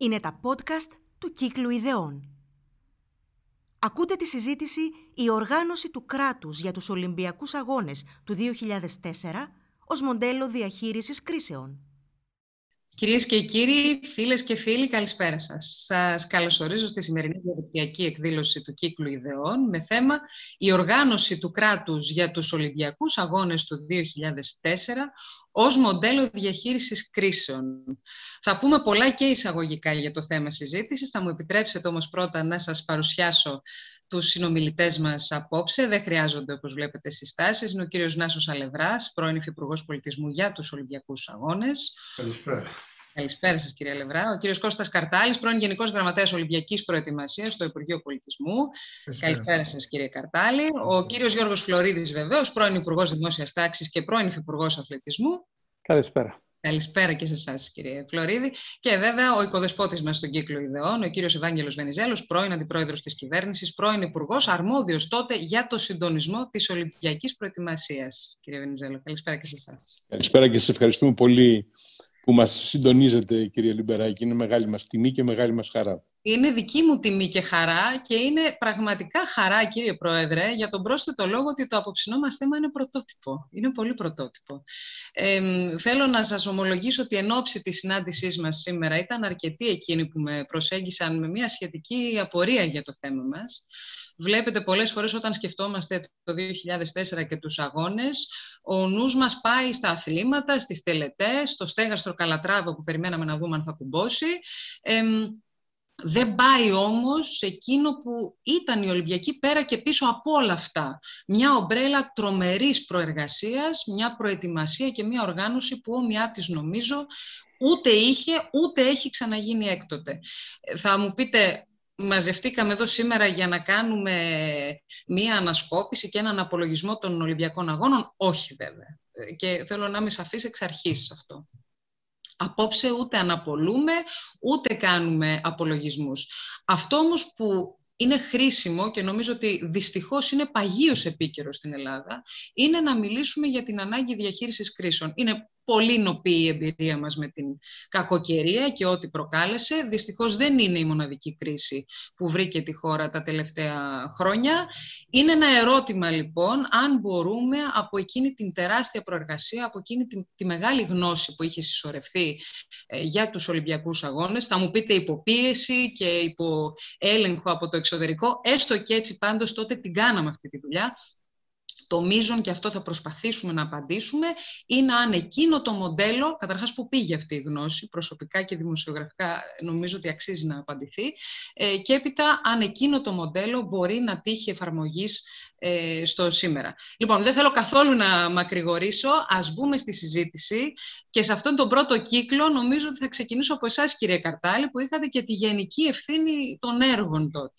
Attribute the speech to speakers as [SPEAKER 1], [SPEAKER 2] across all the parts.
[SPEAKER 1] Είναι τα podcast του Κύκλου Ιδεών. Ακούτε τη συζήτηση «Η οργάνωση του κράτους για τους Ολυμπιακούς Αγώνες του 2004 ως μοντέλο διαχείρισης κρίσεων».
[SPEAKER 2] Κυρίες και κύριοι, φίλες και φίλοι, καλησπέρα σας. Σας καλωσορίζω στη σημερινή διαδικτυακή εκδήλωση του Κύκλου Ιδεών με θέμα «Η οργάνωση του κράτους για τους Ολυμπιακούς Αγώνες του 2004 ως μοντέλο διαχείρισης κρίσεων. Θα πούμε πολλά και εισαγωγικά για το θέμα συζήτησης. Θα μου επιτρέψετε όμως πρώτα να σας παρουσιάσω τους συνομιλητές μας απόψε. Δεν χρειάζονται, όπως βλέπετε, συστάσεις. Είναι ο κύριος Νάσος Αλευράς, πρώην Υφυπουργός Πολιτισμού για τους Ολυμπιακούς Αγώνες.
[SPEAKER 3] Καλησπέρα.
[SPEAKER 2] Καλησπέρα σας, κύριε Λευρά. Ο κύριος Κώστας Καρτάλης, πρώην Γενικός Γραμματέας Ολυμπιακής Προετοιμασίας στο Υπουργείο Πολιτισμού. Καλησπέρα σας, κύριε Καρτάλη. Ο κύριος Γιώργος Φλωρίδης, βεβαίως, πρώην Υπουργός Δημόσιας Τάξης και πρώην Υφυπουργός Αθλητισμού.
[SPEAKER 4] Καλησπέρα.
[SPEAKER 2] Καλησπέρα και σε εσάς, κύριε Φλωρίδη. Και βέβαια ο οικοδεσπότης μας στον κύκλο Ιδεών, ο κύριος Ευάγγελος Βενιζέλος, πρώην Αντιπρόεδρος της Κυβέρνησης, πρώην Υπουργός, αρμόδιος τότε για το συντονισμό της Ολυμπιακής Προετοιμασίας. Κύριε Βενιζέλο, καλησπέρα και σε εσάς.
[SPEAKER 4] Καλησπέρα και σα ευχαριστούμε πολύ που μας συντονίζετε, κύριε Λιμπεράκη. Είναι μεγάλη μας τιμή και μεγάλη μας χαρά.
[SPEAKER 2] Είναι δική μου τιμή και χαρά και είναι πραγματικά χαρά, κύριε Πρόεδρε, για τον πρόσθετο λόγο ότι το απόψινό μας θέμα είναι πρωτότυπο. Είναι πολύ πρωτότυπο. Ε, θέλω να σας ομολογήσω ότι εν ώψη της συνάντησής μας σήμερα ήταν αρκετοί εκείνοι που με προσέγγισαν με μια σχετική απορία για το θέμα μας. Βλέπετε πολλές φορές όταν σκεφτόμαστε το 2004 και τους αγώνες, ο νους μας πάει στα αθλήματα, στις τελετές, στο στέγαστρο Καλατράβο που περιμέναμε να δούμε αν θα κουμπώσει. Ε, δεν πάει όμως σε εκείνο που ήταν η Ολυμπιακή πέρα και πίσω από όλα αυτά. Μια ομπρέλα τρομερής προεργασίας, μια προετοιμασία και μια οργάνωση που όμοιά της νομίζω ούτε είχε ούτε έχει ξαναγίνει έκτοτε. Θα μου πείτε μαζευτήκαμε εδώ σήμερα για να κάνουμε μία ανασκόπηση και έναν απολογισμό των Ολυμπιακών Αγώνων. Όχι βέβαια. Και θέλω να είμαι σαφής εξ αρχής αυτό. Απόψε ούτε αναπολούμε, ούτε κάνουμε απολογισμούς. Αυτό όμως που είναι χρήσιμο και νομίζω ότι δυστυχώς είναι παγίως επίκαιρο στην Ελλάδα, είναι να μιλήσουμε για την ανάγκη διαχείρισης κρίσεων. Είναι πολύ νοπή η εμπειρία μας με την κακοκαιρία και ό,τι προκάλεσε. Δυστυχώς δεν είναι η μοναδική κρίση που βρήκε τη χώρα τα τελευταία χρόνια. Είναι ένα ερώτημα λοιπόν αν μπορούμε από εκείνη την τεράστια προεργασία, από εκείνη τη, τη μεγάλη γνώση που είχε συσσωρευτεί ε, για τους Ολυμπιακούς Αγώνες, θα μου πείτε υποπίεση και υπό έλεγχο από το εξωτερικό, έστω και έτσι πάντως τότε την κάναμε αυτή τη δουλειά, το μείζον, και αυτό θα προσπαθήσουμε να απαντήσουμε, είναι αν εκείνο το μοντέλο, καταρχάς που πήγε αυτή η γνώση, προσωπικά και δημοσιογραφικά νομίζω ότι αξίζει να απαντηθεί, ε, και έπειτα αν εκείνο το μοντέλο μπορεί να τύχει εφαρμογής ε, στο σήμερα. Λοιπόν, δεν θέλω καθόλου να μακρηγορήσω, ας μπούμε στη συζήτηση και σε αυτόν τον πρώτο κύκλο νομίζω ότι θα ξεκινήσω από εσάς κύριε Καρτάλη που είχατε και τη γενική ευθύνη των έργων τότε.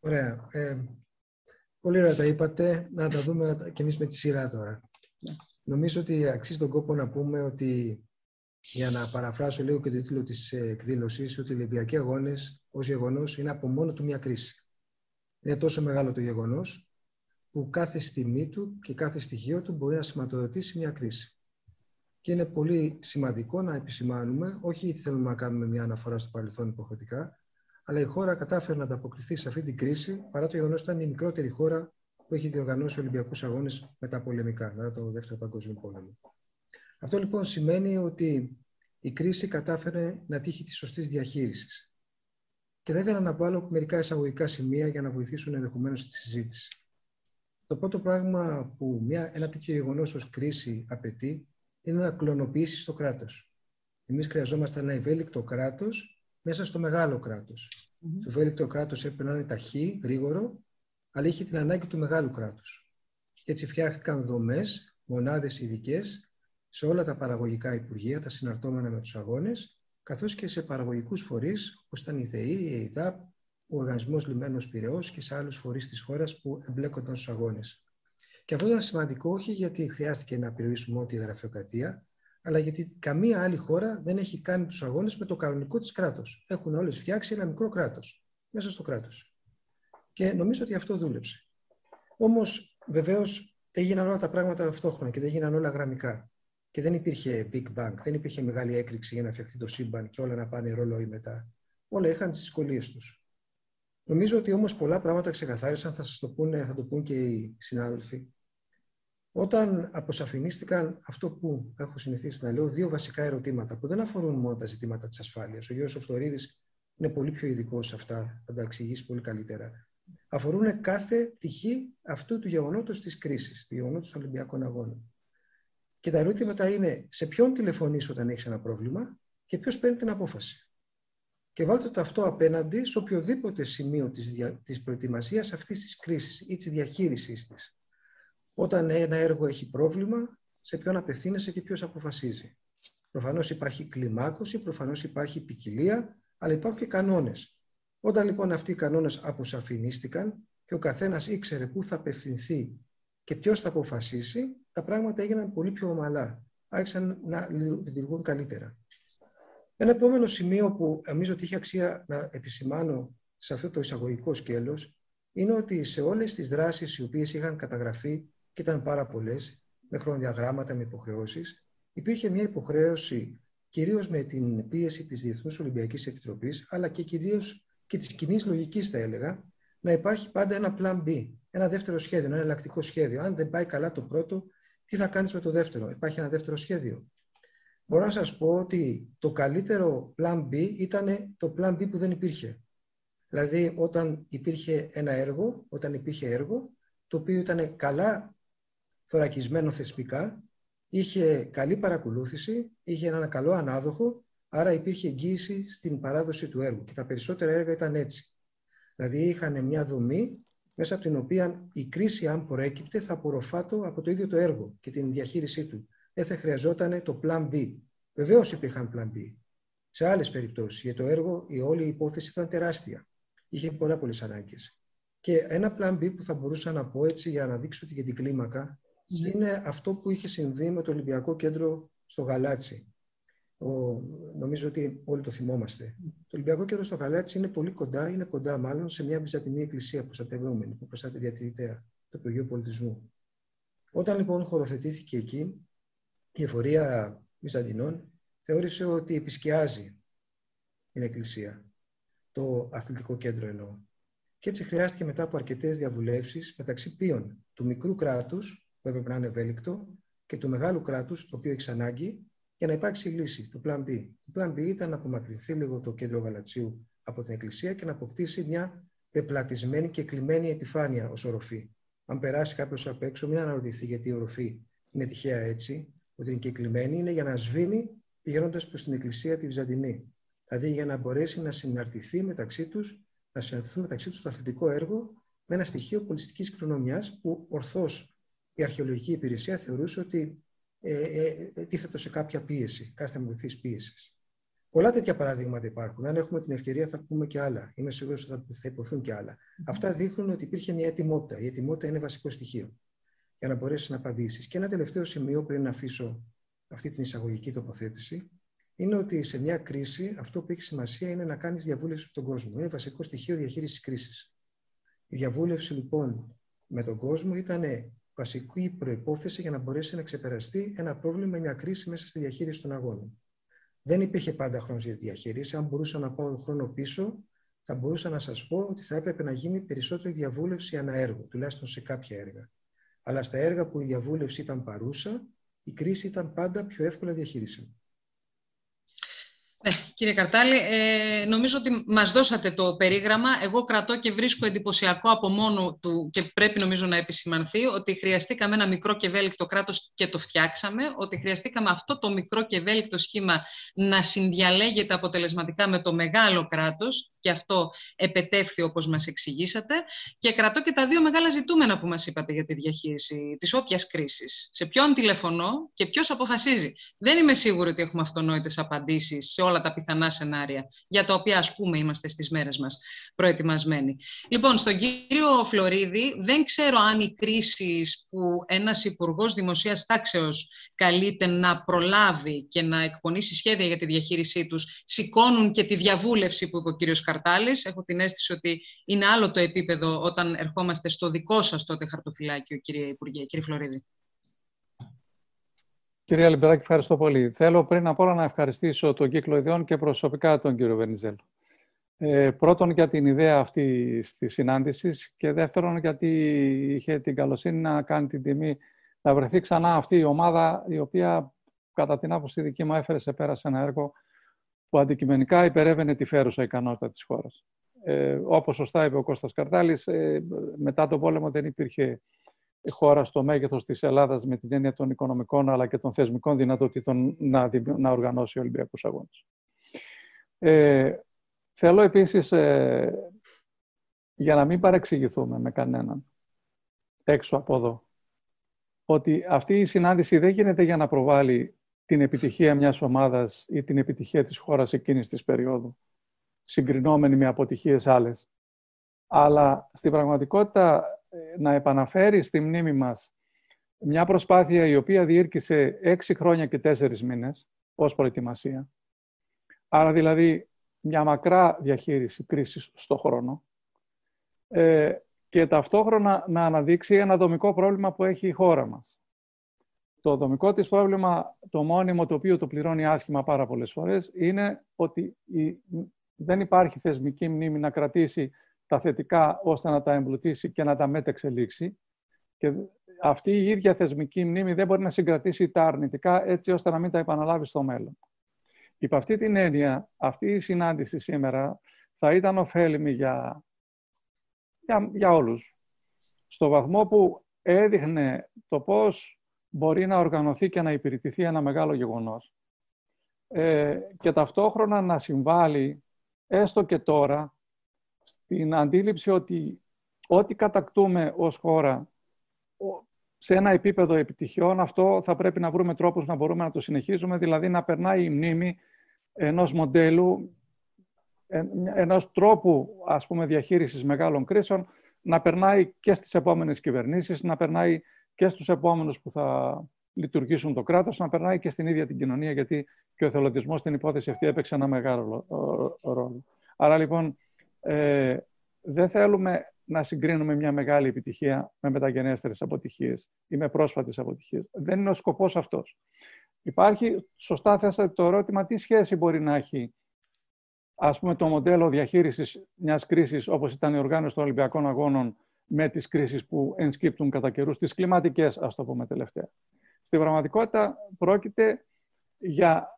[SPEAKER 3] Ωραία. Ε, Πολύ ωραία τα είπατε. Να τα δούμε και εμείς με τη σειρά τώρα. Ναι. Νομίζω ότι αξίζει τον κόπο να πούμε ότι, για να παραφράσω λίγο και το τίτλο της εκδήλωσης, ότι οι Ολυμπιακοί Αγώνες ως γεγονός είναι από μόνο του μια κρίση. Είναι τόσο μεγάλο το γεγονός που κάθε στιγμή του και κάθε στοιχείο του μπορεί να σηματοδοτήσει μια κρίση. Και είναι πολύ σημαντικό να επισημάνουμε, όχι γιατί θέλουμε να κάνουμε μια αναφορά στο παρελθόν υποχρεωτικά, αλλά η χώρα κατάφερε να ανταποκριθεί σε αυτή την κρίση, παρά το γεγονός ότι ήταν η μικρότερη χώρα που έχει διοργανώσει Ολυμπιακούς Αγώνες πολεμικά, μετά το Δεύτερο Παγκόσμιο Πόλεμο. Αυτό λοιπόν σημαίνει ότι η κρίση κατάφερε να τύχει της σωστής διαχείρισης. Και θα ήθελα να βάλω μερικά εισαγωγικά σημεία για να βοηθήσουν ενδεχομένως στη συζήτηση. Το πρώτο πράγμα που μια, ένα τέτοιο γεγονός ως κρίση απαιτεί είναι να κλωνοποιήσει το κράτος. Εμείς χρειαζόμαστε ένα ευέλικτο κράτος μέσα στο μεγάλο κράτος. Mm-hmm. Το ευέλικτο κράτος έπρεπε να είναι ταχύ, γρήγορο, αλλά είχε την ανάγκη του μεγάλου κράτους. Και έτσι φτιάχτηκαν δομές, μονάδες ειδικές σε όλα τα παραγωγικά υπουργεία, τα συναρτώμενα με τους αγώνες, καθώς και σε παραγωγικούς φορείς όπως ήταν η ΔΕΗ, η ΕΙΔΑΠ, ο Οργανισμός Λιμένος Πυραιός και σε άλλους φορείς της χώρας που εμπλέκονταν στους αγώνες. Και αυτό ήταν σημαντικό όχι γιατί χρειάστηκε να περιορίσουμε ό,τι η γραφειοκρατία, αλλά γιατί καμία άλλη χώρα δεν έχει κάνει τους αγώνες με το κανονικό της κράτος. Έχουν όλες φτιάξει ένα μικρό κράτος μέσα στο κράτος. Και νομίζω ότι αυτό δούλεψε. Όμως, βεβαίως, δεν έγιναν όλα τα πράγματα ταυτόχρονα και δεν έγιναν όλα γραμμικά. και δεν υπήρχε Big Bang, δεν υπήρχε μεγάλη έκρηξη για να φτιαχτεί το σύμπαν και όλα να πάνε ρολόι μετά. Όλα είχαν τις δυσκολίες τους. Νομίζω ότι όμως πολλά πράγματα ξεκαθάρισαν, θα σας το πούνε, θα το πούν και οι συνάδελφοι. Όταν αποσαφηνίστηκαν αυτό που έχω συνηθίσει να λέω, δύο βασικά ερωτήματα που δεν αφορούν μόνο τα ζητήματα της ασφάλειας. Ο Γιώργο Οφτορίδη είναι πολύ πιο ειδικός σε αυτά, θα τα εξηγήσει πολύ καλύτερα. Αφορούν κάθε πτυχή αυτού του γεγονότος της κρίσης, του γεγονότος των Ολυμπιακών Αγώνων. Και τα ερωτήματα είναι σε ποιον τηλεφωνείς όταν έχεις ένα πρόβλημα και ποιος παίρνει την απόφαση. Και βάλτε το αυτό απέναντι σε οποιοδήποτε σημείο της, δια... της προετοιμασίας αυτής της κρίσης ή της διαχείρισης της. Όταν ένα έργο έχει πρόβλημα, σε ποιον απευθύνεσαι και ποιος αποφασίζει. Προφανώς υπάρχει κλιμάκωση, προφανώς υπάρχει ποικιλία, αλλά υπάρχουν και κανόνες. Όταν λοιπόν αυτοί οι κανόνες αποσαφηνίστηκαν και ο καθένας ήξερε πού θα απευθυνθεί και ποιος θα αποφασίσει, τα πράγματα έγιναν πολύ πιο ομαλά. Άρχισαν να λειτουργούν καλύτερα. Ένα επόμενο σημείο που νομίζω ότι έχει αξία να επισημάνω σε αυτό το εισαγωγικό σκέλος είναι ότι σε όλες τις δράσεις οι οποίες είχαν καταγραφεί και ήταν πάρα πολλές, με χρονοδιαγράμματα, με υποχρεώσεις, υπήρχε μια υποχρέωση κυρίως με την πίεση της Διεθνούς Ολυμπιακής Επιτροπής, αλλά και κυρίως και της κοινή λογικής θα έλεγα, να υπάρχει πάντα ένα plan B, ένα δεύτερο σχέδιο, ένα εναλλακτικό σχέδιο. Αν δεν πάει καλά το πρώτο, τι θα κάνεις με το δεύτερο; Υπάρχει ένα δεύτερο σχέδιο. Μπορώ να σας πω ότι το καλύτερο plan B ήταν το plan B που δεν υπήρχε. Δηλαδή όταν υπήρχε ένα έργο, όταν υπήρχε έργο, το οποίο ήταν καλά θωρακισμένο θεσμικά, είχε καλή παρακολούθηση, είχε έναν καλό ανάδοχο, άρα υπήρχε εγγύηση στην παράδοση του έργου. Και τα περισσότερα έργα ήταν έτσι. Δηλαδή είχαν μια δομή μέσα από την οποία η κρίση, αν προέκυπτε, θα απορροφάτω από το ίδιο το έργο και την διαχείρισή του. Δεν θα χρειαζόταν το plan B. Βεβαίως υπήρχαν plan B. Σε άλλες περιπτώσεις, για το έργο, η όλη υπόθεση ήταν τεράστια. Είχε πολλά πολλές ανάγκες. Και ένα plan B που θα μπορούσα να πω έτσι για να δείξω ότι για την κλίμακα ναι. Είναι αυτό που είχε συμβεί με το Ολυμπιακό Κέντρο στο Γαλάτσι. Ο, νομίζω ότι όλοι το θυμόμαστε. Το Ολυμπιακό Κέντρο στο Γαλάτσι είναι πολύ κοντά, είναι κοντά μάλλον σε μια βυζαντινή εκκλησία προστατευόμενη, που προστάται διατηρητέα, το Υπουργείο Πολιτισμού. Όταν λοιπόν χωροθετήθηκε εκεί, η εφορία Βυζαντινών θεώρησε ότι επισκιάζει την εκκλησία, το αθλητικό κέντρο εννοώ. Και έτσι χρειάστηκε μετά από αρκετές διαβουλεύσεις μεταξύ ποιων του μικρού κράτους, που έπρεπε να είναι ευέλικτο, και του μεγάλου κράτους, το οποίο έχει ανάγκη, για να υπάρξει λύση, το Plan B. Το Plan B ήταν να απομακρυνθεί λίγο το κέντρο Γαλατσίου από την εκκλησία και να αποκτήσει μια πεπλατισμένη και κλειμένη επιφάνεια ως οροφή. Αν περάσει κάποιος απ' έξω, μην αναρωτηθεί γιατί η οροφή είναι τυχαία έτσι, ότι είναι κυκλημένη, είναι για να σβήνει πηγαίνοντας προς την εκκλησία τη Βυζαντινή. Δηλαδή για να μπορέσει να συναρτηθεί μεταξύ τους, να συναρτηθούν μεταξύ τους το αθλητικό έργο με ένα στοιχείο πολιτιστικής κληρονομιάς που ορθώς η αρχαιολογική υπηρεσία θεωρούσε ότι ε, ε, ε, τίθετο σε κάποια πίεση, κάθε μορφής πίεσης. Πολλά τέτοια παραδείγματα υπάρχουν. Αν έχουμε την ευκαιρία, θα πούμε και άλλα. Είμαι σίγουρος ότι θα υποθούν και άλλα. Αυτά δείχνουν ότι υπήρχε μια ετοιμότητα. Η ετοιμότητα είναι βασικό στοιχείο για να μπορέσεις να απαντήσεις. Και ένα τελευταίο σημείο πριν να αφήσω αυτή την εισαγωγική τοποθέτηση είναι ότι σε μια κρίση αυτό που έχει σημασία είναι να κάνεις διαβούλευση στον κόσμο. Είναι βασικό στοιχείο διαχείρισης κρίσης. Η διαβούλευση λοιπόν με τον κόσμο ήταν βασική προπόθεση για να μπορέσει να ξεπεραστεί ένα πρόβλημα, μια κρίση μέσα στη διαχείριση των αγώνων. Δεν υπήρχε πάντα χρόνος για τη διαχείριση. Αν μπορούσα να πάω χρόνο πίσω, θα μπορούσα να σας πω ότι θα έπρεπε να γίνει περισσότερη διαβούλευση ένα έργο, τουλάχιστον σε κάποια έργα. Αλλά στα έργα που η διαβούλευση ήταν παρούσα, η κρίση ήταν πάντα πιο εύκολα διαχειρίσιμη.
[SPEAKER 2] Ναι, κύριε Καρτάλη, ε, νομίζω ότι μας δώσατε το περίγραμμα. Εγώ κρατώ και βρίσκω εντυπωσιακό από μόνο του και πρέπει νομίζω να επισημανθεί ότι χρειαστήκαμε ένα μικρό και ευέλικτο κράτος και το φτιάξαμε, ότι χρειαστήκαμε αυτό το μικρό και ευέλικτο σχήμα να συνδιαλέγεται αποτελεσματικά με το μεγάλο κράτος και αυτό επετεύχθη όπως μας εξηγήσατε. Και κρατώ και τα δύο μεγάλα ζητούμενα που μας είπατε για τη διαχείριση της όποιας κρίσης. Σε ποιον τηλεφωνώ και ποιος αποφασίζει. Δεν είμαι σίγουρη ότι έχουμε αυτονόητες απαντήσεις σε όλα τα πιθανά σενάρια, για τα οποία ας πούμε είμαστε στις μέρες μας προετοιμασμένοι. Λοιπόν, στον κύριο Φλωρίδη, δεν ξέρω αν οι κρίσεις που ένας υπουργός Δημοσίας Τάξεως καλείται να προλάβει και να εκπονήσει σχέδια για τη διαχείρισή τους, σηκώνουν και τη διαβούλευση που είπε ο κύριος Καρτάλης. Έχω την αίσθηση ότι είναι άλλο το επίπεδο όταν ερχόμαστε στο δικό σας τότε χαρτοφυλάκιο, κύριε Υπουργέ, κύριε Φλωρίδη.
[SPEAKER 5] Κυρία Λιμπεράκη, ευχαριστώ πολύ. Θέλω πριν απ' όλα να ευχαριστήσω τον κύκλο ιδεών και προσωπικά τον κύριο Βενιζέλο. Ε, πρώτον για την ιδέα αυτή της συνάντησης και δεύτερον γιατί είχε την καλοσύνη να κάνει την τιμή να βρεθεί ξανά αυτή η ομάδα η οποία κατά την άποψη δική μου έφερε σε πέρα σε ένα έργο που αντικειμενικά υπερεύαινε τη φέρουσα ικανότητα της χώρας. Ε, όπως σωστά είπε ο Κώστας Καρτάλης, ε, μετά τον πόλεμο δεν υπήρχε χώρα στο μέγεθος της Ελλάδας με την έννοια των οικονομικών αλλά και των θεσμικών δυνατοτήτων να, να οργανώσει Ολυμπιακούς Αγώνες. Ε, θέλω επίσης, ε, για να μην παρεξηγηθούμε με κανέναν έξω από εδώ, ότι αυτή η συνάντηση δεν γίνεται για να προβάλλει την επιτυχία μιας ομάδας ή την επιτυχία της χώρας εκείνης της περίοδου, συγκρινόμενη με αποτυχίες άλλες. Αλλά στην πραγματικότητα ε, να επαναφέρει στη μνήμη μας μια προσπάθεια η οποία διήρκησε έξι χρόνια και τέσσερις μήνες ως προετοιμασία. Άρα δηλαδή μια μακρά διαχείριση κρίσης στο χρόνο ε, και ταυτόχρονα να αναδείξει ένα δομικό πρόβλημα που έχει η χώρα μας. Το δομικό της πρόβλημα, το μόνιμο το οποίο το πληρώνει άσχημα πάρα πολλές φορές, είναι ότι δεν υπάρχει θεσμική μνήμη να κρατήσει τα θετικά ώστε να τα εμπλουτίσει και να τα μετεξελίξει. Και αυτή η ίδια θεσμική μνήμη δεν μπορεί να συγκρατήσει τα αρνητικά έτσι ώστε να μην τα επαναλάβει στο μέλλον. Υπ' αυτή την έννοια, αυτή η συνάντηση σήμερα θα ήταν ωφέλιμη για, για, για όλους. Στο βαθμό που έδειχνε το πώς μπορεί να οργανωθεί και να υπηρετηθεί ένα μεγάλο γεγονός. Ε, και ταυτόχρονα να συμβάλλει έστω και τώρα στην αντίληψη ότι ό,τι κατακτούμε ως χώρα σε ένα επίπεδο επιτυχιών, αυτό θα πρέπει να βρούμε τρόπους να μπορούμε να το συνεχίζουμε, δηλαδή να περνάει η μνήμη ενός μοντέλου, ενός τρόπου ας πούμε, διαχείρισης μεγάλων κρίσεων, να περνάει και στις επόμενες κυβερνήσεις, να περνάει και στους επόμενους που θα λειτουργήσουν το κράτος, να περνάει και στην ίδια την κοινωνία, γιατί και ο εθελοντισμός στην υπόθεση αυτή έπαιξε ένα μεγάλο ρόλο. Άρα λοιπόν ε, δεν θέλουμε να συγκρίνουμε μια μεγάλη επιτυχία με μεταγενέστερες αποτυχίες ή με πρόσφατες αποτυχίες. Δεν είναι ο σκοπός αυτός. Υπάρχει, σωστά θέσατε το ερώτημα, τι σχέση μπορεί να έχει ας πούμε, το μοντέλο διαχείρισης μιας κρίσης όπως ήταν η οργάνωση των Ολυμπιακών Αγώνων με τις κρίσεις που ενσκύπτουν κατά καιρούς, τις κλιματικές, ας το πούμε τελευταία. Στην πραγματικότητα πρόκειται για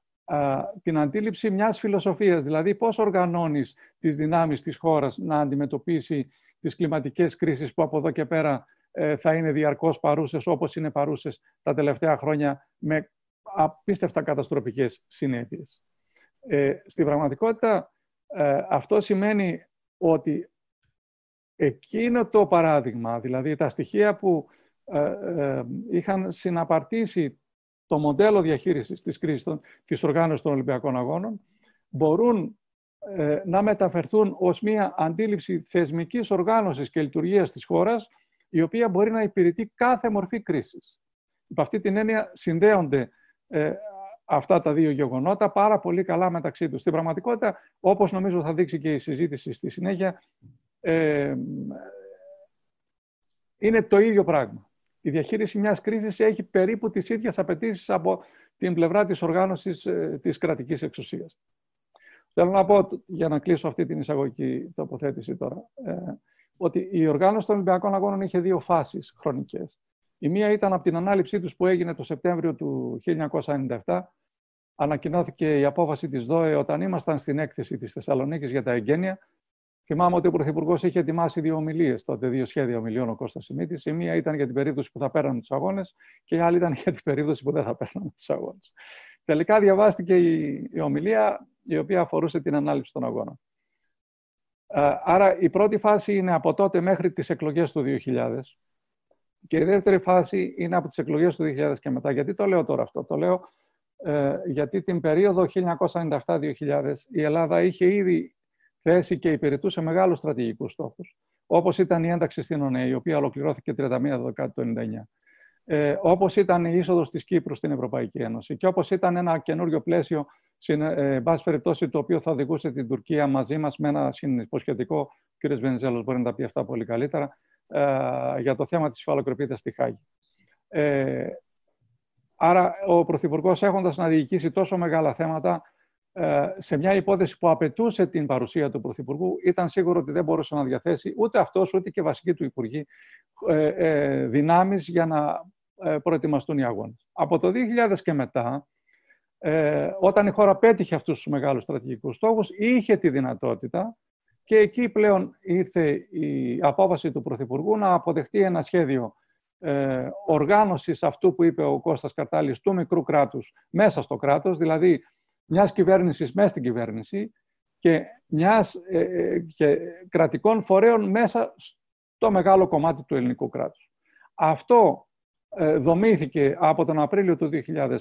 [SPEAKER 5] την αντίληψη μιας φιλοσοφίας, δηλαδή πώς οργανώνεις τις δυνάμεις της χώρας να αντιμετωπίσει τις κλιματικές κρίσεις που από εδώ και πέρα ε, θα είναι διαρκώς παρούσες όπως είναι παρούσες τα τελευταία χρόνια με απίστευτα καταστροφικές συνέπειες. Ε, στην πραγματικότητα ε, αυτό σημαίνει ότι εκείνο το παράδειγμα, δηλαδή τα στοιχεία που είχαν συναπαρτήσει το μοντέλο διαχείρισης της κρίσης της οργάνωσης των Ολυμπιακών Αγώνων μπορούν ε, να μεταφερθούν ως μια αντίληψη θεσμικής οργάνωσης και λειτουργίας της χώρας η οποία μπορεί να υπηρετεί κάθε μορφή κρίσης. Υπ' αυτή την έννοια συνδέονται ε, αυτά τα δύο γεγονότα πάρα πολύ καλά μεταξύ τους. Στην πραγματικότητα, όπως νομίζω θα δείξει και η συζήτηση στη συνέχεια, ε, είναι το ίδιο πράγμα η διαχείριση μιας κρίσης έχει περίπου τις ίδιες απαιτήσεις από την πλευρά της οργάνωσης ε, της κρατικής εξουσίας. Θέλω να πω, για να κλείσω αυτή την εισαγωγική τοποθέτηση τώρα, ε, ότι η οργάνωση των Ολυμπιακών Αγώνων είχε δύο φάσεις χρονικές. Η μία ήταν από την ανάληψή τους που έγινε το Σεπτέμβριο του 1997. Ανακοινώθηκε η απόφαση της ΔΟΕ όταν ήμασταν στην έκθεση της Θεσσαλονίκης για τα εγγένεια Θυμάμαι ότι ο Πρωθυπουργός είχε ετοιμάσει δύο ομιλίες τότε, δύο σχέδια ομιλιών ο Κώστας Σιμίτης. Η μία ήταν για την περίπτωση που θα πέρανε τους αγώνες και η άλλη ήταν για την περίπτωση που δεν θα πέρανε τους αγώνες. Τελικά διαβάστηκε η, η ομιλία η οποία αφορούσε την ανάληψη των αγώνων. Άρα η πρώτη φάση είναι από τότε μέχρι τις εκλογές του 2000 και η δεύτερη φάση είναι από τις εκλογές του 2000 και μετά. Γιατί το λέω τώρα αυτό; Το λέω ε, γιατί την περίοδο 1997-2000 η Ελλάδα είχε ήδη θέση και υπηρετούσε μεγάλους στρατηγικούς στόχους, όπως ήταν η ένταξη στην ΟΝΕ, η οποία ολοκληρώθηκε 31 Δεκάτου του 1999. Ε, όπως ήταν η είσοδος της Κύπρου στην Ευρωπαϊκή Ένωση και όπως ήταν ένα καινούριο πλαίσιο, ε, μπάση περιπτώσει, το οποίο θα οδηγούσε την Τουρκία μαζί μας με ένα συνυποσχετικό, ο κ. Βενιζέλος μπορεί να τα πει αυτά πολύ καλύτερα, ε, για το θέμα της υφαλοκρηπίδας στη Χάγη. Ε, Άρα ο Πρωθυπουργός έχοντας να διοικήσει τόσο μεγάλα θέματα ε, σε μια υπόθεση που απαιτούσε την παρουσία του Πρωθυπουργού, ήταν σίγουρο ότι δεν μπορούσε να διαθέσει ούτε αυτός ούτε και βασική του Υπουργή ε, ε, δυνάμεις για να προετοιμαστούν οι αγώνες. Από το 2000 και μετά, όταν η χώρα πέτυχε αυτούς τους μεγάλους στρατηγικούς στόχους, είχε τη δυνατότητα και εκεί πλέον ήρθε η απόφαση του Πρωθυπουργού να αποδεχτεί ένα σχέδιο ε, οργάνωσης αυτού που είπε ο Κώστας Καρτάλης του μικρού κράτους μέσα στο κράτος, δηλαδή μιας κυβέρνησης μέσα στην κυβέρνηση και, μιας, ε, ε, και κρατικών φορέων μέσα στο μεγάλο κομμάτι του ελληνικού κράτους. Αυτό ε, δομήθηκε από τον Απρίλιο του 2000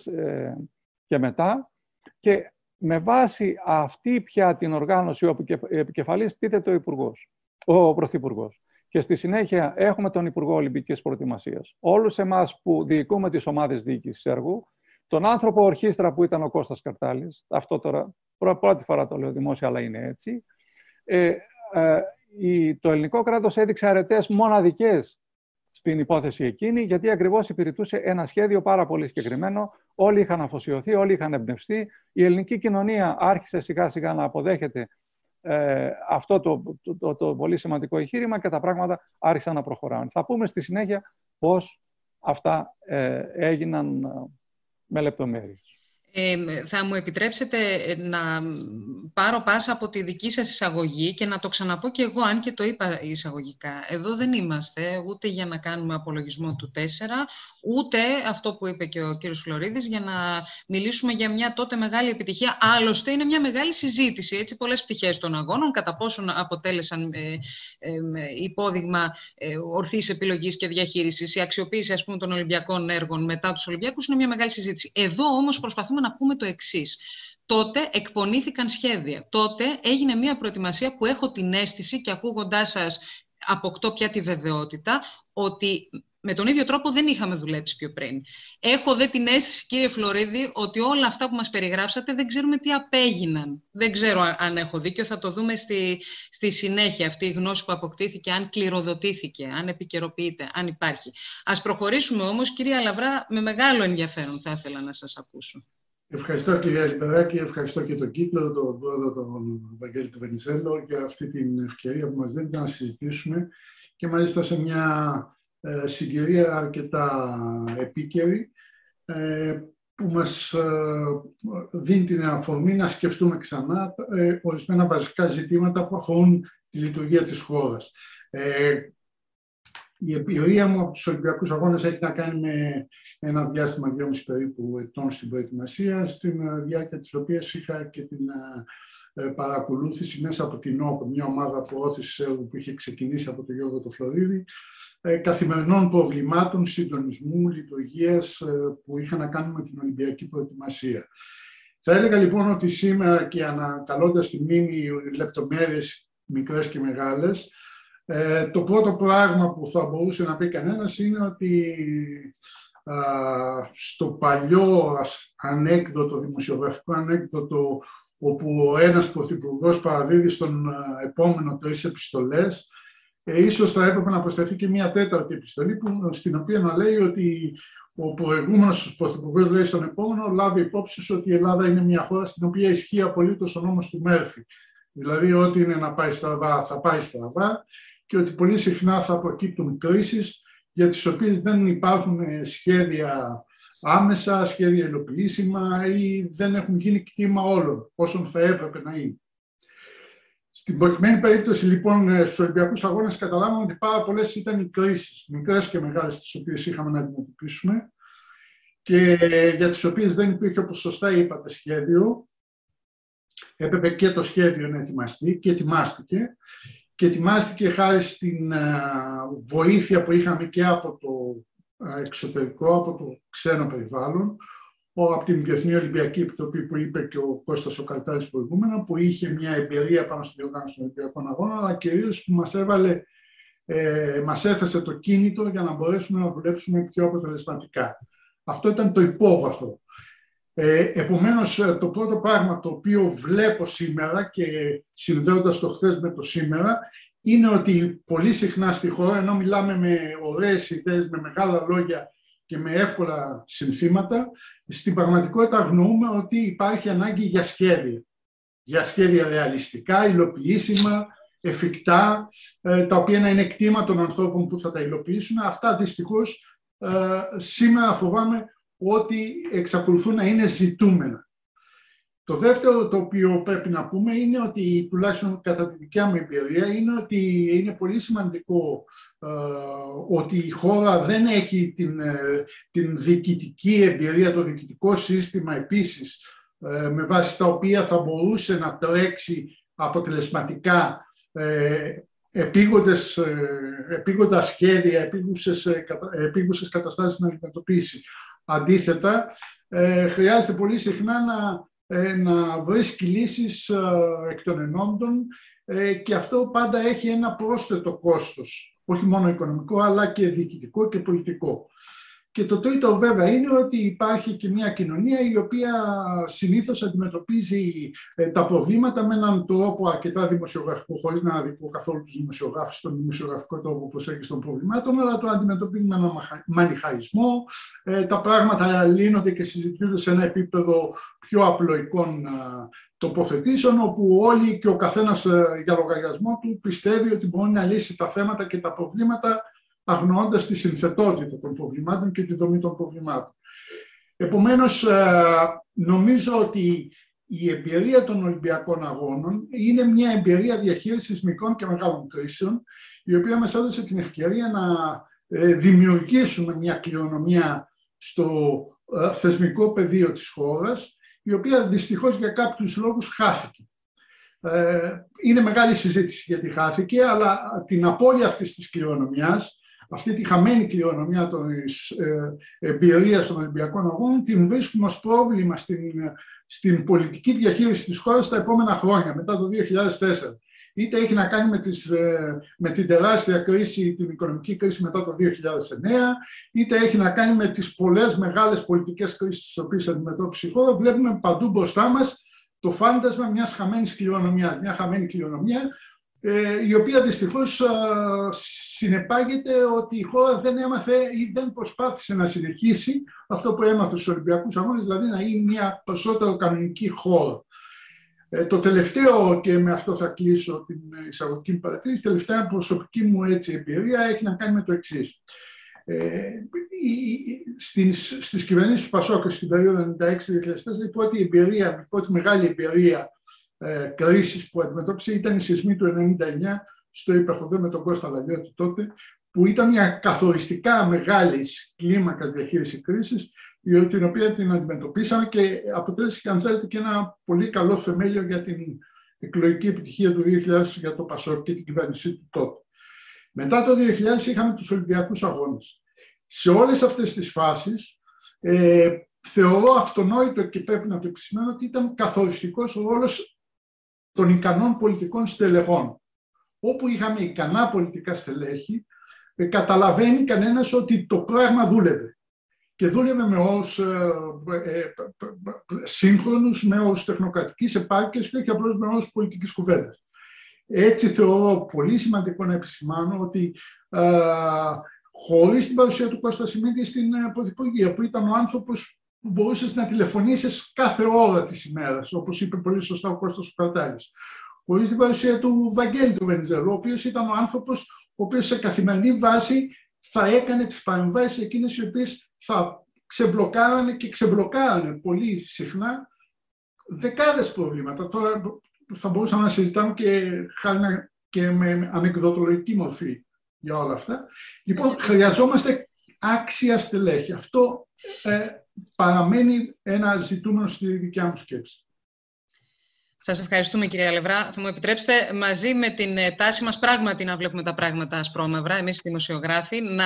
[SPEAKER 5] και μετά και με βάση αυτή πια την οργάνωση όπου επικεφαλής τίθεται ο, υπουργός, ο Πρωθυπουργός. Και στη συνέχεια έχουμε τον Υπουργό Ολυμπικής Προετοιμασίας. Όλους εμάς που διοικούμε τις ομάδες διοίκησης έργου, τον άνθρωπο ορχήστρα που ήταν ο Κώστας Καρτάλης, αυτό τώρα πρώτη φορά το λέω δημόσια, αλλά είναι έτσι, ε, ε, η, το ελληνικό κράτος έδειξε αρετές μοναδικές στην υπόθεση εκείνη, γιατί ακριβώς υπηρετούσε ένα σχέδιο πάρα πολύ συγκεκριμένο. Όλοι είχαν αφοσιωθεί, όλοι είχαν εμπνευστεί. Η ελληνική κοινωνία άρχισε σιγά σιγά να αποδέχεται ε, αυτό το, το, το, πολύ σημαντικό εγχείρημα και τα πράγματα άρχισαν να προχωράνε. Θα πούμε στη συνέχεια πώς αυτά ε, έγιναν με λεπτομέρειες.
[SPEAKER 2] Ε, θα μου επιτρέψετε ε, να πάρω πάσα από τη δική σας εισαγωγή και να το ξαναπώ και εγώ, αν και το είπα εισαγωγικά. Εδώ δεν είμαστε ούτε για να κάνουμε απολογισμό του 4, ούτε αυτό που είπε και ο κύριος Φλωρίδης, για να μιλήσουμε για μια τότε μεγάλη επιτυχία. Άλλωστε, είναι μια μεγάλη συζήτηση, έτσι, πολλές πτυχές των αγώνων, κατά πόσον αποτέλεσαν ε, ε, υπόδειγμα ε, ορθής επιλογής και διαχείρισης. Η αξιοποίηση, ας πούμε, των Ολυμπιακών έργων μετά τους Ολυμπιακούς είναι μια μεγάλη συζήτηση. Εδώ όμως προσπαθούμε να πούμε το εξής. Τότε εκπονήθηκαν σχέδια. Τότε έγινε μια προετοιμασία που έχω την αίσθηση και ακούγοντάς σας αποκτώ πια τη βεβαιότητα ότι με τον ίδιο τρόπο δεν είχαμε δουλέψει πιο πριν. Έχω δε την αίσθηση, κύριε Φλωρίδη, ότι όλα αυτά που μας περιγράψατε δεν ξέρουμε τι απέγιναν. Δεν ξέρω αν έχω δίκιο, θα το δούμε στη, στη συνέχεια αυτή η γνώση που αποκτήθηκε, αν κληροδοτήθηκε, αν επικαιροποιείται, αν υπάρχει. Ας προχωρήσουμε όμως, κυρία Λαβρά, με μεγάλο ενδιαφέρον θα ήθελα να σας ακούσω.
[SPEAKER 6] Ευχαριστώ κυρία Λιπεράκη, ευχαριστώ και τον κύκλο, τον πρόεδρο τον Βαγγέλη του Βενιζέλο για αυτή την ευκαιρία που μας δίνεται να συζητήσουμε και μάλιστα σε μια ε, συγκυρία αρκετά επίκαιρη ε, που μας ε, δίνει την αφορμή να σκεφτούμε ξανά ορισμένα βασικά ζητήματα που αφορούν τη λειτουργία της χώρας. Η εμπειρία μου από τους Ολυμπιακούς Αγώνες έχει να κάνει με ένα διάστημα 2,5 περίπου ετών στην προετοιμασία, στην διάρκεια της οποίας είχα και την παρακολούθηση μέσα από την ΟΠ, μια ομάδα προώθησης που είχε ξεκινήσει από τον Γιώργο το Φλωρίδη, ε, καθημερινών προβλημάτων συντονισμού, λειτουργίας ε, που είχαν να κάνουν με την Ολυμπιακή προετοιμασία. Θα έλεγα λοιπόν ότι σήμερα και ανακαλώντας τη μνήμη λεπτομέρειες μικρές και μεγάλες, ε, το πρώτο πράγμα που θα μπορούσε να πει κανένας είναι ότι στο παλιό ανέκδοτο, δημοσιογραφικό ανέκδοτο, όπου ο ένας πρωθυπουργός παραδίδει στον επόμενο τρεις επιστολές, ε, ίσως θα έπρεπε να προσθεθεί και μια τέταρτη επιστολή που, στην οποία να λέει ότι ο προηγούμενος πρωθυπουργός λέει στον επόμενο λάβει υπόψη ότι η Ελλάδα είναι μια χώρα στην οποία ισχύει απολύτως ο νόμος του Μέρφυ. Δηλαδή, ό,τι είναι να πάει στραβά, θα πάει στραβά και ότι πολύ συχνά θα προκύπτουν κρίσεις για τις οποίες δεν υπάρχουν ε, σχέδια άμεσα, σχέδια υλοποιήσιμα ή δεν έχουν γίνει κτήμα όλων όσων θα έπρεπε να είναι. Στην προκειμένη περίπτωση λοιπόν ε, στους Ολυμπιακούς Αγώνες, καταλάβαμε ότι πάρα πολλές ήταν οι κρίσεις, μικρές και μεγάλες, τις οποίες είχαμε να αντιμετωπίσουμε και για τις οποίες δεν υπήρχε, όπως σωστά είπατε, σχέδιο. Έπρεπε και το σχέδιο να ετοιμαστεί και ετοιμάστηκε. Και ετοιμάστηκε χάρη στην ε, βοήθεια που είχαμε και από το ε, εξωτερικό, από το ξένο περιβάλλον, από την Διεθνή Ολυμπιακή Επιτροπή που είπε και ο Κώστας ο Καλτάρης προηγούμενα, που είχε μια εμπειρία πάνω στην διοργάνωση των Ολυμπιακών Αγώνων, αλλά κυρίως που μας έβαλε, ε, μας έθεσε το κίνητο για να μπορέσουμε να δουλέψουμε πιο αποτελεσματικά. Αυτό ήταν το υπόβαθρο. Ε, επομένως, ε, το πρώτο πράγμα το οποίο βλέπω σήμερα και συνδέοντας το χθες με το σήμερα, είναι ότι πολύ συχνά στη χώρα, ενώ μιλάμε με ωραίες ιδέες, με μεγάλα λόγια και με εύκολα συνθήματα, στην πραγματικότητα αγνοούμε ότι υπάρχει ανάγκη για σχέδια. Για σχέδια ρεαλιστικά, υλοποιήσιμα, εφικτά, ε, τα οποία να είναι κτήμα των ανθρώπων που θα τα υλοποιήσουν. Αυτά δυστυχώς ε, σήμερα φοβάμαι ότι εξακολουθούν να είναι ζητούμενα. Το δεύτερο το οποίο πρέπει να πούμε είναι ότι, τουλάχιστον κατά τη δικιά μου εμπειρία, είναι ότι είναι πολύ σημαντικό ε, ότι η χώρα δεν έχει την, ε, την διοικητική εμπειρία, το διοικητικό σύστημα επίσης, ε, με βάση τα οποία θα μπορούσε να τρέξει αποτελεσματικά ε, επίγοντες, επίγοντα σχέδια, επίγουσες, επίγουσες καταστάσεις να αντιμετωπίσει. Αντίθετα, χρειάζεται πολύ συχνά να ε, να βρίσκει λύσεις ε, εκ των ενόντων ε, και αυτό πάντα έχει ένα πρόσθετο κόστος, όχι μόνο οικονομικό αλλά και διοικητικό και πολιτικό. Και το τρίτο βέβαια είναι ότι υπάρχει και μια κοινωνία η οποία συνήθως αντιμετωπίζει ε, τα προβλήματα με έναν τρόπο αρκετά δημοσιογραφικό, χωρίς να αδικώ καθόλου τους δημοσιογράφους στον δημοσιογραφικό τρόπο προσέγγιση των προβλημάτων, αλλά το αντιμετωπίζει με έναν μανιχαϊσμό. Ε, τα πράγματα λύνονται και συζητούνται σε ένα επίπεδο πιο απλοϊκών τοποθετήσεων, όπου όλοι και ο καθένας ε, για λογαριασμό του πιστεύει ότι μπορεί να λύσει τα θέματα και τα προβλήματα αγνοώντας τη συνθετότητα των προβλημάτων και τη δομή των προβλημάτων. Επομένως, ε, νομίζω ότι η εμπειρία των Ολυμπιακών Αγώνων είναι μια εμπειρία διαχείρισης μικρών και μεγάλων κρίσεων, η οποία μας έδωσε την ευκαιρία να ε, δημιουργήσουμε μια κληρονομιά στο ε, θεσμικό πεδίο της χώρας, η οποία δυστυχώς για κάποιους λόγους χάθηκε. Είναι μεγάλη συζήτηση γιατί χάθηκε, αλλά την απώλεια αυτής της κληρονομιάς αυτή τη χαμένη κληρονομιά της ε, εμπειρίας των Ολυμπιακών Αγώνων την βρίσκουμε ως πρόβλημα στην, στην πολιτική διαχείριση της χώρας τα επόμενα χρόνια, μετά το 2004. Είτε έχει να κάνει με, τις, ε, με την τεράστια κρίση, την οικονομική κρίση μετά το 2009, είτε έχει να κάνει με τις πολλές μεγάλες πολιτικές κρίσεις τις οποίες αντιμετώπισε η χώρα. Βλέπουμε παντού μπροστά μας το φάντασμα μιας χαμένης κληρονομιάς. Μια χαμένη κληρονομιά ε, η οποία δυστυχώς συνεπάγεται ότι η χώρα δεν έμαθε ή δεν προσπάθησε να συνεχίσει αυτό που έμαθε στους Ολυμπιακούς Αγώνες, δηλαδή να είναι μια περισσότερο κανονική χώρα. Ε, το τελευταίο, και με αυτό θα κλείσω την εισαγωγική μου παρατήρηση, η τελευταία προσωπική μου έτσι, εμπειρία έχει να κάνει με το εξής. Ε, στις, στις κυβερνήσεις του Πασόκ στην περίοδο 96-2004 η πρώτη εμπειρία, η πρώτη μεγάλη εμπειρία ε, κρίσεις που αντιμετώπισε ήταν η σεισμή του 1999 στο υπερχοδέ με τον Κώστα Λαγιώτη τότε, που ήταν μια καθοριστικά μεγάλη κλίμακα διαχείριση κρίσης, την οποία την αντιμετωπίσαμε και αποτέλεσε και αν θέλετε και ένα πολύ καλό θεμέλιο για την εκλογική επιτυχία του 2000 για το Πασόκ και την κυβέρνησή του τότε. Μετά το 2000 είχαμε τους Ολυμπιακούς Αγώνες. Σε όλες αυτές τις φάσεις ε, θεωρώ αυτονόητο και πρέπει να το επισημάνω ότι ήταν καθοριστικός ο ρόλος των ικανών πολιτικών στελεχών. Όπου είχαμε ικανά πολιτικά στελέχη, ε, καταλαβαίνει κανένας ότι το πράγμα δούλευε. Και δούλευε με όρους ε, ε, σύγχρονους, με όρους τεχνοκρατικής επάρκειας και όχι απλώς με όρους πολιτικής κουβέντας. Έτσι θεωρώ πολύ σημαντικό να επισημάνω ότι ε, χωρίς την παρουσία του Κώστα Σιμίδη στην Πρωθυπουργία, που ήταν ο άνθρωπος που μπορούσες να τηλεφωνήσεις κάθε ώρα της ημέρας, όπως είπε πολύ σωστά ο Κώστας Κρατάλη. Χωρίς την παρουσία του Βαγγέλη του Βενιζέλου, ο οποίος ήταν ο άνθρωπος ο οποίος σε καθημερινή βάση θα έκανε τις παρεμβάσεις εκείνες οι οποίες θα ξεμπλοκάρανε και ξεμπλοκάρανε πολύ συχνά δεκάδες προβλήματα. Τώρα θα μπορούσαμε να συζητάμε και, και με ανεκδοτολογική μορφή για όλα αυτά. Λοιπόν, χρειαζόμαστε άξια στελέχη. Αυτό ε, παραμένει ένα ζητούμενο στη δικιά μου σκέψη.
[SPEAKER 2] Σας ευχαριστούμε κυρία Λευρά. Θα μου επιτρέψετε μαζί με την ε, τάση μας πράγματι να βλέπουμε τα πράγματα ασπρόμαυρα, εμείς οι δημοσιογράφοι, να,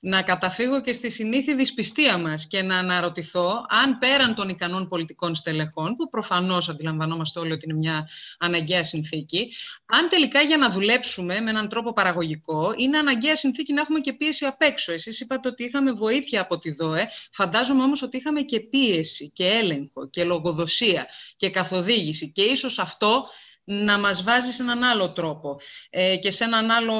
[SPEAKER 2] να καταφύγω και στη συνήθη δυσπιστία μας και να αναρωτηθώ αν πέραν των ικανών πολιτικών στελεχών, που προφανώς αντιλαμβανόμαστε όλοι ότι είναι μια αναγκαία συνθήκη, αν τελικά για να δουλέψουμε με έναν τρόπο παραγωγικό, είναι αναγκαία συνθήκη να έχουμε και πίεση απ' έξω. Εσείς είπατε ότι είχαμε βοήθεια από τη ΔΟΕ, φαντάζομαι όμως ότι είχαμε και πίεση και έλεγχο και λογοδοσία και καθοδήγηση και ίσως αυτό να μας βάζει σε έναν άλλο τρόπο ε, και σε έναν άλλο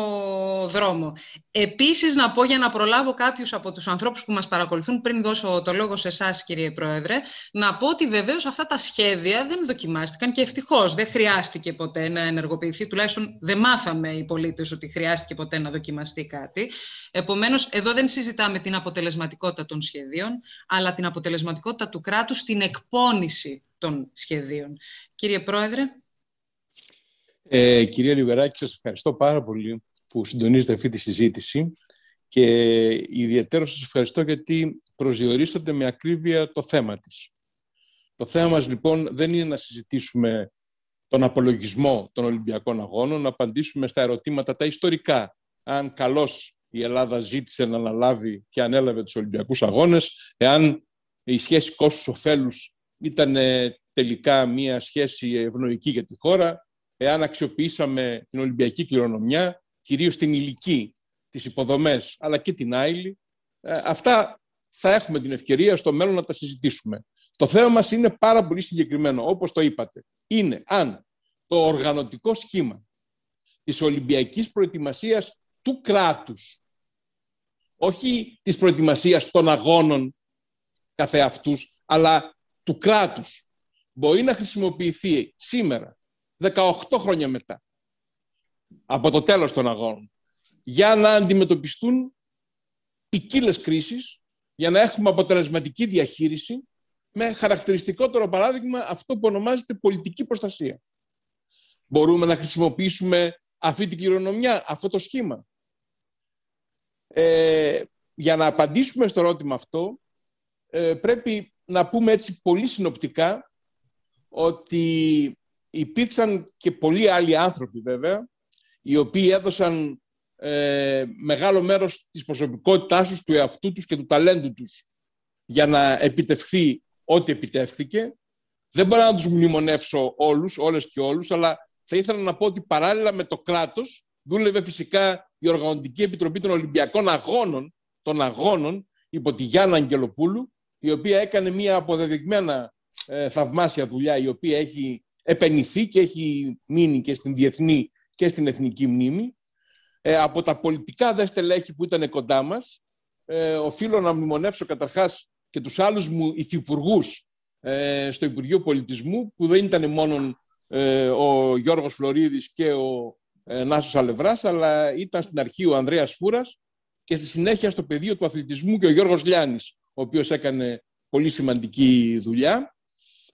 [SPEAKER 2] δρόμο. Επίσης, να πω για να προλάβω κάποιους από τους ανθρώπους που μας παρακολουθούν, πριν δώσω το λόγο σε εσάς, κύριε Πρόεδρε, να πω ότι βεβαίως αυτά τα σχέδια δεν δοκιμάστηκαν και ευτυχώς δεν χρειάστηκε ποτέ να ενεργοποιηθεί, τουλάχιστον δεν μάθαμε οι πολίτες ότι χρειάστηκε ποτέ να δοκιμαστεί κάτι. Επομένως, εδώ δεν συζητάμε την αποτελεσματικότητα των σχεδίων, αλλά την αποτελεσματικότητα του κράτους στην εκπόνηση των σχεδίων. Κύριε Πρόεδρε.
[SPEAKER 4] Ε, κυρία Λιβεράκη, σας ευχαριστώ πάρα πολύ που συντονίζετε αυτή τη συζήτηση και ιδιαίτερα σας ευχαριστώ γιατί προσδιορίσατε με ακρίβεια το θέμα της. Το θέμα μας λοιπόν δεν είναι να συζητήσουμε τον απολογισμό των Ολυμπιακών Αγώνων, να απαντήσουμε στα ερωτήματα τα ιστορικά. Αν καλώς η Ελλάδα ζήτησε να αναλάβει και ανέλαβε τους Ολυμπιακούς Αγώνες, εάν η σχέση κόστους-οφέλους ήταν τελικά μια σχέση ευνοϊκή για τη χώρα, εάν αξιοποιήσαμε την Ολυμπιακή κληρονομιά, κυρίως την υλική, τις υποδομές, αλλά και την άειλη, ε, αυτά θα έχουμε την ευκαιρία στο μέλλον να τα συζητήσουμε. Το θέμα μας είναι πάρα πολύ συγκεκριμένο, όπως το είπατε. Είναι αν το οργανωτικό σχήμα της Ολυμπιακής προετοιμασίας του κράτους, όχι της προετοιμασίας των αγώνων καθεαυτούς, αλλά του κράτους, μπορεί να χρησιμοποιηθεί σήμερα 18 χρόνια μετά από το τέλος των αγώνων για να αντιμετωπιστούν ποικίλες κρίσεις, για να έχουμε αποτελεσματική διαχείριση με χαρακτηριστικότερο παράδειγμα αυτό που ονομάζεται πολιτική προστασία. Μπορούμε να χρησιμοποιήσουμε αυτή την κληρονομιά, αυτό το σχήμα. Ε, για να απαντήσουμε στο ερώτημα αυτό, ε, πρέπει να πούμε έτσι πολύ συνοπτικά ότι υπήρξαν και πολλοί άλλοι άνθρωποι βέβαια, οι οποίοι έδωσαν ε, μεγάλο μέρος της προσωπικότητάς τους, του εαυτού τους και του ταλέντου τους για να επιτευχθεί ό,τι επιτεύχθηκε. Δεν μπορώ να τους μνημονεύσω όλους, όλες και όλους, αλλά θα ήθελα να πω ότι παράλληλα με το κράτος δούλευε φυσικά η Οργανωτική Επιτροπή των Ολυμπιακών Αγώνων, των Αγώνων, υπό τη Γιάννα Αγγελοπούλου, η οποία έκανε μια αποδεδειγμένα ε, θαυμάσια δουλειά, η οποία έχει επενηθεί και έχει μείνει και στην διεθνή και στην εθνική μνήμη. Ε, από τα πολιτικά δε στελέχη που ήταν κοντά μας, ε, οφείλω να μνημονεύσω καταρχάς και τους άλλους μου υφυπουργούς ε, στο Υπουργείο Πολιτισμού, που δεν ήταν μόνο ε, ο Γιώργος Φλωρίδης και ο ε, Νάσος Αλευράς, αλλά ήταν στην αρχή ο Ανδρέας Φούρας και στη συνέχεια στο πεδίο του αθλητισμού και ο Γιώργος Λιάνης, ο οποίος έκανε πολύ σημαντική δουλειά.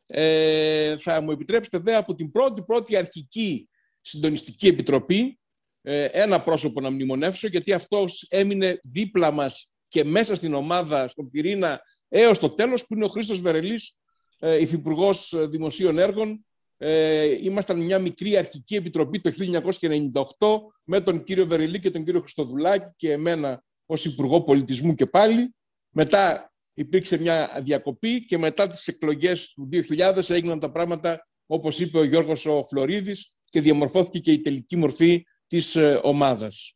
[SPEAKER 4] Ε, θα μου επιτρέψετε δε από την πρώτη πρώτη αρχική συντονιστική επιτροπή ε, ένα πρόσωπο να μνημονεύσω γιατί αυτός έμεινε δίπλα μας και μέσα στην ομάδα, στον πυρήνα έως το τέλος που είναι ο Χρήστος Βερελής, ε, Υφυπουργός Δημοσίων Έργων. Ε, ήμασταν μια μικρή αρχική επιτροπή το 1998 με τον κύριο Βερελή και τον κύριο Χριστοδουλάκη και εμένα ως Υπουργό Πολιτισμού και πάλι. Μετά υπήρξε μια διακοπή και μετά τις εκλογές του 2000 έγιναν τα πράγματα όπως είπε ο Γιώργος ο Φλωρίδης και διαμορφώθηκε και η τελική μορφή της ε, ομάδας.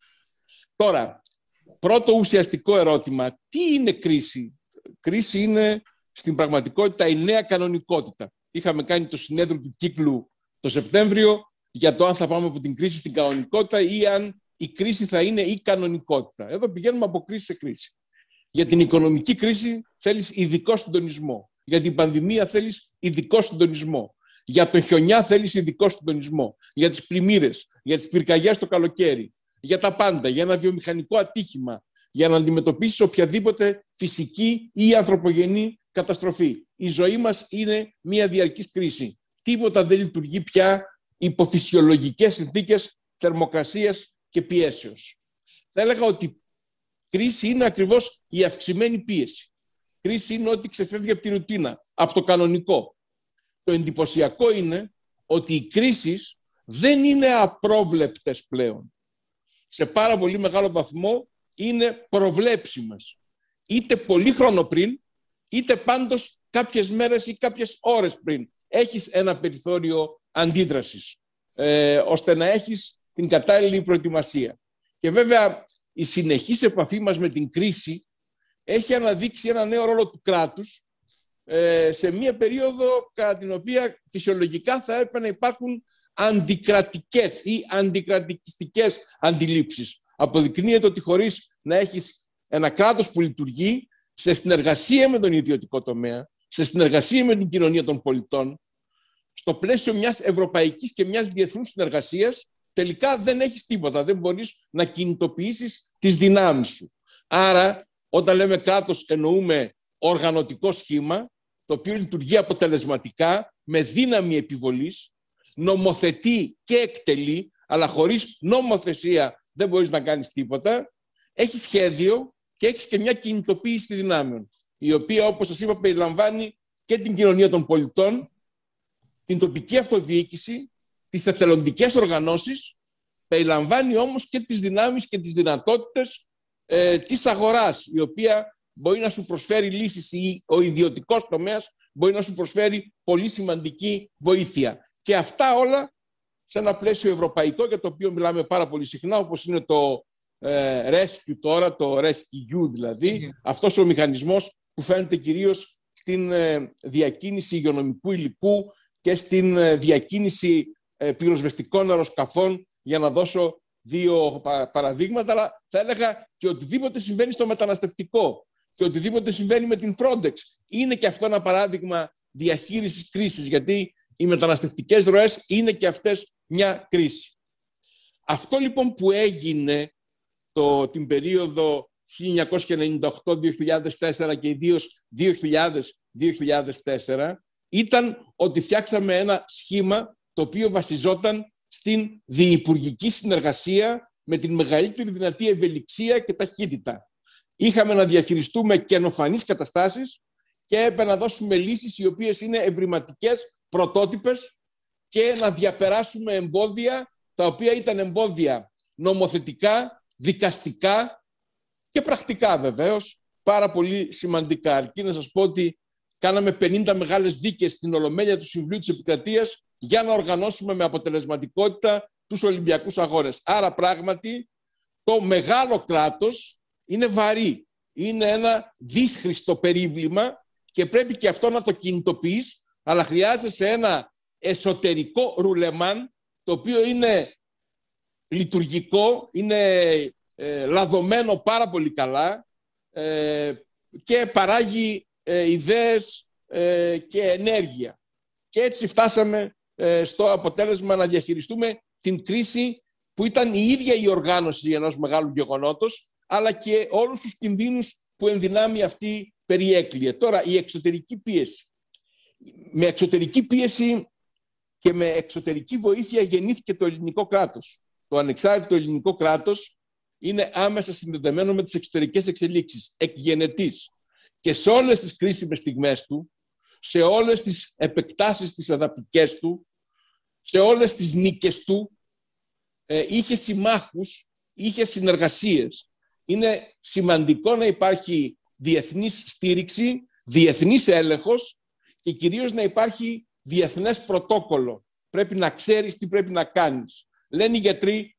[SPEAKER 4] Τώρα, πρώτο ουσιαστικό ερώτημα, τι είναι κρίση; Κρίση είναι στην πραγματικότητα η νέα κανονικότητα. Είχαμε κάνει το συνέδριο του κύκλου το Σεπτέμβριο για το αν θα πάμε από την κρίση στην κανονικότητα ή αν η κρίση θα είναι η κανονικότητα. Εδώ πηγαίνουμε από κρίση σε κρίση. Για την οικονομική κρίση θέλεις ειδικό συντονισμό. Για την πανδημία θέλεις ειδικό συντονισμό. Για το χιονιά θέλεις ειδικό συντονισμό. Για τις πλημμύρες, για τις πυρκαγιές το καλοκαίρι. Για τα πάντα, για ένα βιομηχανικό ατύχημα. Για να αντιμετωπίσεις οποιαδήποτε φυσική ή ανθρωπογενή καταστροφή. Η ζωή μας είναι μια διαρκής κρίση. Τίποτα δεν λειτουργεί πια υπό φυσιολογικές συνθήκες θερμοκρασίας και πιέσεως. Θα έλεγα ότι Κρίση είναι ακριβώς η αυξημένη πίεση. Κρίση είναι ότι ξεφεύγει από τη ρουτίνα, από το κανονικό. Το εντυπωσιακό είναι ότι οι κρίσεις δεν είναι απρόβλεπτες πλέον. Σε πάρα πολύ μεγάλο βαθμό είναι προβλέψιμες. Είτε πολύ χρόνο πριν, είτε πάντως κάποιες μέρες ή κάποιες ώρες πριν. Έχεις ένα περιθώριο αντίδρασης, ε, ώστε να έχεις την κατάλληλη προετοιμασία. Και βέβαια η συνεχής επαφή μας με την κρίση έχει αναδείξει ένα νέο ρόλο του κράτους ε, σε μία περίοδο κατά την οποία φυσιολογικά θα έπρεπε να υπάρχουν αντικρατικές ή αντικρατικιστικές αντιλήψεις. Αποδεικνύεται ότι χωρίς να έχεις ένα κράτος που λειτουργεί σε συνεργασία με τον ιδιωτικό τομέα, σε συνεργασία με την κοινωνία των πολιτών, στο πλαίσιο μιας ευρωπαϊκής και μιας διεθνούς συνεργασίας, τελικά δεν έχεις τίποτα. Δεν μπορείς να κινητοποιήσεις τις δυνάμεις σου. Άρα, όταν λέμε κράτος, εννοούμε οργανωτικό σχήμα, το οποίο λειτουργεί αποτελεσματικά, με δύναμη επιβολής, νομοθετεί και εκτελεί, αλλά χωρίς νομοθεσία δεν μπορείς να κάνεις τίποτα, έχει σχέδιο και έχεις και μια κινητοποίηση δυνάμεων, η οποία, όπως σας είπα, περιλαμβάνει και την κοινωνία των πολιτών, την τοπική αυτοδιοίκηση, τις εθελοντικές οργανώσεις, περιλαμβάνει όμως και τις δυνάμεις και τις δυνατότητες ε, της αγοράς, η οποία μπορεί να σου προσφέρει λύσεις ή ο ιδιωτικός τομέας μπορεί να σου προσφέρει πολύ σημαντική βοήθεια. Και αυτά όλα σε ένα πλαίσιο ευρωπαϊκό για το οποίο μιλάμε πάρα πολύ συχνά, όπως είναι το ε, Rescue τώρα, το Rescue δηλαδή, mm. αυτός ο μηχανισμός που φαίνεται κυρίως στην ε, διακίνηση υγειονομικού υλικού και στην ε, διακίνηση ε, πυροσβεστικών αεροσκαφών, για να δώσω δύο παραδείγματα, αλλά θα έλεγα και οτιδήποτε συμβαίνει στο μεταναστευτικό και οτιδήποτε συμβαίνει με την Frontex. Είναι και αυτό ένα παράδειγμα διαχείρισης κρίσης, γιατί οι μεταναστευτικές ροές είναι και αυτές μια κρίση. Αυτό λοιπόν που έγινε το, την περίοδο 1998-2004 και ιδίως 2000-2004 ήταν ότι φτιάξαμε ένα σχήμα το οποίο βασιζόταν στην διυπουργική συνεργασία με την μεγαλύτερη δυνατή ευελιξία και ταχύτητα. Είχαμε να διαχειριστούμε καινοφανείς καταστάσεις και έπρεπε να δώσουμε λύσεις οι οποίες είναι ευρηματικές, πρωτότυπες και να διαπεράσουμε εμπόδια τα οποία ήταν εμπόδια νομοθετικά, δικαστικά και πρακτικά βεβαίως, πάρα πολύ σημαντικά. Αρκεί να σας πω ότι κάναμε 50 μεγάλες δίκες στην Ολομέλεια του Συμβουλίου της Επικρατείας για να οργανώσουμε με αποτελεσματικότητα τους Ολυμπιακούς Αγώνες. Άρα πράγματι το μεγάλο κράτος είναι βαρύ. Είναι ένα δύσχριστο περίβλημα και πρέπει και αυτό να το κινητοποιείς, αλλά χρειάζεσαι ένα εσωτερικό ρουλεμάν, το οποίο είναι λειτουργικό, είναι ε, λαδωμένο πάρα πολύ καλά ε, και παράγει ε, ιδέες ε, και ενέργεια. Και έτσι φτάσαμε ε, στο αποτέλεσμα να διαχειριστούμε την κρίση που ήταν η ίδια η οργάνωση ενός μεγάλου γεγονότος, αλλά και όλους τους κινδύνους που ενδυνάμει αυτή περιέκλειε. Τώρα, η εξωτερική πίεση. Με εξωτερική πίεση και με εξωτερική βοήθεια γεννήθηκε το ελληνικό κράτος. Το ανεξάρτητο ελληνικό κράτος είναι άμεσα συνδεδεμένο με τις εξωτερικές εξελίξεις, εκγενετής. Και σε όλες τις κρίσιμες στιγμές του, σε όλες τις επεκτάσεις τις αδαπτικές του, σε όλες τις νίκες του, ε, είχε συμμάχους, είχε συνεργασίες. Είναι σημαντικό να υπάρχει διεθνής στήριξη, διεθνής έλεγχος και κυρίως να υπάρχει διεθνές πρωτόκολλο. Πρέπει να ξέρεις τι πρέπει να κάνεις. Λένε οι γιατροί,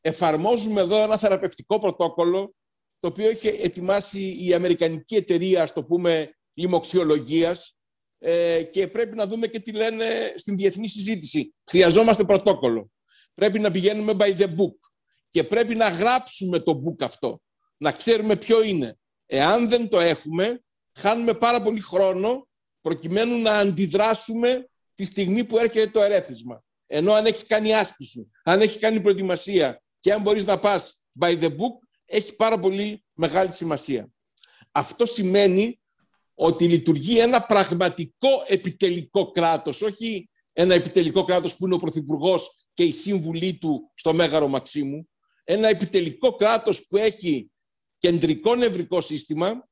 [SPEAKER 4] εφαρμόζουμε εδώ ένα θεραπευτικό πρωτόκολλο το οποίο έχει ετοιμάσει η Αμερικανική εταιρεία, ας το πούμε, λοιμοξιολογίας ε, και πρέπει να δούμε και τι λένε στην διεθνή συζήτηση. Χρειαζόμαστε πρωτόκολλο. Πρέπει να πηγαίνουμε by the book και πρέπει να γράψουμε το book αυτό, να ξέρουμε ποιο είναι. Εάν δεν το έχουμε, χάνουμε πάρα πολύ χρόνο προκειμένου να αντιδράσουμε τη στιγμή που έρχεται το ερέθισμα. Ενώ αν έχεις κάνει άσκηση, αν έχεις κάνει προετοιμασία και αν μπορείς να πας by the book, έχει πάρα πολύ μεγάλη σημασία. Αυτό σημαίνει ότι λειτουργεί ένα πραγματικό επιτελικό κράτος, όχι ένα επιτελικό κράτος που είναι ο Πρωθυπουργός και η σύμβουλή του στο Μέγαρο Μαξίμου, ένα επιτελικό κράτος που έχει κεντρικό νευρικό σύστημα,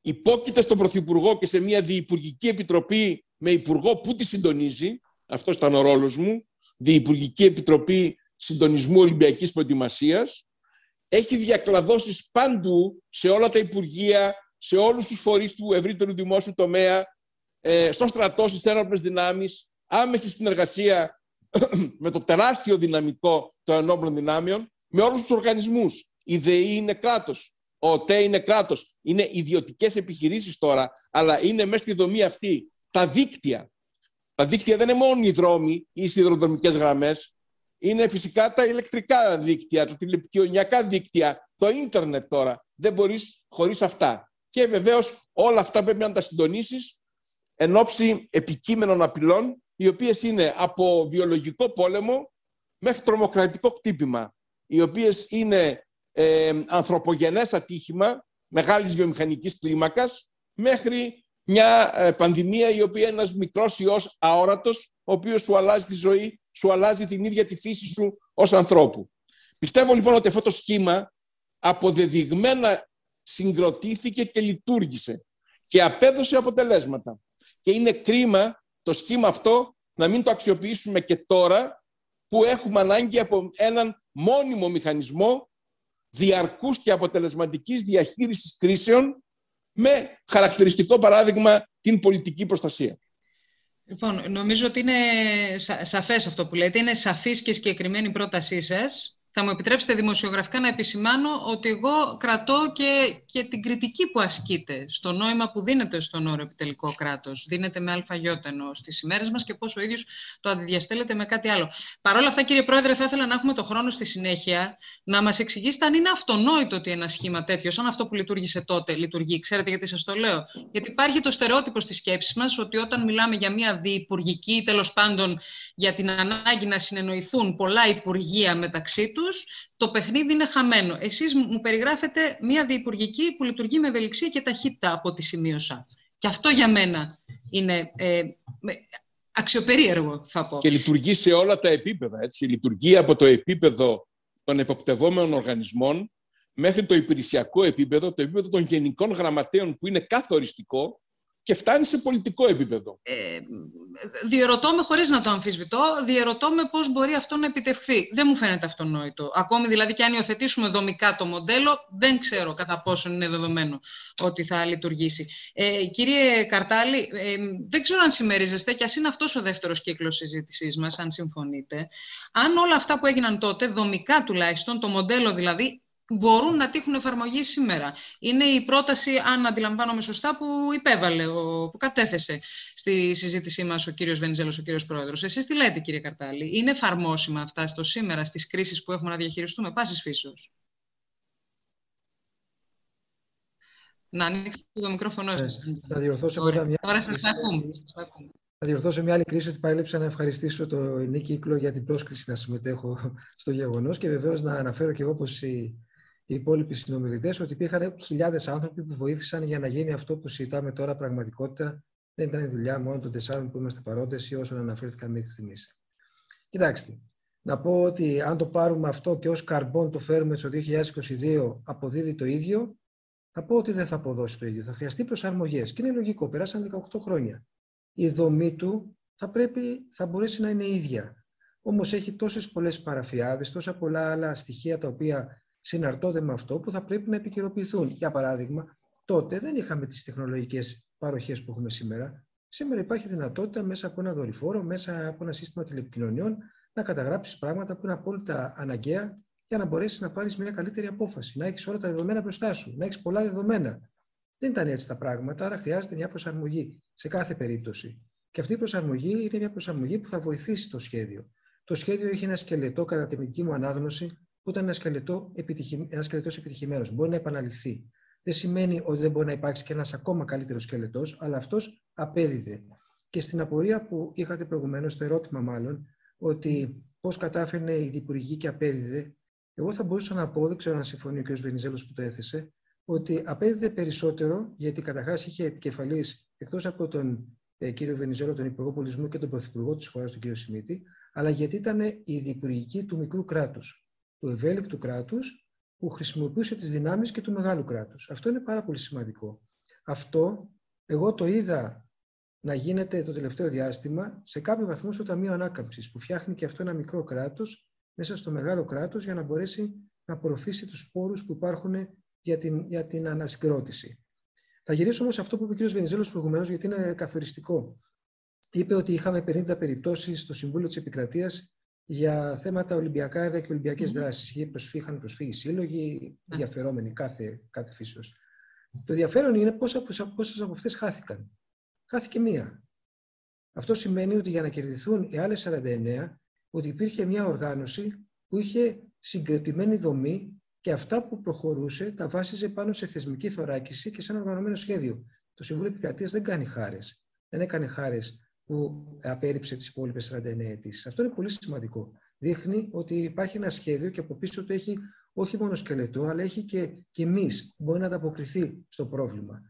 [SPEAKER 4] υπόκειται στον Πρωθυπουργό και σε μια διυπουργική επιτροπή με υπουργό που τη συντονίζει, αυτός ήταν ο ρόλος μου, Διυπουργική Επιτροπή Συντονισμού Ολυμπιακής Προετοιμασίας, έχει διακλαδώσεις παντού σε όλα τα υπουργεία, σε όλους τους φορείς του ευρύτερου δημόσιου τομέα, ε, στο στρατό, στις ένοπλες δυνάμεις, άμεση συνεργασία με το τεράστιο δυναμικό των ενόπλων δυνάμεων, με όλους τους οργανισμούς. Η ΔΕΗ είναι κράτος, ο ΟΤΕ είναι κράτος. Είναι ιδιωτικές επιχειρήσεις τώρα, αλλά είναι μέσα στη δομή αυτή τα δίκτυα Τα δίκτυα δεν είναι μόνο οι δρόμοι ή οι σιδηροδρομικές γραμμές. Είναι φυσικά τα ηλεκτρικά δίκτυα, τα τηλεπικοινωνιακά δίκτυα, το ίντερνετ τώρα. Δεν μπορείς χωρίς αυτά. Και βεβαίως όλα αυτά πρέπει να τα συντονίσεις εν ώψη επικείμενων απειλών, οι οποίες είναι από βιολογικό πόλεμο μέχρι τρομοκρατικό κτύπημα, οι οποίες είναι ε, ανθρωπογενές ατύχημα μεγάλης βιομηχανικής κλίμακας, μέχρι μια ε, πανδημία η οποία είναι ένας μικρός ιός αόρατος, ο οποίος σου αλλάζει τη ζωή, σου αλλάζει την ίδια τη φύση σου ως ανθρώπου. Πιστεύω λοιπόν ότι αυτό το σχήμα αποδεδειγμένα συγκροτήθηκε και λειτουργήσε και απέδωσε αποτελέσματα. Και είναι κρίμα το σχήμα αυτό να μην το αξιοποιήσουμε και τώρα που έχουμε ανάγκη από έναν μόνιμο μηχανισμό διαρκούς και αποτελεσματικής διαχείρισης κρίσεων με χαρακτηριστικό παράδειγμα την πολιτική προστασία.
[SPEAKER 2] Λοιπόν, νομίζω ότι είναι σαφές αυτό που λέτε. Είναι σαφής και συγκεκριμένη πρότασή σας. Θα μου επιτρέψετε δημοσιογραφικά να επισημάνω ότι εγώ κρατώ και, και την κριτική που ασκείται στο νόημα που δίνεται στον όρο επιτελικό κράτος. Δίνεται με αλφαγιώτενο στις ημέρες μας και πώς ο ίδιος το αντιδιαστέλλεται με κάτι άλλο. Παρ' όλα αυτά, κύριε Πρόεδρε, θα ήθελα να έχουμε το χρόνο στη συνέχεια να μας εξηγήσετε αν είναι αυτονόητο ότι ένα σχήμα τέτοιο, σαν αυτό που λειτουργήσε τότε, λειτουργεί. Ξέρετε γιατί σας το λέω; Γιατί υπάρχει το στερεότυπο στη σκέψη μας ότι όταν μιλάμε για μια διυπουργική ή τέλος πάντων για την ανάγκη να συνεννοηθούν πολλά υπουργεία μεταξύ του, το παιχνίδι είναι χαμένο. Εσείς μου περιγράφετε μια διυπουργική που λειτουργεί με ευελιξία και ταχύτητα από τη σημείωσα. Και αυτό για μένα είναι ε, αξιοπερίεργο, θα πω.
[SPEAKER 4] Και λειτουργεί σε όλα τα επίπεδα. Έτσι. Λειτουργεί από το επίπεδο των εποπτευόμενων οργανισμών μέχρι το υπηρεσιακό επίπεδο, το επίπεδο των γενικών γραμματέων που είναι καθοριστικό και φτάνει σε πολιτικό επίπεδο. Ε,
[SPEAKER 2] διερωτώ με, χωρίς να το αμφισβητώ, διερωτώ με πώς μπορεί αυτό να επιτευχθεί. Δεν μου φαίνεται αυτονόητο. Ακόμη δηλαδή και αν υιοθετήσουμε δομικά το μοντέλο, δεν ξέρω κατά πόσο είναι δεδομένο ότι θα λειτουργήσει. Ε, κύριε Καρτάλη, ε, δεν ξέρω αν συμμερίζεστε, και ας είναι αυτός ο δεύτερος κύκλος συζήτησής μας, αν συμφωνείτε, αν όλα αυτά που έγιναν τότε, δομικά τουλάχιστον, το μοντέλο δηλαδή, μπορούν να τύχουν εφαρμογή σήμερα. Είναι η πρόταση, αν αντιλαμβάνομαι σωστά, που υπέβαλε, που κατέθεσε στη συζήτησή μας ο κύριος Βενιζέλος, ο κύριος Πρόεδρος. Εσείς τι λέτε κύριε Καρτάλη, είναι εφαρμόσιμα αυτά στο σήμερα, στις κρίσεις που έχουμε να διαχειριστούμε, πάσης φύσεως; Να ανοίξετε το μικρόφωνο σας.
[SPEAKER 3] Ε, θα διορθώσω μια...
[SPEAKER 2] Τώρα σας ακούμε.
[SPEAKER 3] Θα διορθώσω μια άλλη κρίση ότι παρέλειψα να ευχαριστήσω το Νίκη Κύκλο για την πρόσκληση να συμμετέχω στο γεγονός και βεβαίως να αναφέρω και εγώ πως η οι υπόλοιποι συνομιλητές ότι υπήρχαν χιλιάδες άνθρωποι που βοήθησαν για να γίνει αυτό που συζητάμε τώρα πραγματικότητα. Δεν ήταν η δουλειά μόνο των τεσσάρων που είμαστε παρόντες ή όσων αναφέρθηκαν μέχρι στιγμής. Κοιτάξτε, να πω ότι αν το πάρουμε αυτό και ως καρμπόν το φέρουμε στο 2022 αποδίδει το ίδιο, θα πω ότι δεν θα αποδώσει το ίδιο. Θα χρειαστεί προσαρμογές. Και είναι λογικό, περάσαν 18 χρόνια. Η δομή του θα, πρέπει, θα μπορέσει να είναι ίδια. Όμως έχει τόσες πολλές παραφιάδες, τόσα πολλά άλλα στοιχεία τα οποία συναρτώνται με αυτό που θα πρέπει να επικαιροποιηθούν. Για παράδειγμα, τότε δεν είχαμε τις τεχνολογικές παροχές που έχουμε σήμερα. Σήμερα υπάρχει δυνατότητα μέσα από ένα δορυφόρο, μέσα από ένα σύστημα τηλεπικοινωνιών να καταγράψεις πράγματα που είναι απόλυτα αναγκαία για να μπορέσεις να πάρεις μια καλύτερη απόφαση, να έχεις όλα τα δεδομένα μπροστά σου, να έχεις πολλά δεδομένα. Δεν ήταν έτσι τα πράγματα, άρα χρειάζεται μια προσαρμογή σε κάθε περίπτωση. Και αυτή η προσαρμογή είναι μια προσαρμογή που θα βοηθήσει το σχέδιο. Το σχέδιο έχει ένα σκελετό, κατά την δική μου ανάγνωση, που ήταν ένα σκελετό ένας σκελετός επιτυχημένος. Μπορεί να επαναληφθεί. Δεν σημαίνει ότι δεν μπορεί να υπάρξει και ένας ακόμα καλύτερος σκελετός, αλλά αυτός απέδιδε. Και στην απορία που είχατε προηγουμένως, το ερώτημα μάλλον, ότι πώς κατάφερνε η Διπουργή και απέδιδε, εγώ θα μπορούσα να πω, δεν ξέρω αν συμφωνεί ο κ. Βενιζέλος που το έθεσε, ότι απέδιδε περισσότερο, γιατί καταρχάς είχε επικεφαλής εκτός από τον ε, κύριο Βενιζέλο, τον Υπουργό Πολιτισμού και τον Πρωθυπουργό της χώρας, τον κύριο Σιμίτη, αλλά γιατί ήταν η διπουργική του μικρού κράτους του ευέλικτου κράτους που χρησιμοποιούσε τις δυνάμεις και του μεγάλου κράτους. Αυτό είναι πάρα πολύ σημαντικό. Αυτό εγώ το είδα να γίνεται το τελευταίο διάστημα σε κάποιο βαθμό στο Ταμείο Ανάκαμψης που φτιάχνει και αυτό ένα μικρό κράτος μέσα στο μεγάλο κράτος για να μπορέσει να απορροφήσει τους πόρους που υπάρχουν για την, για την ανασυγκρότηση. Θα γυρίσω όμως σε αυτό που είπε ο κ. Βενιζέλος προηγουμένως γιατί είναι καθοριστικό. Είπε ότι είχαμε 50 περιπτώσεις στο Συμβούλιο της Επικρατείας για θέματα Ολυμπιακά και Ολυμπιακές mm. δράσεις. Είχαν προσφύγει σύλλογοι, ενδιαφερόμενοι κάθε, κάθε φύσεως. Το ενδιαφέρον είναι πόσες από αυτές χάθηκαν. Χάθηκε μία. Αυτό σημαίνει ότι για να κερδιθούν οι άλλες 49, ότι υπήρχε μια οργάνωση που είχε συγκριτημένη δομή και αυτά που προχωρούσε τα βάσιζε πάνω σε θεσμική θωράκιση και σε ένα οργανωμένο σχέδιο. Το Συμβούλιο Επικρατείας δεν κάνει χάρες. Δεν έκανε χάρες που απέρριψε τις υπόλοιπες 49 αιτήσεις. Αυτό είναι πολύ σημαντικό. Δείχνει ότι υπάρχει ένα σχέδιο και από πίσω του έχει όχι μόνο σκελετό, αλλά έχει και, και εμεί μπορεί να ανταποκριθεί στο πρόβλημα.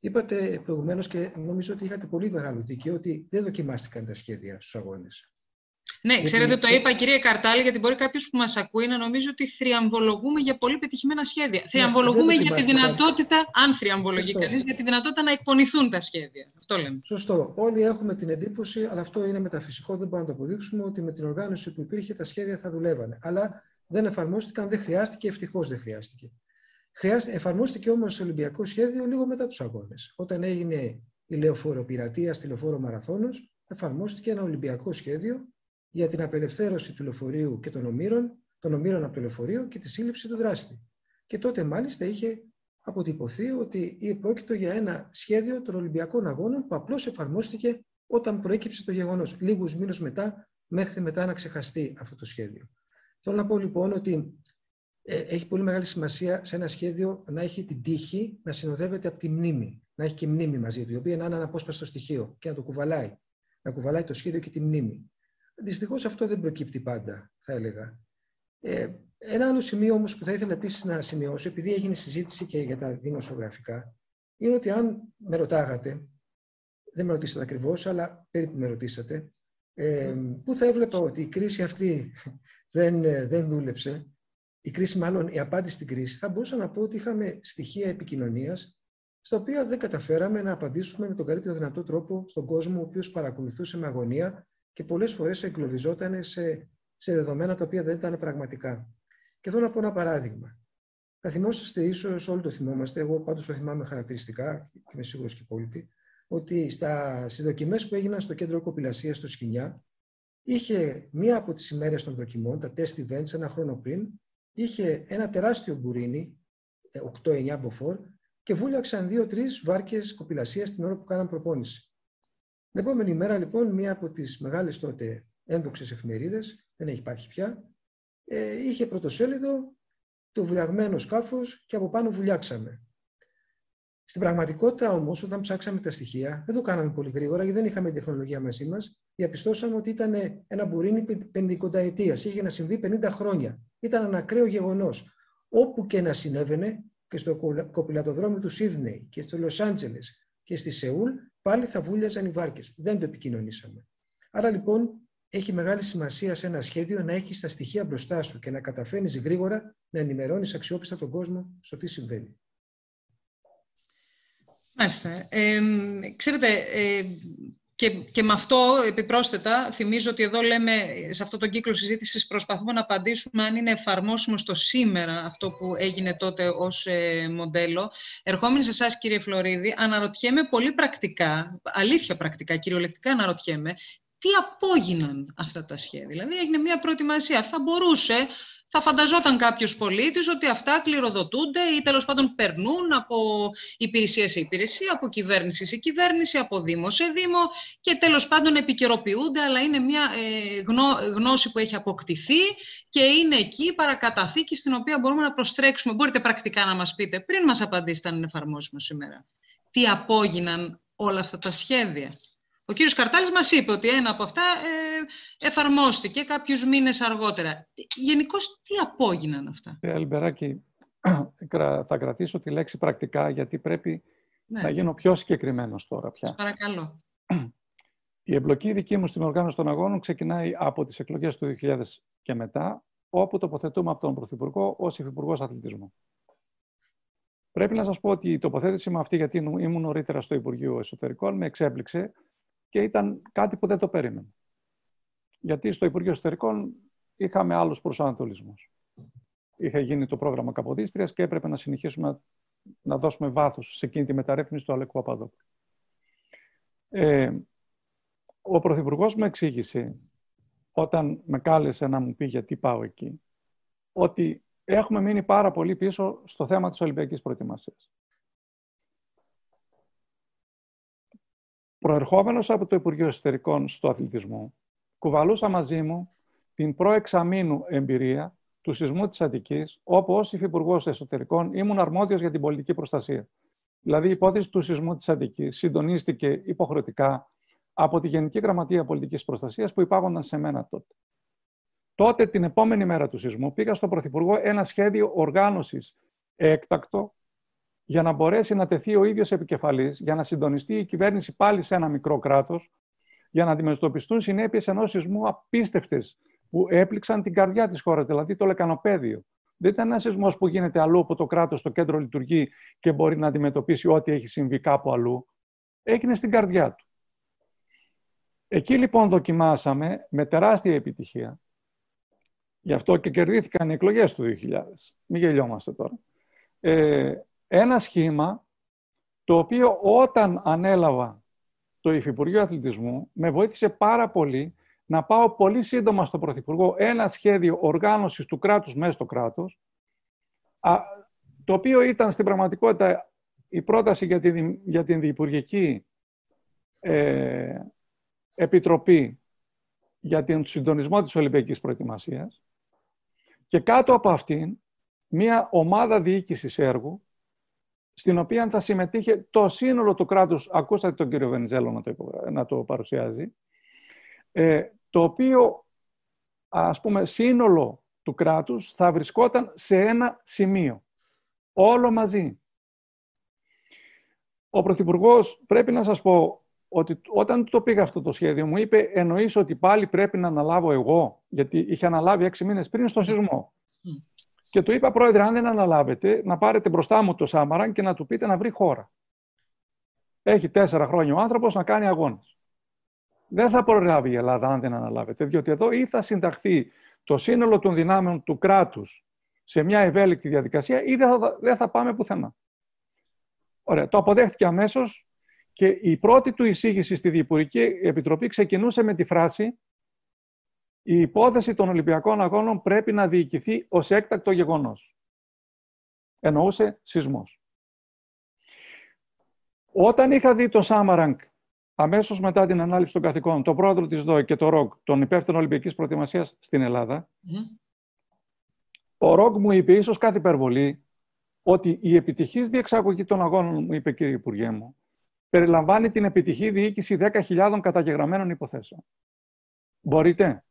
[SPEAKER 3] Είπατε προηγουμένως και νομίζω ότι είχατε πολύ μεγάλο δίκαιο ότι δεν δοκιμάστηκαν τα σχέδια στους αγώνες.
[SPEAKER 2] Ναι, γιατί... ξέρετε, το είπα κυρία Καρτάλη, γιατί μπορεί κάποιος που μας ακούει να νομίζει ότι θριαμβολογούμε για πολύ πετυχημένα σχέδια. Ναι, θριαμβολογούμε για τη δυνατότητα, αν θριαμβολογεί κανείς, για τη δυνατότητα να εκπονηθούν τα σχέδια. Αυτό λέμε.
[SPEAKER 3] Σωστό. Όλοι έχουμε την εντύπωση, αλλά αυτό είναι μεταφυσικό, δεν μπορούμε να το αποδείξουμε, ότι με την οργάνωση που υπήρχε τα σχέδια θα δουλεύανε. Αλλά δεν εφαρμόστηκαν, δεν χρειάστηκε, ευτυχώς δεν χρειάστηκε. Χρειάστηκε, εφαρμόστηκε όμως το Ολυμπιακό σχέδιο λίγο μετά τους αγώνες. Όταν έγινε η λεωφόρο πειρατεία στη λεωφόρο Μαραθώνος, εφαρμόστηκε ένα Ολυμπιακό σχέδιο για την απελευθέρωση του λεωφορείου και των ομήρων, των ομήρων από το λεωφορείο και τη σύλληψη του δράστη. Και τότε μάλιστα είχε αποτυπωθεί ότι πρόκειται για ένα σχέδιο των Ολυμπιακών Αγώνων που απλώς εφαρμόστηκε όταν προέκυψε το γεγονός, λίγους μήνες μετά, μέχρι μετά να ξεχαστεί αυτό το σχέδιο. Θέλω να πω λοιπόν ότι ε, έχει πολύ μεγάλη σημασία σε ένα σχέδιο να έχει την τύχη να συνοδεύεται από τη μνήμη. Να έχει και μνήμη μαζί του, η οποία να είναι ένα απόσπαστο στοιχείο και να το κουβαλάει. Να κουβαλάει το σχέδιο και τη μνήμη. Δυστυχώς αυτό δεν προκύπτει πάντα, θα έλεγα. Ε, ένα άλλο σημείο όμως που θα ήθελα επίσης να σημειώσω, επειδή έγινε συζήτηση και για τα δημοσιογραφικά, είναι ότι αν με ρωτάγατε, δεν με ρωτήσατε ακριβώς, αλλά περίπου με ρωτήσατε, ε, πού θα έβλεπα ότι η κρίση αυτή δεν, ε, δεν δούλεψε, η κρίση μάλλον η απάντηση στην κρίση, θα μπορούσα να πω ότι είχαμε στοιχεία επικοινωνίας στα οποία δεν καταφέραμε να απαντήσουμε με τον καλύτερο δυνατό τρόπο στον κόσμο ο οποίος παρακολουθούσε με αγωνία και πολλές φορές εγκλωβιζόταν σε, σε δεδομένα τα οποία δεν ήταν πραγματικά. Και θέλω να πω ένα παράδειγμα. Θα θυμόσαστε ίσως, όλοι το θυμόμαστε, εγώ πάντως το θυμάμαι χαρακτηριστικά, και είμαι σίγουρος και οι υπόλοιποι, ότι στι δοκιμέ που έγιναν στο κέντρο κοπηλασίας στο Σκινιά, είχε μία από τις ημέρες των δοκιμών, τα test events, ένα χρόνο πριν, είχε ένα τεράστιο μπουρίνι, 8-9 ε, μποφόρ, και βούλιαξαν δύο-τρεις βάρκες κοπηλασίας την ώρα που κάναν προπόνηση. Την επόμενη μέρα, λοιπόν, μία από τις μεγάλες τότε ένδοξες εφημερίδες, δεν έχει υπάρχει πια, ε, είχε πρωτοσέλιδο το βουλιαγμένο σκάφος και από πάνω βουλιάξαμε. Στην πραγματικότητα όμως, όταν ψάξαμε τα στοιχεία, δεν το κάναμε πολύ γρήγορα γιατί δεν είχαμε τεχνολογία μαζί μας, διαπιστώσαμε ότι ήταν ένα μπουρίνι πεντηκονταετίας, είχε να συμβεί 50 χρόνια. Ήταν ένα ακραίο γεγονός. Όπου και να συνέβαινε, και στο κοπηλατοδρόμιο του Σίδνεϊ και στο Λος Άντζελες και στη Σεούλ, πάλι θα βούλιαζαν οι βάρκες. Δεν το επικοινωνήσαμε. Άρα λοιπόν έχει μεγάλη σημασία σε ένα σχέδιο να έχεις τα στοιχεία μπροστά σου και να καταφέρνεις γρήγορα να ενημερώνεις αξιόπιστα τον κόσμο στο τι συμβαίνει.
[SPEAKER 2] Μάλιστα. Ε, ξέρετε, ε, και, και με αυτό επιπρόσθετα θυμίζω ότι εδώ λέμε σε αυτό τον κύκλο συζήτησης προσπαθούμε να απαντήσουμε αν είναι εφαρμόσιμο στο σήμερα αυτό που έγινε τότε ως ε, μοντέλο. Ερχόμενοι σε εσάς κύριε Φλωρίδη, αναρωτιέμαι πολύ πρακτικά, αλήθεια πρακτικά, κυριολεκτικά αναρωτιέμαι, τι απόγιναν αυτά τα σχέδια; Δηλαδή έγινε μια προετοιμασία. Θα μπορούσε θα φανταζόταν κάποιος πολίτης ότι αυτά κληροδοτούνται ή τέλος πάντων περνούν από υπηρεσία σε υπηρεσία, από κυβέρνηση σε κυβέρνηση, από δήμο σε δήμο και τέλος πάντων επικαιροποιούνται, αλλά είναι μια ε, γνώση που έχει αποκτηθεί και είναι εκεί παρακαταθήκη στην οποία μπορούμε να προστρέξουμε. Μπορείτε πρακτικά να μας πείτε, πριν μας απαντήσετε αν είναι εφαρμόσιμο σήμερα, τι απόγιναν όλα αυτά τα σχέδια. Ο κύριος Καρτάλης μας είπε ότι ένα από αυτά ε, εφαρμόστηκε κάποιους μήνες αργότερα. Γενικώς τι απόγιναν αυτά;
[SPEAKER 5] Ε, Αλμπεράκη, θα κρατήσω τη λέξη πρακτικά γιατί πρέπει ναι. να γίνω πιο συγκεκριμένος τώρα πια.
[SPEAKER 2] παρακαλώ.
[SPEAKER 5] Η εμπλοκή δική μου στην οργάνωση των αγώνων ξεκινάει από τις εκλογές του 2000 και μετά, όπου τοποθετούμε από τον Πρωθυπουργό ως Υφυπουργός Αθλητισμού. Πρέπει να σας πω ότι η τοποθέτηση μου αυτή, γιατί ήμουν νωρίτερα στο Υπουργείο Εσωτερικών, με εξέπληξε και ήταν κάτι που δεν το περίμενα. Γιατί στο Υπουργείο Εσωτερικών είχαμε άλλους προσανατολισμούς. Είχε γίνει το πρόγραμμα Καποδίστριας και έπρεπε να συνεχίσουμε να, δώσουμε βάθος σε εκείνη τη μεταρρύθμιση του Αλεκού Απαδόπουλου. Ε, ο Πρωθυπουργός μου εξήγησε, όταν με κάλεσε να μου πει γιατί πάω εκεί, ότι έχουμε μείνει πάρα πολύ πίσω στο θέμα της Ολυμπιακής προετοιμασίας. προερχόμενος από το Υπουργείο Εσωτερικών στο αθλητισμό, κουβαλούσα μαζί μου την προεξαμήνου εμπειρία του σεισμού της Αττικής, όπου ως Υφυπουργός Εσωτερικών ήμουν αρμόδιος για την πολιτική προστασία. Δηλαδή, η υπόθεση του σεισμού της Αττικής συντονίστηκε υποχρεωτικά από τη Γενική Γραμματεία Πολιτικής Προστασίας που υπάγονταν σε μένα τότε. Τότε, την επόμενη μέρα του σεισμού, πήγα στον Πρωθυπουργό ένα σχέδιο οργάνωσης έκτακτο για να μπορέσει να τεθεί ο ίδιος επικεφαλής, για να συντονιστεί η κυβέρνηση πάλι σε ένα μικρό κράτος, για να αντιμετωπιστούν συνέπειες ενός σεισμού απίστευτες που έπληξαν την καρδιά της χώρας, δηλαδή το λεκανοπέδιο. Δεν ήταν ένας σεισμός που γίνεται αλλού από το κράτος, το κέντρο λειτουργεί και μπορεί να αντιμετωπίσει ό,τι έχει συμβεί κάπου αλλού. Έγινε στην καρδιά του. Εκεί λοιπόν δοκιμάσαμε με τεράστια επιτυχία. Γι' αυτό και κερδίθηκαν οι εκλογές του 2000. Μην γελιόμαστε τώρα. Ε, ένα σχήμα το οποίο όταν ανέλαβα το Υφυπουργείο Αθλητισμού με βοήθησε πάρα πολύ να πάω πολύ σύντομα στο Πρωθυπουργό ένα σχέδιο οργάνωσης του κράτους μέσα στο κράτος, το οποίο ήταν στην πραγματικότητα η πρόταση για την, για την Διυπουργική ε, Επιτροπή για τον συντονισμό της Ολυμπιακής Προετοιμασίας. Και κάτω από αυτήν μία ομάδα διοίκησης έργου στην οποία θα συμμετείχε το σύνολο του κράτους, ακούσατε τον κύριο Βενιζέλο να το, να το παρουσιάζει, ε, το οποίο ας πούμε σύνολο του κράτους θα βρισκόταν σε ένα σημείο. Όλο μαζί. Ο Πρωθυπουργός πρέπει να σας πω ότι όταν το πήγα αυτό το σχέδιο μου είπε εννοείς ότι πάλι πρέπει να αναλάβω εγώ γιατί είχε αναλάβει έξι μήνες πριν στο σεισμό. Και του είπα, Πρόεδρε, αν δεν αναλάβετε, να πάρετε μπροστά μου το Σάμαραν και να του πείτε να βρει χώρα. Έχει τέσσερα χρόνια ο άνθρωπος να κάνει αγώνες δεν θα προλάβει η Ελλάδα αν δεν αναλάβετε, διότι εδώ ή θα συνταχθεί το σύνολο των δυνάμεων του κράτους σε μια ευέλικτη διαδικασία ή δεν θα, δεν θα πάμε πουθενά. Ωραία, το αποδέχτηκε αμέσως και η πρώτη του εισήγηση στη Διεπουργική Επιτροπή ξεκινούσε με τη φράση «Η υπόθεση των Ολυμπιακών Αγώνων πρέπει να διοικηθεί ως έκτακτο γεγονός». Εννοούσε σεισμός. Όταν είχα δει το Σάμαραγκ αμέσως μετά την ανάληψη των καθηκόντων, τον πρόεδρο της ΔΟΕ και το ΡΟΚ, τον υπεύθυνο Ολυμπιακής Προετοιμασίας στην Ελλάδα, ο ΡΟΚ μου είπε, ίσως κάθε υπερβολή, ότι η επιτυχής διεξαγωγή των αγώνων, μου είπε κύριε Υπουργέ μου, περιλαμβάνει την επιτυχή διοίκηση 10.000 καταγεγραμμένων υποθέσεων. Μπορείτε;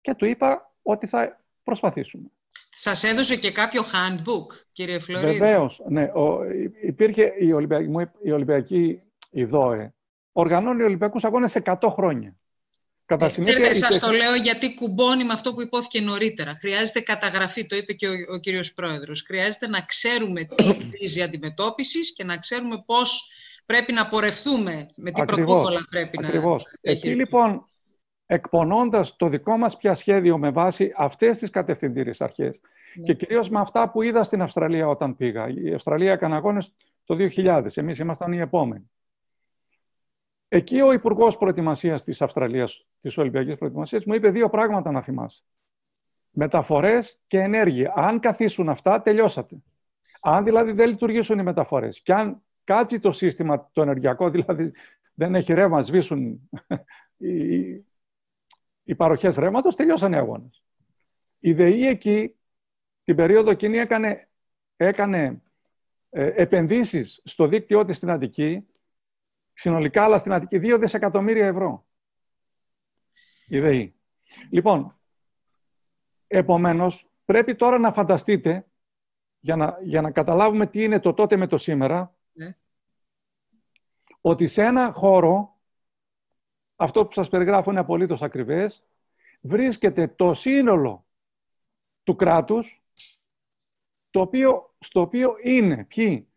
[SPEAKER 5] Και του είπα ότι θα προσπαθήσουμε.
[SPEAKER 2] Σας έδωσε και κάποιο handbook, κύριε Φλωρίδη;
[SPEAKER 5] Βεβαίως, ναι. Ο, υπήρχε η Ολυμπιακή, η Ολυμπιακή η ΔΟΕ, οργανώνει Ολυμπιακούς Αγώνες 100 χρόνια.
[SPEAKER 2] Κατά ε, συνήθεια, σας το λέω γιατί κουμπώνει με αυτό που υπόθηκε νωρίτερα. Χρειάζεται καταγραφή, το είπε και ο, ο κύριος Πρόεδρος. Χρειάζεται να ξέρουμε τι κρίζει αντιμετώπισης και να ξέρουμε πώς πρέπει να πορευτούμε, με τι πρωτόκολλα πρέπει
[SPEAKER 5] ακριβώς. να... Εκεί λοιπόν, εκπονώντας το δικό μας πια σχέδιο με βάση αυτές τις κατευθυντήριες αρχές ναι. και κυρίως με αυτά που είδα στην Αυστραλία όταν πήγα. Η Αυστραλία έκανε αγώνες το 2000, εμείς ήμασταν οι επόμενοι. Εκεί ο Υπουργός Προετοιμασίας της Αυστραλίας, της Ολυμπιακής Προετοιμασίας, μου είπε δύο πράγματα να θυμάσαι. Μεταφορές και ενέργεια. Αν καθίσουν αυτά, τελειώσατε. Αν δηλαδή δεν λειτουργήσουν οι μεταφορές και αν κάτσει το σύστημα το ενεργειακό, δηλαδή δεν έχει ρεύμα, σβήσουν οι, οι παροχές ρεύματος, τελειώσαν οι αγώνες. Η ΔΕΗ εκεί την περίοδο εκείνη έκανε, έκανε ε, επενδύσεις στο δίκτυό της στην Αττική συνολικά, αλλά στην Αττική 2 δισεκατομμύρια ευρώ. Η ΔΕΗ. Λοιπόν, επομένως, πρέπει τώρα να φανταστείτε, για να, για να καταλάβουμε τι είναι το τότε με το σήμερα, ναι. ότι σε ένα χώρο, αυτό που σας περιγράφω είναι απολύτως ακριβές, βρίσκεται το σύνολο του κράτους, το οποίο, στο οποίο είναι ποιοι;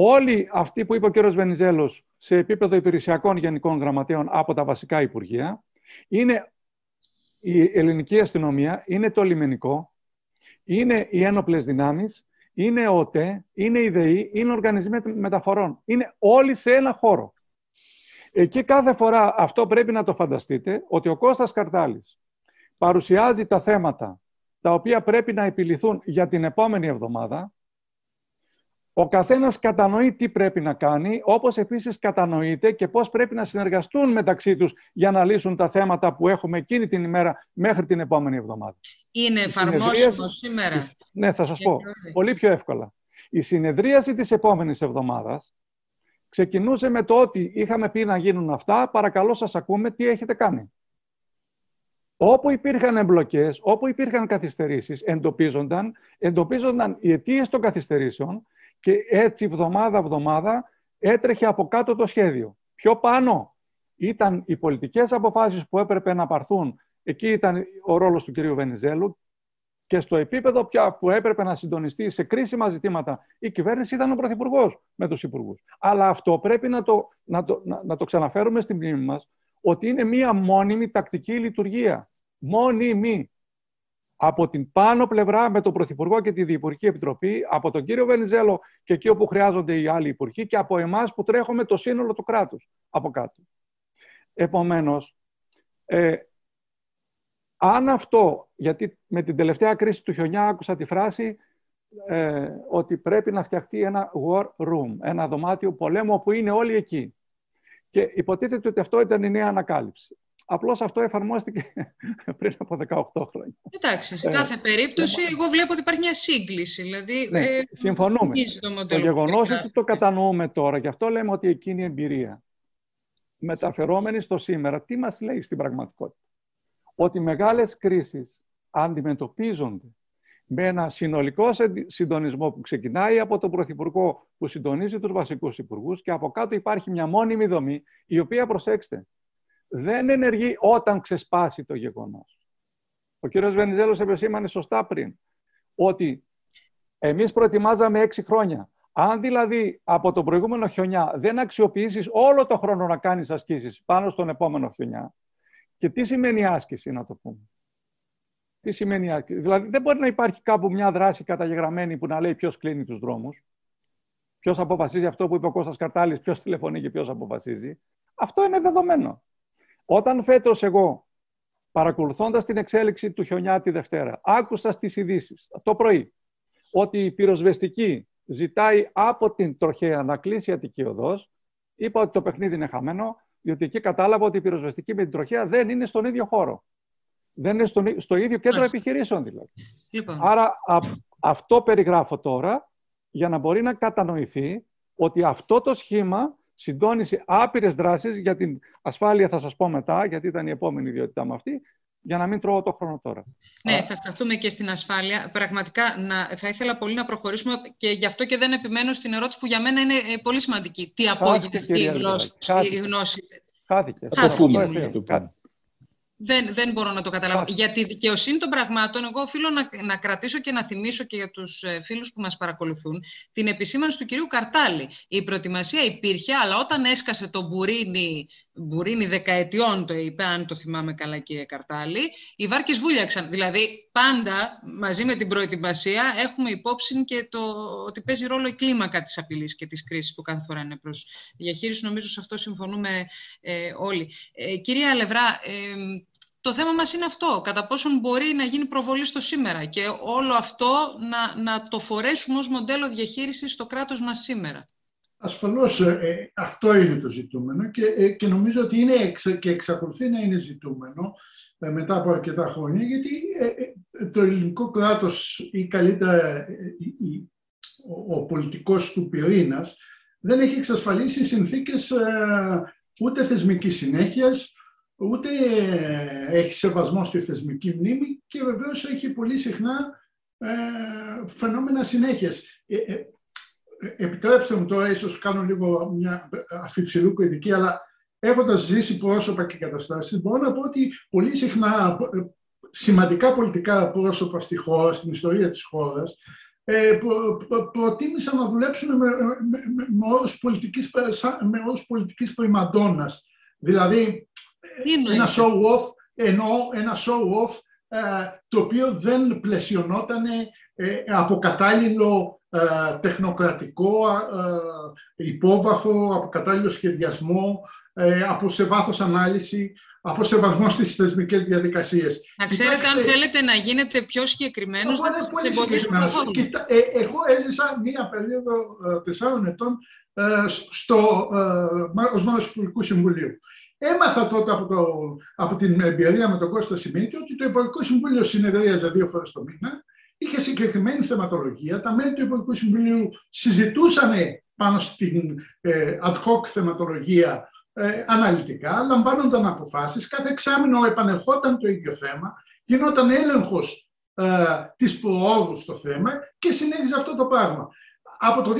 [SPEAKER 5] Όλοι αυτοί που είπε ο κ. Βενιζέλος σε επίπεδο υπηρεσιακών γενικών γραμματέων από τα βασικά υπουργεία. Είναι η ελληνική αστυνομία, είναι το λιμενικό, είναι οι ένοπλες δυνάμεις, είναι ο ΟΤΕ, είναι η ΔΕΗ, είναι οργανισμοί μεταφορών. Είναι όλοι σε ένα χώρο. Εκεί κάθε φορά αυτό πρέπει να το φανταστείτε, ότι ο Κώστας Καρτάλης παρουσιάζει τα θέματα τα οποία πρέπει να επιληθούν για την επόμενη εβδομάδα Ο καθένας κατανοεί τι πρέπει να κάνει, όπως επίσης κατανοείται και πώς πρέπει να συνεργαστούν μεταξύ τους για να λύσουν τα θέματα που έχουμε εκείνη την ημέρα μέχρι την επόμενη εβδομάδα.
[SPEAKER 2] Είναι εφαρμόσιμο σήμερα.
[SPEAKER 5] Ναι, θα σας πω. Πολύ πιο εύκολα. Η συνεδρίαση της επόμενης εβδομάδας ξεκινούσε με το ότι είχαμε πει να γίνουν αυτά, παρακαλώ σας ακούμε τι έχετε κάνει. Όπου υπήρχαν εμπλοκές, όπου υπήρχαν καθυστερήσεις, εντοπίζονταν, εντοπίζονταν οι αιτίες των καθυστερήσεων και έτσι βδομάδα-βδομάδα έτρεχε από κάτω το σχέδιο. Πιο πάνω ήταν οι πολιτικές αποφάσεις που έπρεπε να πάρθουν. Εκεί ήταν ο ρόλος του κ. Βενιζέλου και στο επίπεδο πια που έπρεπε να συντονιστεί σε κρίσιμα ζητήματα η κυβέρνηση ήταν ο Πρωθυπουργός με τους υπουργούς. Αλλά αυτό πρέπει να το, να, το, να, να το ξαναφέρουμε στην μνήμη μας ότι είναι μία μόνιμη τακτική λειτουργία. Μόνιμη από την πάνω πλευρά με τον Πρωθυπουργό και τη Διεπουργική Επιτροπή, από τον κύριο Βενιζέλο και εκεί όπου χρειάζονται οι άλλοι υπουργοί και από εμάς που τρέχουμε το σύνολο του κράτους από κάτω. Επομένως, ε, αν αυτό, γιατί με την τελευταία κρίση του χιονιά άκουσα τη φράση ε, ότι πρέπει να φτιαχτεί ένα war room, ένα δωμάτιο πολέμου όπου είναι όλοι εκεί. Και υποτίθεται ότι αυτό ήταν η νέα ανακάλυψη. Απλώς αυτό εφαρμόστηκε πριν από 18 χρόνια.
[SPEAKER 2] Εντάξει, σε ε, κάθε περίπτωση, εγώ βλέπω ότι υπάρχει μια σύγκληση. Δηλαδή,
[SPEAKER 5] ναι, ε, συμφωνούμε. Το, το γεγονός ότι το κατανοούμε τώρα, γι' αυτό λέμε ότι εκείνη η εμπειρία μεταφερόμενη στο σήμερα, τι μας λέει στην πραγματικότητα; Ότι μεγάλες κρίσεις αντιμετωπίζονται με ένα συνολικό συντονισμό που ξεκινάει από τον Πρωθυπουργό που συντονίζει τους βασικούς υπουργούς και από κάτω υπάρχει μια μόνιμη δομή η οποία, προσέξτε, δεν ενεργεί όταν ξεσπάσει το γεγονός. Ο κύριος Βενιζέλος επεσήμανε σωστά πριν ότι εμείς προετοιμάζαμε έξι χρόνια. Αν δηλαδή από το προηγούμενο χιονιά δεν αξιοποιήσεις όλο το χρόνο να κάνεις ασκήσεις πάνω στον επόμενο χιονιά, και τι σημαίνει άσκηση, να το πούμε. Τι σημαίνει άσκηση. Δηλαδή δεν μπορεί να υπάρχει κάπου μια δράση καταγεγραμμένη που να λέει ποιος κλείνει τους δρόμους. Ποιος αποφασίζει αυτό που είπε ο Κώστας Καρτάλης, ποιος τηλεφωνεί και ποιος αποφασίζει. Αυτό είναι δεδομένο. Όταν φέτος εγώ, παρακολουθώντας την εξέλιξη του χιονιά τη Δευτέρα, άκουσα στις ειδήσεις το πρωί ότι η πυροσβεστική ζητάει από την τροχέα να κλείσει η Αττική Οδός, είπα ότι το παιχνίδι είναι χαμένο, διότι εκεί κατάλαβα ότι η πυροσβεστική με την τροχέα δεν είναι στον ίδιο χώρο. Δεν είναι στο, στο ίδιο κέντρο επιχειρήσεων δηλαδή. Λοιπόν. Άρα αυτό περιγράφω τώρα για να μπορεί να κατανοηθεί ότι αυτό το σχήμα συντόνισε άπειρες δράσεις για την ασφάλεια, θα σας πω μετά, γιατί ήταν η επόμενη ιδιότητά μου αυτή, για να μην τρώω το χρόνο τώρα.
[SPEAKER 2] Ναι, θα σταθούμε και στην ασφάλεια. Πραγματικά να, θα ήθελα πολύ να προχωρήσουμε και γι' αυτό και δεν επιμένω στην ερώτηση που για μένα είναι ε, πολύ σημαντική. Τι απόγευμα, η γνώση.
[SPEAKER 5] Χάθηκε. Η γνώση. Χάθηκε.
[SPEAKER 2] Θα το πούμε. Δεν, δεν μπορώ να το καταλάβω. Για τη δικαιοσύνη των πραγμάτων, εγώ οφείλω να, να κρατήσω και να θυμίσω και για τους ε, φίλους που μας παρακολουθούν την επισήμανση του κυρίου Καρτάλη. Η προετοιμασία υπήρχε, αλλά όταν έσκασε το μπουρίνι, μπουρίνι δεκαετιών, το είπε, αν το θυμάμαι καλά, κύριε Καρτάλη, οι βάρκε βούλιαξαν. Δηλαδή, πάντα μαζί με την προετοιμασία έχουμε υπόψη και το ότι παίζει ρόλο η κλίμακα της απειλής και της κρίσης που κάθε φορά είναι προς διαχείριση. Νομίζω σε αυτό συμφωνούμε ε, όλοι. Ε, κυρία Αλευρά, ε, το θέμα μας είναι αυτό, κατά πόσον μπορεί να γίνει προβολή στο σήμερα και όλο αυτό να, να το φορέσουμε ως μοντέλο διαχείρισης στο κράτος μας σήμερα;
[SPEAKER 6] Ασφαλώς ε, ε, αυτό είναι το ζητούμενο και, ε, και νομίζω ότι είναι και εξακολουθεί να είναι ζητούμενο μετά από αρκετά χρόνια γιατί το ελληνικό κράτος ή καλύτερα ο, ο πολιτικός του πυρήνας δεν έχει εξασφαλίσει συνθήκες ούτε θεσμικής συνέχειας, ούτε έχει σεβασμό στη θεσμική μνήμη και βεβαίως έχει πολύ συχνά ε, φαινόμενα συνέχειας. Ε, ε, επιτρέψτε μου τώρα, ίσως κάνω λίγο μια αφιψηλούκο ειδική, αλλά έχοντας ζήσει πρόσωπα και καταστάσεις, μπορώ να πω ότι πολύ συχνά ε, σημαντικά πολιτικά πρόσωπα στη χώρα, στην ιστορία της χώρας, ε, προ, προτίμησαν να δουλέψουν με, με, με, με όρους πολιτικής, με όρους πολιτικής Δηλαδή, ένα show-off, ενώ ένα show-off ε, το οποίο δεν πλαισιωνόταν ε, από κατάλληλο ε, τεχνοκρατικό υπόβαθρο, από κατάλληλο σχεδιασμό, από σε βάθος ανάλυση, από σεβασμό στις θεσμικές διαδικασίες.
[SPEAKER 2] Να ξέρετε, αν θέλετε να γίνετε πιο συγκεκριμένος,
[SPEAKER 6] θα σας πολύ συγκεκριμένος. Ε, εγώ έζησα μία περίοδο ε, τεσσάρων ετών ε, στο, ως μόνος του Υπουργικού Συμβουλίου. Έμαθα τότε από, το, από την εμπειρία με τον Κώστα Σιμίτη ότι το Υπουργικό Συμβούλιο συνεδρίαζε δύο φορές το μήνα, είχε συγκεκριμένη θεματολογία, τα μέλη του Υπουργικού Συμβουλίου συζητούσαν πάνω στην ε, ad hoc θεματολογία ε, αναλυτικά, λαμβάνονταν αποφάσεις, κάθε εξάμεινο επανερχόταν το ίδιο θέμα, γινόταν έλεγχος ε, της προόδου στο θέμα και συνέχιζε αυτό το πράγμα. Από το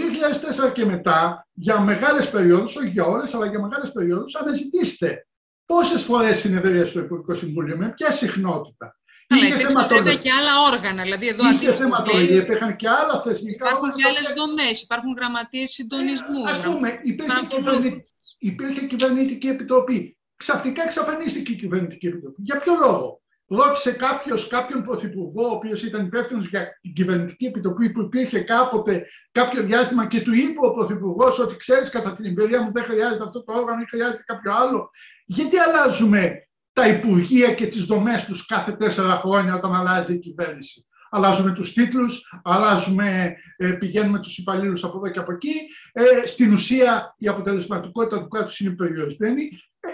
[SPEAKER 6] 2004 και μετά, για μεγάλες περιόδους, όχι για όλες, αλλά για μεγάλες περιόδους, αναζητήστε πόσες φορές συνεδρία στο Υπουργικό Συμβούλιο, με ποια συχνότητα.
[SPEAKER 2] Αλλά υπήρξαν και άλλα όργανα. Δηλαδή εδώ
[SPEAKER 6] είχε θεματολογία, υπήρχαν και άλλα θεσμικά
[SPEAKER 2] Υπάρχουν και άλλες δομές, υπάρχουν γραμματείες συντονισμού.
[SPEAKER 6] Α πούμε, υπήρχε, κυβερνη... υπήρχε κυβερνητική επιτροπή. Ξαφνικά εξαφανίστηκε η κυβερνητική επιτροπή. Για ποιο λόγο; Ρώτησε κάποιος κάποιον πρωθυπουργό, ο οποίος ήταν υπεύθυνος για την κυβερνητική επιτροπή που υπήρχε κάποτε κάποιο διάστημα και του είπε ο πρωθυπουργός ότι ξέρεις, κατά την εμπειρία μου δεν χρειάζεται αυτό το όργανο ή χρειάζεται κάποιο άλλο. Γιατί αλλάζουμε; Τα υπουργεία και τις δομές τους κάθε τέσσερα χρόνια όταν αλλάζει η κυβέρνηση. Αλλάζουμε τους τίτλους, αλλάζουμε, ε, πηγαίνουμε τους υπαλλήλους από εδώ και από εκεί. Ε, στην ουσία η αποτελεσματικότητα του κράτους είναι περιορισμένη. Ε,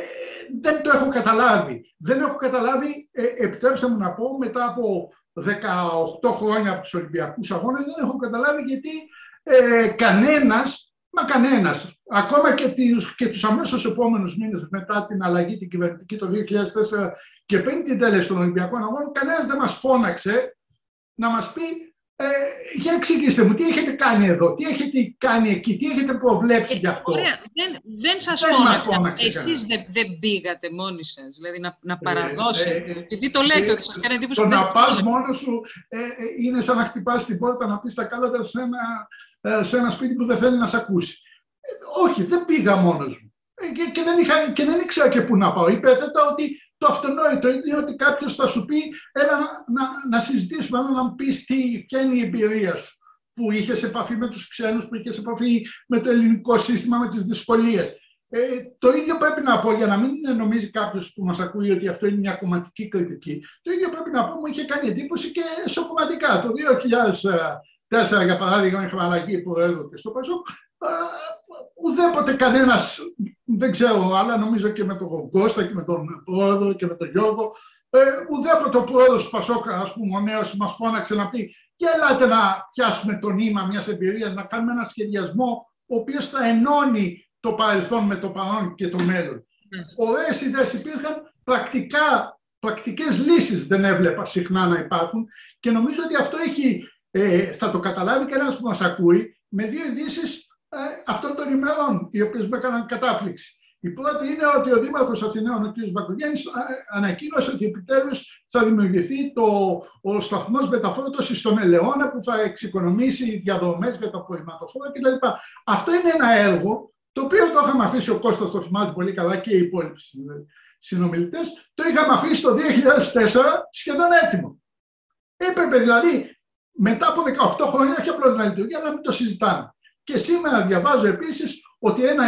[SPEAKER 6] δεν το έχω καταλάβει. Δεν έχω καταλάβει, ε, επιτρέψτε μου να πω, μετά από 18 χρόνια από τους Ολυμπιακούς Αγώνες, δεν έχω καταλάβει γιατί ε, κανένας Μα κανένας. Ακόμα και τους, και τους αμέσως επόμενους μήνες μετά την αλλαγή την κυβερνητική το 2004 και πριν την τέλεση των Ολυμπιακών Αγώνων, κανένας δεν μας φώναξε να μας πει ε, για εξηγήστε μου, τι έχετε κάνει εδώ, τι έχετε κάνει εκεί, τι έχετε προβλέψει γι' αυτό.
[SPEAKER 2] Ωραία, δεν, δεν σας δεν φώναξε. Εσείς δεν, δεν πήγατε μόνοι σας, δηλαδή να, να ε, παραδώσετε. Ε, επειδή το λέτε ε, ότι σας κάνει εντύπωση.
[SPEAKER 6] Το να πας μόνος σου ε, ε, είναι σαν να χτυπάς την πόρτα να πεις τα κάλατα σε ένα ε, σε ένα σπίτι που δεν θέλει να σε ακούσει. Ε, όχι, δεν πήγα μόνος μου. Ε, και, και, δεν είχα, και δεν ήξερα και πού να πάω. Υπέθετα ότι το αυτονόητο είναι ότι κάποιος θα σου πει έλα να, να, να συζητήσουμε, να μου πεις ποια είναι η εμπειρία σου που είχες επαφή με τους ξένους, που είχες επαφή με το ελληνικό σύστημα, με τις δυσκολίες. Ε, το ίδιο πρέπει να πω, για να μην νομίζει κάποιος που μας ακούει ότι αυτό είναι μια κομματική κριτική, το ίδιο πρέπει να πω μου είχε κάνει εντύπωση και σοκομματικά. Το 2004, για παράδειγμα, είχαμε αλλαγή προέδρου και στο Πασόκ. Ουδέποτε κανένας, δεν ξέρω, αλλά νομίζω και με τον Κώστα και με τον πρόεδρο και με τον Γιώργο, ε, ουδέποτε ο πρόεδρος του Πασόκ, ας πούμε, ο νέος, μας φώναξε να πει: Για ελάτε να πιάσουμε το νήμα μιας εμπειρίας, να κάνουμε ένα σχεδιασμό ο οποίος θα ενώνει το παρελθόν με το παρόν και το μέλλον. Mm. Ωραίες ιδέες υπήρχαν, πρακτικά, πρακτικές λύσεις δεν έβλεπα συχνά να υπάρχουν και νομίζω ότι αυτό έχει ε, θα το καταλάβει και ένας που μας ακούει με δύο ειδήσεις ε, αυτών των ημερών, οι οποίες με έκαναν κατάπληξη. Η πρώτη είναι ότι ο Δήμαρχος Αθηναίων, ο κ. Μπακογιάννης, ανακοίνωσε ότι επιτέλους θα δημιουργηθεί το, ο σταθμός μεταφόρτωσης στον Ελαιώνα που θα εξοικονομήσει διαδομές για το απορριμματοφόρο κτλ. Αυτό είναι ένα έργο το οποίο το είχαμε αφήσει ο Κώστας το θυμάται πολύ καλά και οι υπόλοιποι συνομιλητές, το είχαμε αφήσει το 2004 σχεδόν έτοιμο. Έπρεπε δηλαδή μετά από 18 χρόνια όχι απλώς να λειτουργεί, αλλά να μην το συζητάμε. Και σήμερα διαβάζω επίσης ότι ένα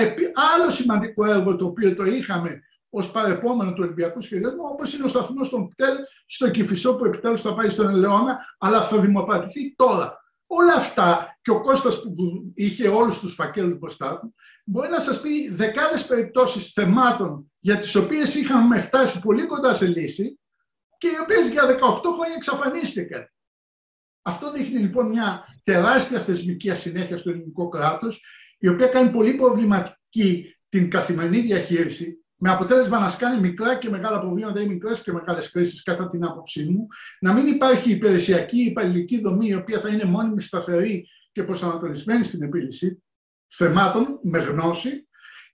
[SPEAKER 6] άλλο σημαντικό έργο το οποίο το είχαμε ως παρεπόμενο του Ολυμπιακού Σχεδιασμού, όπως είναι ο σταθμός των ΠΤΕΛ στο Κυφισό που επιτέλους θα πάει στον Ελαιώνα, αλλά θα δημοπρατηθεί τώρα. Όλα αυτά και ο Κώστας που είχε όλους τους φακέλους μπροστά του, μπορεί να σας πει δεκάδες περιπτώσεις θεμάτων για τις οποίες είχαμε φτάσει πολύ κοντά σε λύση και οι οποίες για 18 χρόνια εξαφανίστηκαν. Αυτό δείχνει λοιπόν μια τεράστια θεσμική ασυνέχεια στο ελληνικό κράτος, η οποία κάνει πολύ προβληματική την καθημερινή διαχείριση, με αποτέλεσμα να σκάνει μικρά και μεγάλα προβλήματα ή μικρές και μεγάλες κρίσεις, κατά την άποψή μου, να μην υπάρχει υπηρεσιακή υπαλληλική δομή, η οποία θα είναι μόνιμη, σταθερή και προσανατολισμένη στην επίλυση θεμάτων με γνώση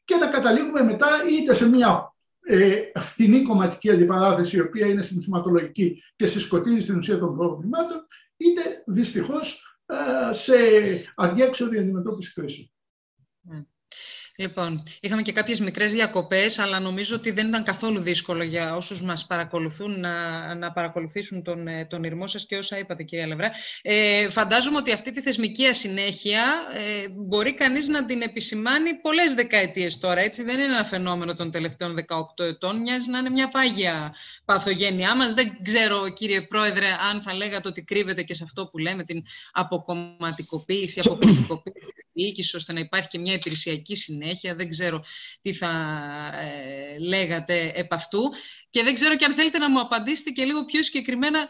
[SPEAKER 6] και να καταλήγουμε μετά είτε σε μια ε, φτηνή κομματική αντιπαράθεση, η οποία είναι συνθηματολογική και συσκοτίζει στην ουσία των προβλημάτων, είτε δυστυχώς σε αδιέξοδη αντιμετώπιση κρίσεων.
[SPEAKER 2] Λοιπόν, είχαμε και κάποιες μικρές διακοπές, αλλά νομίζω ότι δεν ήταν καθόλου δύσκολο για όσους μας παρακολουθούν να, να παρακολουθήσουν τον, ε, τον ήρμό σας και όσα είπατε, κυρία Λευρά. Ε, φαντάζομαι ότι αυτή τη θεσμική ασυνέχεια ε, μπορεί κανείς να την επισημάνει πολλές δεκαετίες τώρα. Έτσι, δεν είναι ένα φαινόμενο των τελευταίων 18 ετών. Μοιάζει να είναι μια πάγια παθογένειά μας. Δεν ξέρω, κύριε Πρόεδρε, αν θα λέγατε ότι κρύβεται και σε αυτό που λέμε, την αποκομματικοποίηση, αποκομματικοποίηση της διοίκησης, ώστε να υπάρχει και μια υπηρεσιακή συνέχεια συνέχεια, δεν ξέρω τι θα ε, λέγατε επ' αυτού. Και δεν ξέρω και αν θέλετε να μου απαντήσετε και λίγο πιο συγκεκριμένα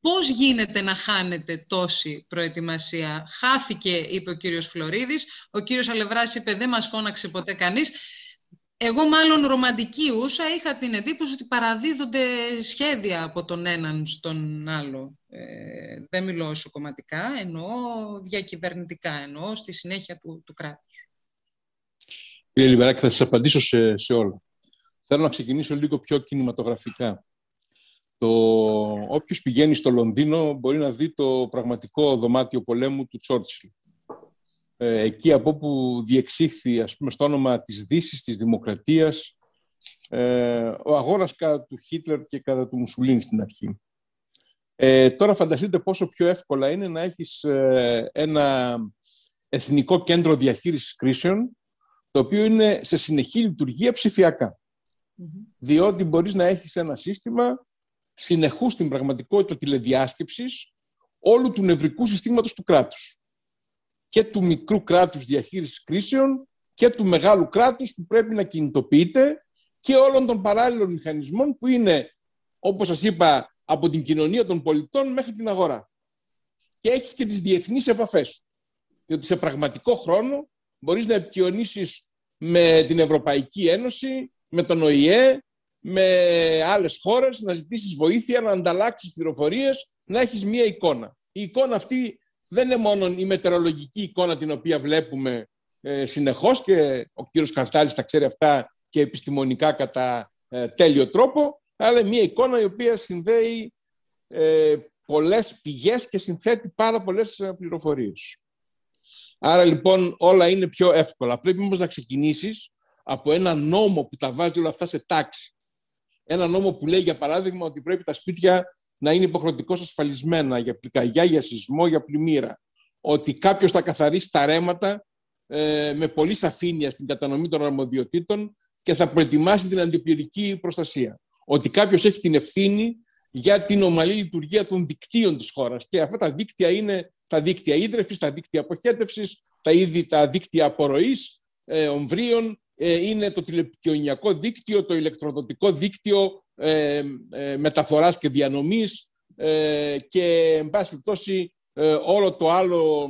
[SPEAKER 2] πώς γίνεται να χάνετε τόση προετοιμασία. Χάθηκε, είπε ο κύριος Φλωρίδης, ο κύριος Αλευράς είπε δεν μας φώναξε ποτέ κανείς. Εγώ μάλλον ρομαντική ούσα είχα την εντύπωση ότι παραδίδονται σχέδια από τον έναν στον άλλο. Ε, δεν μιλώ κομματικά, εννοώ διακυβερνητικά, εννοώ στη συνέχεια του, του κράτους.
[SPEAKER 4] Κύριε Λιβεράκη, θα σας απαντήσω σε, σε όλα. Θέλω να ξεκινήσω λίγο πιο κινηματογραφικά. Το... Όποιος πηγαίνει στο Λονδίνο μπορεί να δει το πραγματικό δωμάτιο πολέμου του Τσόρτσιλ. Ε, εκεί από όπου διεξήχθη, ας πούμε, στο όνομα της Δύσης, της Δημοκρατίας, ε, ο αγώνας κατά του Χίτλερ και κατά του Μουσουλίνη στην αρχή. Ε, τώρα φανταστείτε πόσο πιο εύκολα είναι να έχεις ε, ένα εθνικό κέντρο διαχείρισης κρίσεων το οποίο είναι σε συνεχή λειτουργία Διότι μπορείς να έχεις ένα σύστημα συνεχούς στην πραγματικότητα τηλεδιάσκεψης όλου του νευρικού συστήματος του κράτους. Και του μικρού κράτους διαχείρισης κρίσεων και του μεγάλου κράτους που πρέπει να κινητοποιείται και όλων των παράλληλων μηχανισμών που είναι, όπως σας είπα, από την κοινωνία των πολιτών μέχρι την αγορά. Και έχεις και τις διεθνείς επαφές σου. Διότι σε πραγματικό χρόνο μπορείς να επικοινωνήσεις με την Ευρωπαϊκή Ένωση, με τον ΟΗΕ, με άλλες χώρες, να ζητήσεις βοήθεια, να ανταλλάξεις πληροφορίες, να έχεις μία εικόνα. Η εικόνα αυτή δεν είναι μόνο η μετεωρολογική εικόνα την οποία βλέπουμε ε, συνεχώς και ο κύριος Καρτάλης τα ξέρει αυτά και επιστημονικά κατά ε, τέλειο τρόπο, αλλά μία εικόνα η οποία συνδέει ε, πολλές πηγές και συνθέτει πάρα πολλές ε, πληροφορίες. Άρα λοιπόν όλα είναι πιο εύκολα. Πρέπει όμως να ξεκινήσεις από ένα νόμο που τα βάζει όλα αυτά σε τάξη. Ένα νόμο που λέει για παράδειγμα ότι πρέπει τα σπίτια να είναι υποχρεωτικώς ασφαλισμένα για πυρκαγιά, για σεισμό, για πλημμύρα. Ότι κάποιος θα καθαρίσει τα ρέματα ε, με πολύ σαφήνεια στην κατανομή των αρμοδιοτήτων και θα προετοιμάσει την αντιπυρική προστασία. Ότι κάποιος έχει την ευθύνη για την ομαλή λειτουργία των δικτύων της χώρας. Και αυτά τα δίκτυα είναι τα δίκτυα ίδρυυσης, τα δίκτυα αποχέτευσης, τα, ήδη, τα δίκτυα απορροής ε, ομβρίων, ε, είναι το τηλεπικοινωνιακό δίκτυο, το ηλεκτροδοτικό δίκτυο ε, ε, μεταφοράς και διανομής ε, και, εν πάση περιπτώσει, όλο το άλλο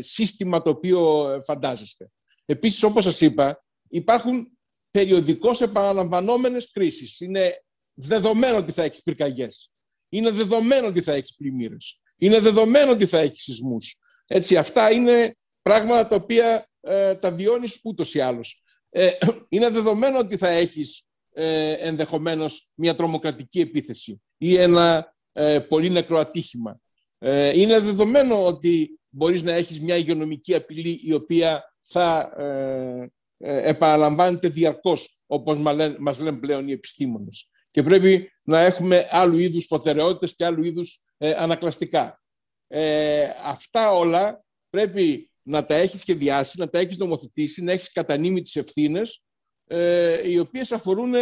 [SPEAKER 4] σύστημα το οποίο φαντάζεστε. Επίσης, όπως σας είπα, υπάρχουν περιοδικώς επαναλαμβανόμενες κρίσεις. Είναι δεδομένο ότι θα έχεις πυρκαγιές. Είναι δεδομένο ότι θα έχεις πλημμύρες. Είναι δεδομένο ότι θα έχεις σεισμούς. Έτσι, αυτά είναι πράγματα τα οποία ε, τα βιώνεις ούτως ή άλλως. Ε, είναι δεδομένο ότι θα έχεις ε, ενδεχομένως μια τρομοκρατική επίθεση ή ένα ε, πολύ νεκρό ατύχημα. Ε, είναι δεδομένο ότι μπορείς να έχεις μια υγειονομική απειλή η οποία θα ε, επαναλαμβάνεται διαρκώς, όπως μας λένε πλέον οι επιστήμονες και πρέπει να έχουμε άλλου είδους προτεραιότητες και άλλου είδους ε, ανακλαστικά. Ε, αυτά όλα πρέπει να τα έχεις σχεδιάσει, να τα έχεις νομοθετήσει, να έχεις κατανείμει τις ευθύνες, ε, οι οποίες αφορούν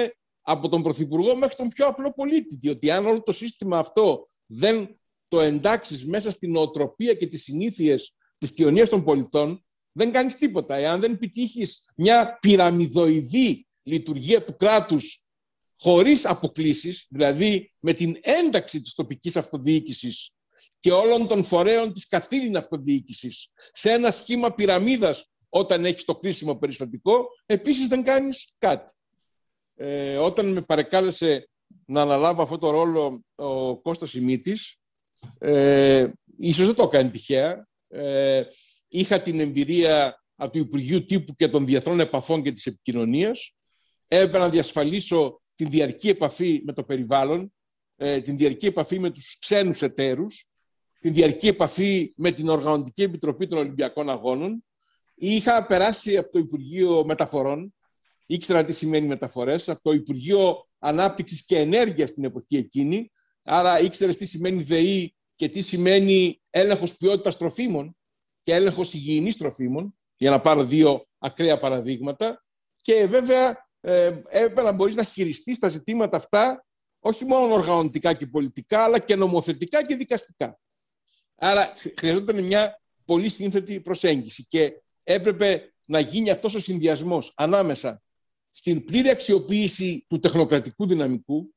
[SPEAKER 4] από τον Πρωθυπουργό μέχρι τον πιο απλό πολίτη. Διότι αν όλο το σύστημα αυτό δεν το εντάξεις μέσα στην νοοτροπία και τις συνήθειες της κοινωνίας των πολιτών, δεν κάνεις τίποτα. Εάν δεν επιτύχεις μια πυραμιδοειδή λειτουργία του κράτους χωρίς αποκλήσεις, δηλαδή με την ένταξη της τοπικής αυτοδιοίκησης και όλων των φορέων της καθήλυνα αυτοδιοίκησης σε ένα σχήμα πυραμίδας όταν έχεις το κρίσιμο περιστατικό, επίσης δεν κάνεις κάτι. Ε, όταν με παρεκάλεσε να αναλάβω αυτό το ρόλο ο Κώστας Ημίτης, ε, ίσως δεν το έκανε τυχαία, ε, είχα την εμπειρία από το Υπουργείο Τύπου και των Διεθνών Επαφών και της Επικοινωνίας, έπρεπε να διασφαλίσω την διαρκή επαφή με το περιβάλλον, ε, την διαρκή επαφή με τους ξένους εταίρους, την διαρκή επαφή με την Οργανωτική Επιτροπή των Ολυμπιακών Αγώνων είχα περάσει από το Υπουργείο Μεταφορών, ήξερα τι σημαίνει μεταφορές, από το Υπουργείο Ανάπτυξης και Ενέργειας στην εποχή εκείνη, άρα ήξερες τι σημαίνει ΔΕΗ και τι σημαίνει έλεγχος ποιότητας τροφίμων και έλεγχος υγιεινής τροφίμων, για να πάρω δύο ακραία παραδείγματα. Και βέβαια ε, έπρεπε να μπορείς να χειριστείς τα ζητήματα αυτά όχι μόνο οργανωτικά και πολιτικά, αλλά και νομοθετικά και δικαστικά. Άρα χρειαζόταν μια πολύ σύνθετη προσέγγιση και έπρεπε να γίνει αυτός ο συνδυασμός ανάμεσα στην πλήρη αξιοποίηση του τεχνοκρατικού δυναμικού,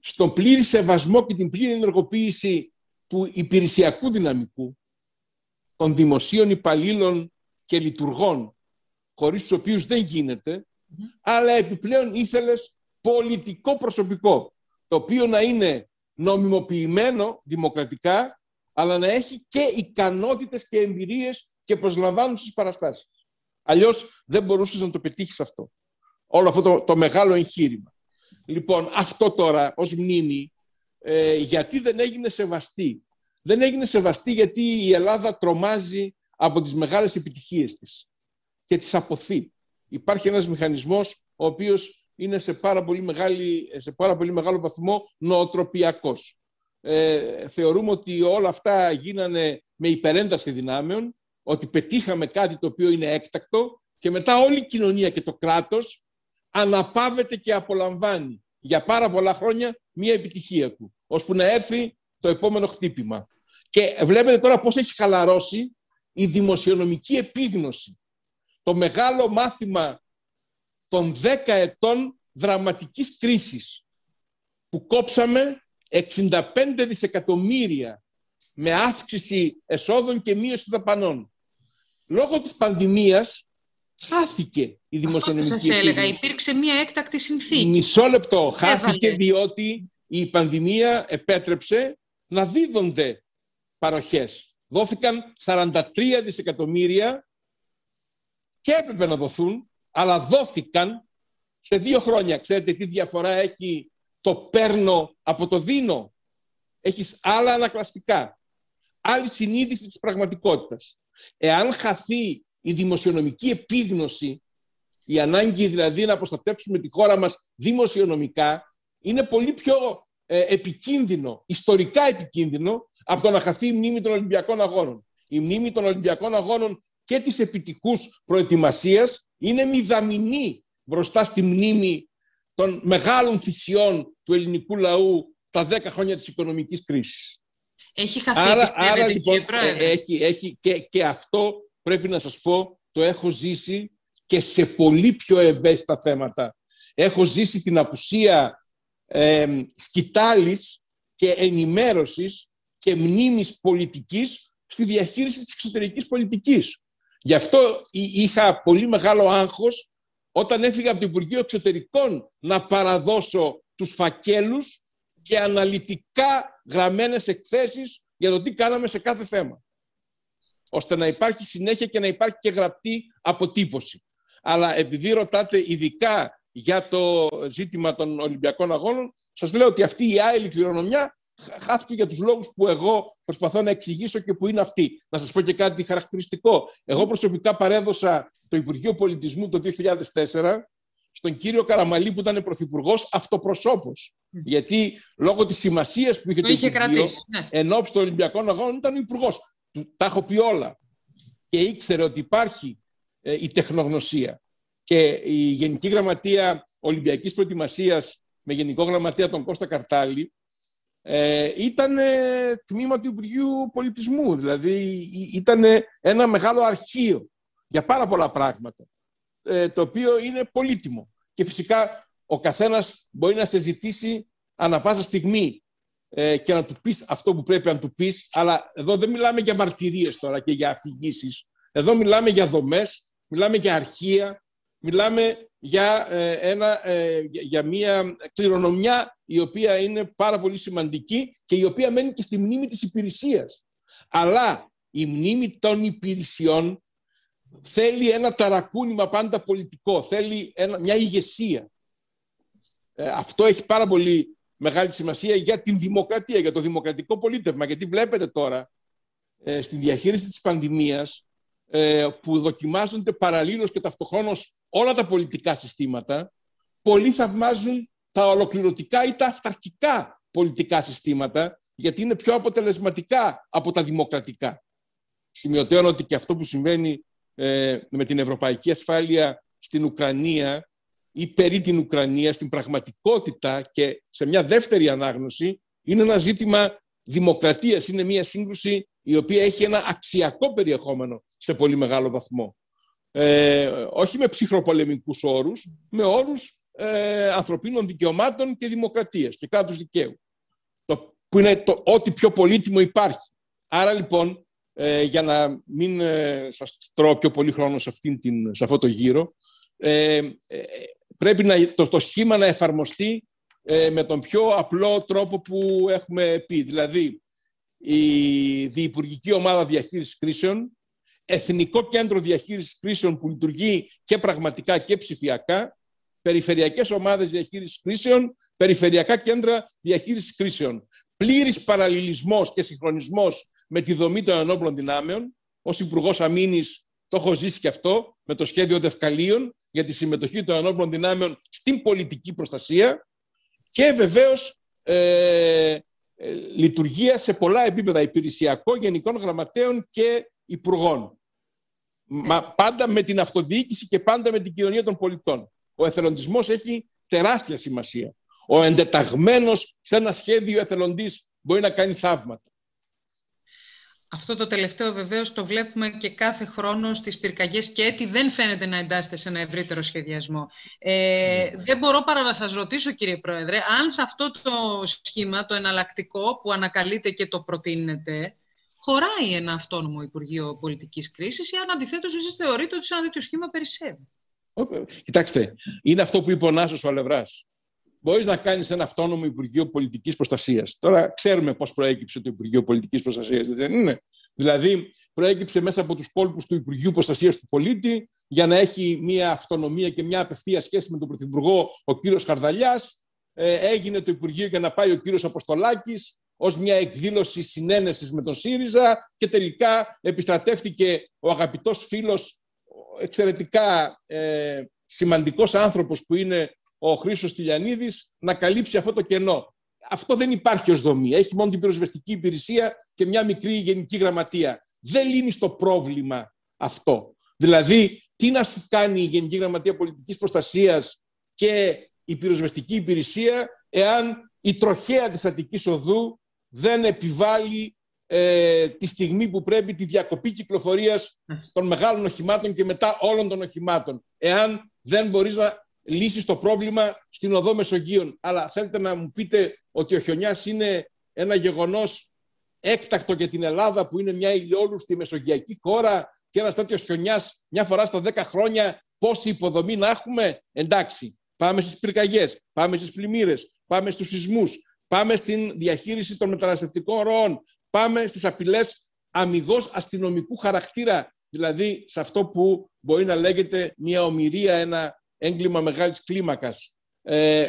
[SPEAKER 4] στον πλήρη σεβασμό και την πλήρη ενεργοποίηση του υπηρεσιακού δυναμικού, των δημοσίων υπαλλήλων και λειτουργών, χωρίς τους οποίους δεν γίνεται, αλλά επιπλέον ήθελες πολιτικό προσωπικό, το οποίο να είναι νομιμοποιημένο δημοκρατικά, αλλά να έχει και ικανότητες και εμπειρίες και προσλαμβάνουν στις παραστάσεις. Αλλιώς δεν μπορούσες να το πετύχεις αυτό. Όλο αυτό το, το μεγάλο εγχείρημα. Λοιπόν, αυτό τώρα ως μνήμη, ε, γιατί δεν έγινε σεβαστή; Δεν έγινε σεβαστή γιατί η Ελλάδα τρομάζει από τις μεγάλες επιτυχίες της και τις αποθεί. Υπάρχει ένας μηχανισμός ο οποίος είναι σε πάρα πολύ, μεγάλη, σε πάρα πολύ μεγάλο βαθμό νοοτροπιακός. Ε, θεωρούμε ότι όλα αυτά γίνανε με υπερένταση δυνάμεων, ότι πετύχαμε κάτι το οποίο είναι έκτακτο και μετά όλη η κοινωνία και το κράτος αναπαύεται και απολαμβάνει για πάρα πολλά χρόνια μία επιτυχία του, ώσπου να έρθει το επόμενο χτύπημα. Και βλέπετε τώρα πώς έχει χαλαρώσει η δημοσιονομική επίγνωση. Το μεγάλο μάθημα των 10 ετών δραματικής κρίσης που κόψαμε 65 δισεκατομμύρια με αύξηση εσόδων και μείωση δαπανών. Λόγω της πανδημίας χάθηκε η δημοσιονομική
[SPEAKER 2] Αυτό σας έλεγα, υπήρξε μια έκτακτη συνθήκη.
[SPEAKER 4] Μισό λεπτό. Χάθηκε διότι η πανδημία επέτρεψε να δίδονται παροχές. Δόθηκαν 43 δισεκατομμύρια και έπρεπε να δοθούν, αλλά δόθηκαν σε δύο χρόνια. Ξέρετε τι διαφορά έχει το παίρνω από το δίνω; Έχεις άλλα ανακλαστικά. Άλλη συνείδηση της πραγματικότητας. Εάν χαθεί η δημοσιονομική επίγνωση, η ανάγκη δηλαδή να προστατεύσουμε τη χώρα μας δημοσιονομικά, είναι πολύ πιο ε, επικίνδυνο, ιστορικά επικίνδυνο, από το να χαθεί η μνήμη των Ολυμπιακών Αγώνων. Η μνήμη των Ολυμπιακών Αγώνων και της επιτυχούς προετοιμασίας είναι μηδαμινή μπροστά στη μνήμη των μεγάλων θυσιών του ελληνικού λαού τα δέκα χρόνια της οικονομικής κρίσης.
[SPEAKER 2] Έχει χαθεί, άρα, άρα λοιπόν, ε,
[SPEAKER 4] έχει, έχει και, και αυτό πρέπει να σας πω, το έχω ζήσει και σε πολύ πιο ευαίσθητα θέματα. Έχω ζήσει την απουσία ε, σκητάλης και ενημέρωσης και μνήμης πολιτικής στη διαχείριση της εξωτερικής πολιτικής. Γι' αυτό είχα πολύ μεγάλο άγχος όταν έφυγα από το Υπουργείο Εξωτερικών να παραδώσω τους φακέλους και αναλυτικά γραμμένες εκθέσεις για το τι κάναμε σε κάθε θέμα. Ώστε να υπάρχει συνέχεια και να υπάρχει και γραπτή αποτύπωση. Αλλά επειδή ρωτάτε ειδικά για το ζήτημα των Ολυμπιακών Αγώνων, σας λέω ότι αυτή η άειλη κληρονομιά χάθηκε για τους λόγους που εγώ προσπαθώ να εξηγήσω και που είναι αυτή. Να σας πω και κάτι χαρακτηριστικό. Εγώ προσωπικά παρέδωσα το Υπουργείο Πολιτισμού το 2004 στον κύριο Καραμαλή που ήταν πρωθυπουργός αυτοπροσώπως. Γιατί λόγω της σημασίας που είχε το, το είχε Υπουργείο, ναι. εν των Ολυμπιακών Αγώνων ήταν ο υπουργό. Τα έχω πει όλα. Και ήξερε ότι υπάρχει ε, η τεχνογνωσία. Και η Γενική Γραμματεία Ολυμπιακής Προετοιμασίας με Γενικό Γραμματεία τον Κώστα Καρτάλη ε, ήταν τμήμα του Υπουργείου Πολιτισμού. Δηλαδή ήταν ένα μεγάλο αρχείο για πάρα πολλά πράγματα, ε, το οποίο είναι πολύτιμο. Και φυσικά ο καθένας μπορεί να σε ζητήσει ανα πάσα στιγμή ε, και να του πεις αυτό που πρέπει να του πεις, αλλά εδώ δεν μιλάμε για μαρτυρίες τώρα και για αφηγήσεις. Εδώ μιλάμε για δομές, μιλάμε για αρχεία, μιλάμε για, ε, ένα, για μια κληρονομιά η οποία είναι πάρα πολύ σημαντική και η οποία μένει και στη μνήμη της υπηρεσίας. Αλλά η μνήμη των υπηρεσιών θέλει ένα ταρακούνημα πάντα πολιτικό, θέλει ένα, μια ηγεσία. Ε, αυτό έχει πάρα πολύ μεγάλη σημασία για την δημοκρατία, για το δημοκρατικό πολίτευμα. Γιατί βλέπετε τώρα, ε, στη διαχείριση της πανδημίας, ε, που δοκιμάζονται παραλλήλως και ταυτοχρόνως όλα τα πολιτικά συστήματα, πολλοί θαυμάζουν τα ολοκληρωτικά ή τα αυταρχικά πολιτικά συστήματα, γιατί είναι πιο αποτελεσματικά από τα δημοκρατικά. Σημειωτέων ότι και αυτό που συμβαίνει ε, με την ευρωπαϊκή ασφάλεια στην Ουκρανία ή περί την Ουκρανία, στην πραγματικότητα και σε μια δεύτερη ανάγνωση, είναι ένα ζήτημα δημοκρατίας. Είναι μια σύγκρουση η οποία έχει ένα αξιακό περιεχόμενο σε πολύ μεγάλο βαθμό. Ε, όχι με ψυχροπολεμικούς όρους, με όρους ε, ανθρωπίνων δικαιωμάτων και δημοκρατίας και κράτους δικαίου. Το, που είναι το ό,τι πιο πολύτιμο υπάρχει. Άρα λοιπόν, ε, για να μην ε, σας τρώω πιο πολύ χρόνο σε, αυτήν την, σε αυτό το γύρο, ε, ε, πρέπει να, το, το σχήμα να εφαρμοστεί με τον πιο απλό τρόπο που έχουμε πει. Δηλαδή, η Διυπουργική Ομάδα Διαχείρισης Κρίσεων, Εθνικό Κέντρο Διαχείρισης Κρίσεων που λειτουργεί και πραγματικά και ψηφιακά, περιφερειακές ομάδες διαχείρισης κρίσεων, περιφερειακά κέντρα διαχείρισης κρίσεων. Πλήρης παραλληλισμός και συγχρονισμός με τη δομή των ενόπλων δυνάμεων. Ως Υπουργός Αμήνης το έχω ζήσει και αυτό, με το σχέδιο Δευκαλίων για τη συμμετοχή των ενόπλων δυνάμεων στην πολιτική προστασία και βεβαίως ε, ε, λειτουργία σε πολλά επίπεδα υπηρεσιακών, γενικών γραμματέων και υπουργών. Μα πάντα με την αυτοδιοίκηση και πάντα με την κοινωνία των πολιτών. Ο εθελοντισμός έχει τεράστια σημασία. Ο εντεταγμένος σε ένα σχέδιο εθελοντής μπορεί να κάνει θαύματα.
[SPEAKER 2] Αυτό το τελευταίο βεβαίως το βλέπουμε και κάθε χρόνο στις πυρκαγιές και έτσι δεν φαίνεται να εντάσσεται σε ένα ευρύτερο σχεδιασμό. Ε, ναι. δεν μπορώ παρά να σας ρωτήσω κύριε Πρόεδρε, αν σε αυτό το σχήμα, το εναλλακτικό που ανακαλείτε και το προτείνετε, χωράει ένα αυτόνομο Υπουργείο Πολιτικής Κρίσης ή αν αντιθέτως εσείς θεωρείτε ότι σε ένα τέτοιο σχήμα περισσεύει.
[SPEAKER 4] Κοιτάξτε, είναι αυτό που είπε ο Νάσος ο Αλευράς μπορείς να κάνεις ένα αυτόνομο Υπουργείο Πολιτικής Προστασίας. Τώρα ξέρουμε πώς προέκυψε το Υπουργείο Πολιτικής Προστασίας, δεν είναι; Δηλαδή, προέκυψε μέσα από τους κόλπους του Υπουργείου Προστασίας του Πολίτη για να έχει μια αυτονομία και μια απευθεία σχέση με τον Πρωθυπουργό, ο κύριος Χαρδαλιάς. Ε, έγινε το Υπουργείο για να πάει ο κύριος Αποστολάκης ως μια εκδήλωση συνένεσης με τον ΣΥΡΙΖΑ και τελικά επιστρατεύτηκε ο αγαπητός φίλος, εξαιρετικά ε, σημαντικός άνθρωπος που είναι ο Χρήσος Τηλιανίδης να καλύψει αυτό το κενό. Αυτό δεν υπάρχει ως δομή. Έχει μόνο την πυροσβεστική υπηρεσία και μια μικρή γενική γραμματεία. Δεν λύνει το πρόβλημα αυτό. Δηλαδή, τι να σου κάνει η Γενική Γραμματεία Πολιτικής Προστασίας και η πυροσβεστική υπηρεσία εάν η τροχέα της Αττικής Οδού δεν επιβάλλει ε, τη στιγμή που πρέπει τη διακοπή κυκλοφορίας των μεγάλων οχημάτων και μετά όλων των οχημάτων. Εάν δεν μπορείς να λύσεις το πρόβλημα στην οδό Μεσογείων. Αλλά θέλετε να μου πείτε ότι ο χιονιάς είναι ένα γεγονός έκτακτο για την Ελλάδα που είναι μια ηλιόλουστη μεσογειακή χώρα και ένας τέτοιος χιονιάς μια φορά στα 10 χρόνια πόση υποδομή να έχουμε. Εντάξει, πάμε στις πυρκαγιές, πάμε στις πλημμύρες, πάμε στους σεισμούς, πάμε στην διαχείριση των μεταναστευτικών ροών, πάμε στις απειλές αμυγός αστυνομικού χαρακτήρα, δηλαδή σε αυτό που μπορεί να λέγεται μια ομοιρία, ένα έγκλημα μεγάλης κλίμακας. Ε,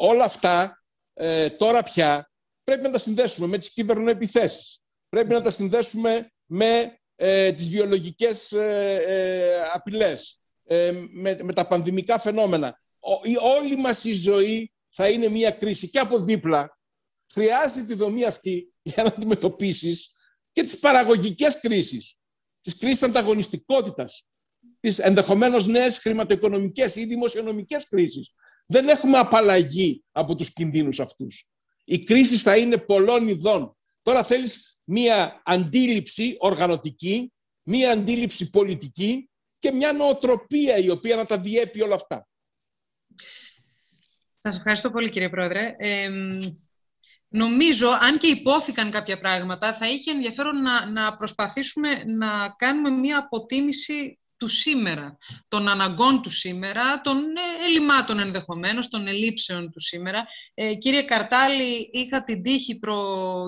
[SPEAKER 4] όλα αυτά ε, τώρα πια πρέπει να τα συνδέσουμε με τις κυβερνοεπιθέσεις. Πρέπει να τα συνδέσουμε με ε, τις βιολογικές ε, ε απειλές, ε, με, με τα πανδημικά φαινόμενα. η, όλη μας η ζωή θα είναι μια κρίση και από δίπλα χρειάζεται τη δομή αυτή για να αντιμετωπίσεις και τις παραγωγικές κρίσεις, τις κρίσεις ανταγωνιστικότητας, τις ενδεχομένως νέες χρηματοοικονομικές ή δημοσιονομικές κρίσεις. Δεν έχουμε απαλλαγή από τους κινδύνους αυτούς. Οι κρίσεις θα είναι πολλών ειδών. Τώρα θέλεις μία αντίληψη οργανωτική, μία αντίληψη πολιτική και μια νοοτροπία η οποία να τα διέπει όλα αυτά.
[SPEAKER 2] Σας ευχαριστώ πολύ κύριε Πρόεδρε. Νομίζω, αν και υπόθηκαν κάποια πράγματα, θα είχε ενδιαφέρον να, να προσπαθήσουμε να κάνουμε μία αποτίμηση του σήμερα, των αναγκών του σήμερα, των ε, ελλημάτων ενδεχομένως, των ελλείψεων του σήμερα. Ε, κύριε Καρτάλη, είχα την τύχη προ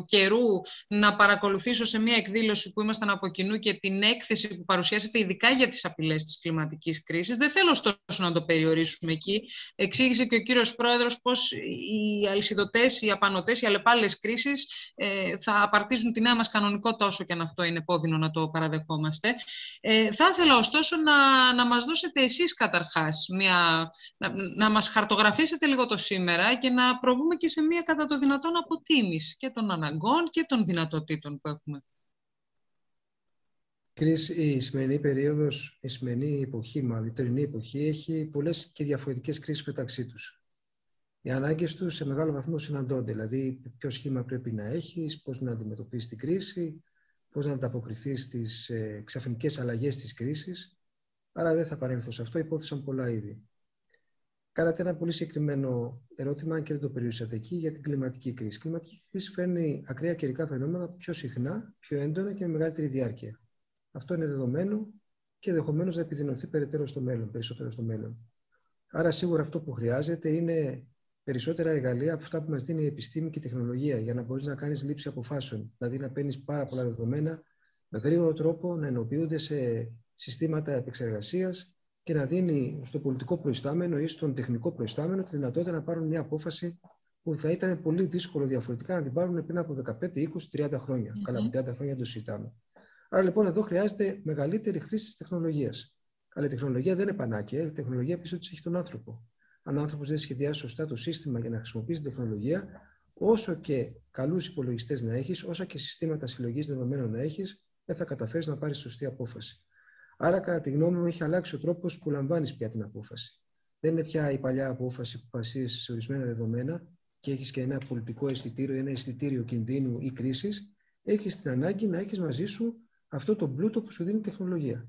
[SPEAKER 2] καιρού να παρακολουθήσω σε μια εκδήλωση που ήμασταν από κοινού και την έκθεση που παρουσιάσετε ειδικά για τις απειλές της κλιματικής κρίσης. Δεν θέλω ωστόσο να το περιορίσουμε εκεί. Εξήγησε και ο κύριος Πρόεδρος πώς οι αλυσιδωτές, οι απανοτές, οι αλλεπάλληλες κρίσεις ε, θα απαρτίζουν τη νέα μας κανονικότητα όσο και αν αυτό είναι πόδινο να το παραδεχόμαστε. Ε, θα ήθελα ωστόσο να, να μας δώσετε εσείς καταρχάς, μια, να, να μας χαρτογραφήσετε λίγο το σήμερα και να προβούμε και σε μια κατά το δυνατόν αποτίμηση και των αναγκών και των δυνατοτήτων που έχουμε.
[SPEAKER 3] Κρίς, η σημερινή περίοδος, η σημερινή εποχή, μάλλον η τωρινή εποχή, έχει πολλές και διαφορετικές κρίσεις μεταξύ τους. Οι ανάγκες τους σε μεγάλο βαθμό συναντώνται. Δηλαδή, ποιο σχήμα πρέπει να έχεις, πώς να αντιμετωπίσεις την κρίση, πώς να ανταποκριθείς στις ε, ξαφνικές αλλαγές της κρίσης. Άρα δεν θα παρέλθω σε αυτό, υπόθεσαν πολλά ήδη. Κάνατε ένα πολύ συγκεκριμένο ερώτημα, αν και δεν το περιούσατε εκεί, για την κλιματική κρίση. Η κλιματική κρίση φέρνει ακραία καιρικά φαινόμενα πιο συχνά, πιο έντονα και με μεγαλύτερη διάρκεια. Αυτό είναι δεδομένο και ενδεχομένως να επιδεινωθεί περαιτέρω στο μέλλον, περισσότερο στο μέλλον. Άρα, σίγουρα αυτό που χρειάζεται είναι περισσότερα εργαλεία από αυτά που μας δίνει η επιστήμη και η τεχνολογία για να μπορείς να κάνεις λήψη αποφάσεων. Δηλαδή, να παίρνεις πάρα πολλά δεδομένα με γρήγορο τρόπο, να ενοποιούνται σε συστήματα επεξεργασίας και να δίνει στο πολιτικό προϊστάμενο ή στον τεχνικό προϊστάμενο τη δυνατότητα να πάρουν μια απόφαση που θα ήταν πολύ δύσκολο διαφορετικά να την πάρουν πριν από 15, 20, 30 χρόνια. Mm-hmm. Καλά, 30 χρόνια δεν το συζητάμε. Άρα λοιπόν εδώ χρειάζεται μεγαλύτερη χρήση της τεχνολογίας. Αλλά η τεχνολογία δεν είναι πανάκια. Η τεχνολογία πίσω της έχει τον άνθρωπο. Αν ο άνθρωπος δεν σχεδιάσει σωστά το σύστημα για να χρησιμοποιήσει τεχνολογία, όσο και καλούς υπολογιστές να έχεις, όσα και συστήματα συλλογής δεδομένων να έχεις, δεν θα καταφέρεις να πάρεις σωστή απόφαση. Άρα, κατά τη γνώμη μου, έχει αλλάξει ο τρόπος που λαμβάνεις πια την απόφαση. Δεν είναι πια η παλιά απόφαση που βασίζεσαι σε ορισμένα δεδομένα και έχεις και ένα πολιτικό αισθητήριο, ένα αισθητήριο κινδύνου ή κρίσης. Έχεις την ανάγκη να έχεις μαζί σου αυτό το πλούτο που σου δίνει η τεχνολογία.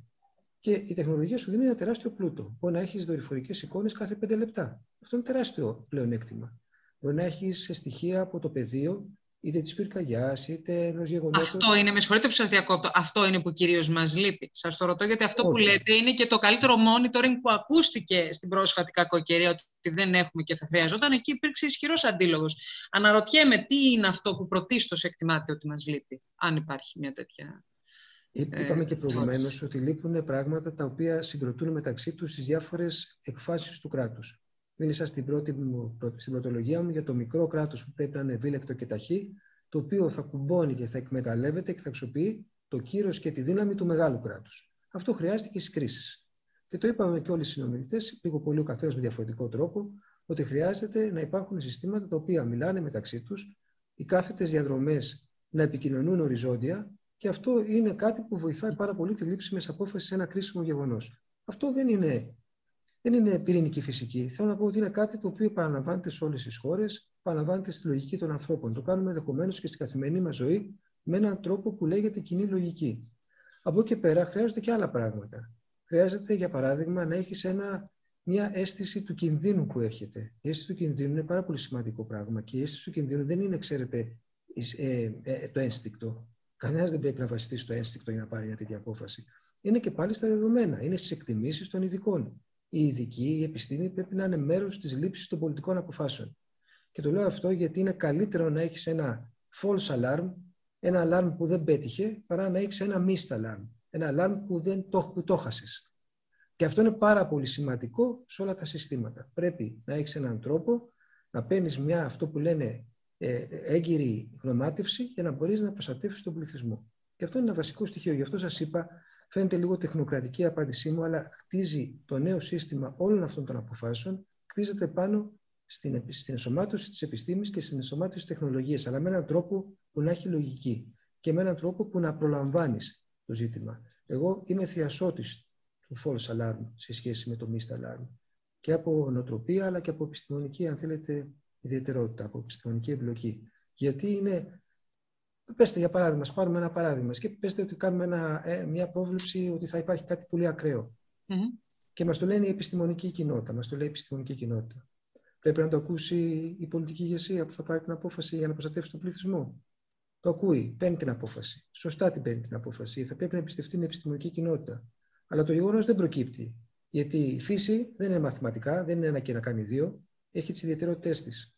[SPEAKER 3] Και η τεχνολογία σου δίνει ένα τεράστιο πλούτο. Μπορεί να έχεις δορυφορικές εικόνες κάθε πέντε λεπτά. Αυτό είναι τεράστιο πλεονέκτημα. Μπορεί να έχεις στοιχεία από το πεδίο, είτε της πυρκαγιάς, είτε ενός γεγονότος.
[SPEAKER 2] Αυτό είναι, με συγχωρείτε που σας διακόπτω, αυτό είναι που κυρίω μας λείπει. Σας το ρωτώ, γιατί αυτό που λέτε είναι και το καλύτερο monitoring που ακούστηκε στην πρόσφατη κακοκαιρία, ότι δεν έχουμε και θα χρειαζόταν. Εκεί υπήρξε ισχυρός αντίλογος. Αναρωτιέμαι τι είναι αυτό που πρωτίστως εκτιμάτε ότι μας λείπει, αν υπάρχει μια τέτοια
[SPEAKER 3] ε, είπαμε και προηγουμένως ότι λείπουν πράγματα τα οποία συγκροτούν μεταξύ τους τι διάφορες εκφάσεις του κράτους. Μίλησα στην, πρώτη, στην πρωτολογία μου για το μικρό κράτος που πρέπει να είναι ευήλεκτο και ταχύ, το οποίο θα κουμπώνει και θα εκμεταλλεύεται και θα αξιοποιεί το κύρος και τη δύναμη του μεγάλου κράτους. Αυτό χρειάζεται και στις κρίσεις. Και το είπαμε και όλοι οι συνομιλητές, λίγο πολύ ο καθένας με διαφορετικό τρόπο, ότι χρειάζεται να υπάρχουν συστήματα τα οποία μιλάνε μεταξύ τους, οι κάθετες διαδρομές να επικοινωνούν οριζόντια, και αυτό είναι κάτι που βοηθάει πάρα πολύ τη λήψη με απόφασης σε ένα κρίσιμο γεγονός. Αυτό δεν είναι, δεν είναι πυρηνική φυσική. Θέλω να πω ότι είναι κάτι το οποίο επαναλαμβάνεται σε όλες τις χώρες, επαναλαμβάνεται στη λογική των ανθρώπων. Το κάνουμε ενδεχομένως και στην καθημερινή μας ζωή με έναν τρόπο που λέγεται κοινή λογική. Από εκεί και πέρα χρειάζονται και άλλα πράγματα. Χρειάζεται, για παράδειγμα, να έχεις μια αίσθηση του κινδύνου που έρχεται. Η αίσθηση του κινδύνου είναι πάρα πολύ σημαντικό πράγμα και η αίσθηση του κινδύνου δεν είναι, ξέρετε, ε, ε, το ένστικτο. Κανένας δεν πρέπει να βασιστεί στο ένστικτο για να πάρει μια τέτοια απόφαση. Είναι και πάλι στα δεδομένα. Είναι στις εκτιμήσεις των ειδικών. Οι ειδικοί, η επιστήμη πρέπει να είναι μέρος της λήψης των πολιτικών αποφάσεων. Και το λέω αυτό γιατί είναι καλύτερο να έχεις ένα false alarm, ένα alarm που δεν πέτυχε, παρά να έχεις ένα missed alarm. Ένα alarm που, δεν το, που το χάσες. Και αυτό είναι πάρα πολύ σημαντικό σε όλα τα συστήματα. Πρέπει να έχεις έναν τρόπο να παίρνεις μια, αυτό που λένε ε, έγκυρη γνωμάτευση για να μπορείς να προστατεύσεις τον πληθυσμό. Και αυτό είναι ένα βασικό στοιχείο. Γι' αυτό σας είπα, φαίνεται λίγο τεχνοκρατική απάντησή μου, αλλά χτίζει το νέο σύστημα όλων αυτών των αποφάσεων, χτίζεται πάνω στην, στην ενσωμάτωση της επιστήμης και στην ενσωμάτωση της τεχνολογίας, αλλά με έναν τρόπο που να έχει λογική και με έναν τρόπο που να προλαμβάνεις το ζήτημα. Εγώ είμαι θειασότης του false alarm σε σχέση με το missed alarm και από νοοτροπία αλλά και από επιστημονική, αν θέλετε, ιδιαιτερότητα, από επιστημονική εμπλοκή. Γιατί είναι. Πέστε για παράδειγμα, πάρουμε ένα παράδειγμα και πέστε ότι κάνουμε ένα, ε, μια πρόβλεψη ότι θα υπάρχει κάτι πολύ ακραίο. Mm-hmm. Και μας το λένε η επιστημονική κοινότητα, μας το λέει η επιστημονική κοινότητα. Πρέπει να το ακούσει η πολιτική ηγεσία που θα πάρει την απόφαση για να προστατεύσει τον πληθυσμό. Το ακούει, παίρνει την απόφαση. Σωστά την παίρνει την απόφαση. Θα πρέπει να εμπιστευτεί την επιστημονική κοινότητα. Αλλά το γεγονός δεν προκύπτει. Γιατί η φύση δεν είναι μαθηματικά, δεν είναι ένα και να κάνει δύο, έχει τις ιδιαιτερότητές της.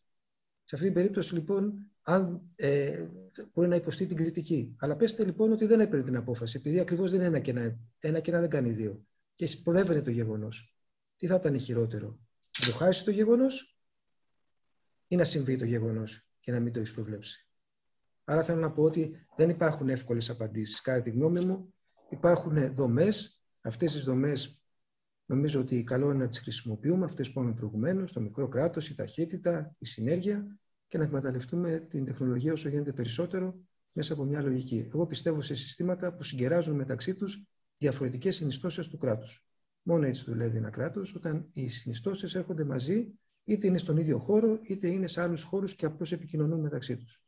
[SPEAKER 3] Σε αυτή την περίπτωση, λοιπόν, αν ε, μπορεί να υποστεί την κριτική. Αλλά πέστε λοιπόν ότι δεν έπαιρνε την απόφαση, επειδή ακριβώς δεν είναι ένα και ένα, ένα και ένα δεν κάνει δύο. Και προέβαινε το γεγονός. Τι θα ήταν χειρότερο, να το χάσεις το γεγονός ή να συμβεί το γεγονός και να μην το έχεις προβλέψει; Άρα θέλω να πω ότι δεν υπάρχουν εύκολες απαντήσεις. Κατά τη γνώμη μου, υπάρχουν δομές. Αυτές τις δομές νομίζω ότι καλό είναι να τις χρησιμοποιούμε, αυτές που είπαμε προηγουμένως, το μικρό κράτος, η ταχύτητα, η συνέργεια και να εκμεταλλευτούμε την τεχνολογία όσο γίνεται περισσότερο μέσα από μια λογική. Εγώ πιστεύω σε συστήματα που συγκεράζουν μεταξύ τους διαφορετικές συνιστώσεις του κράτους. Μόνο έτσι δουλεύει ένα κράτος, όταν οι συνιστώσεις έρχονται μαζί, είτε είναι στον ίδιο χώρο, είτε είναι σε άλλους χώρους και απλώς επικοινωνούν μεταξύ τους.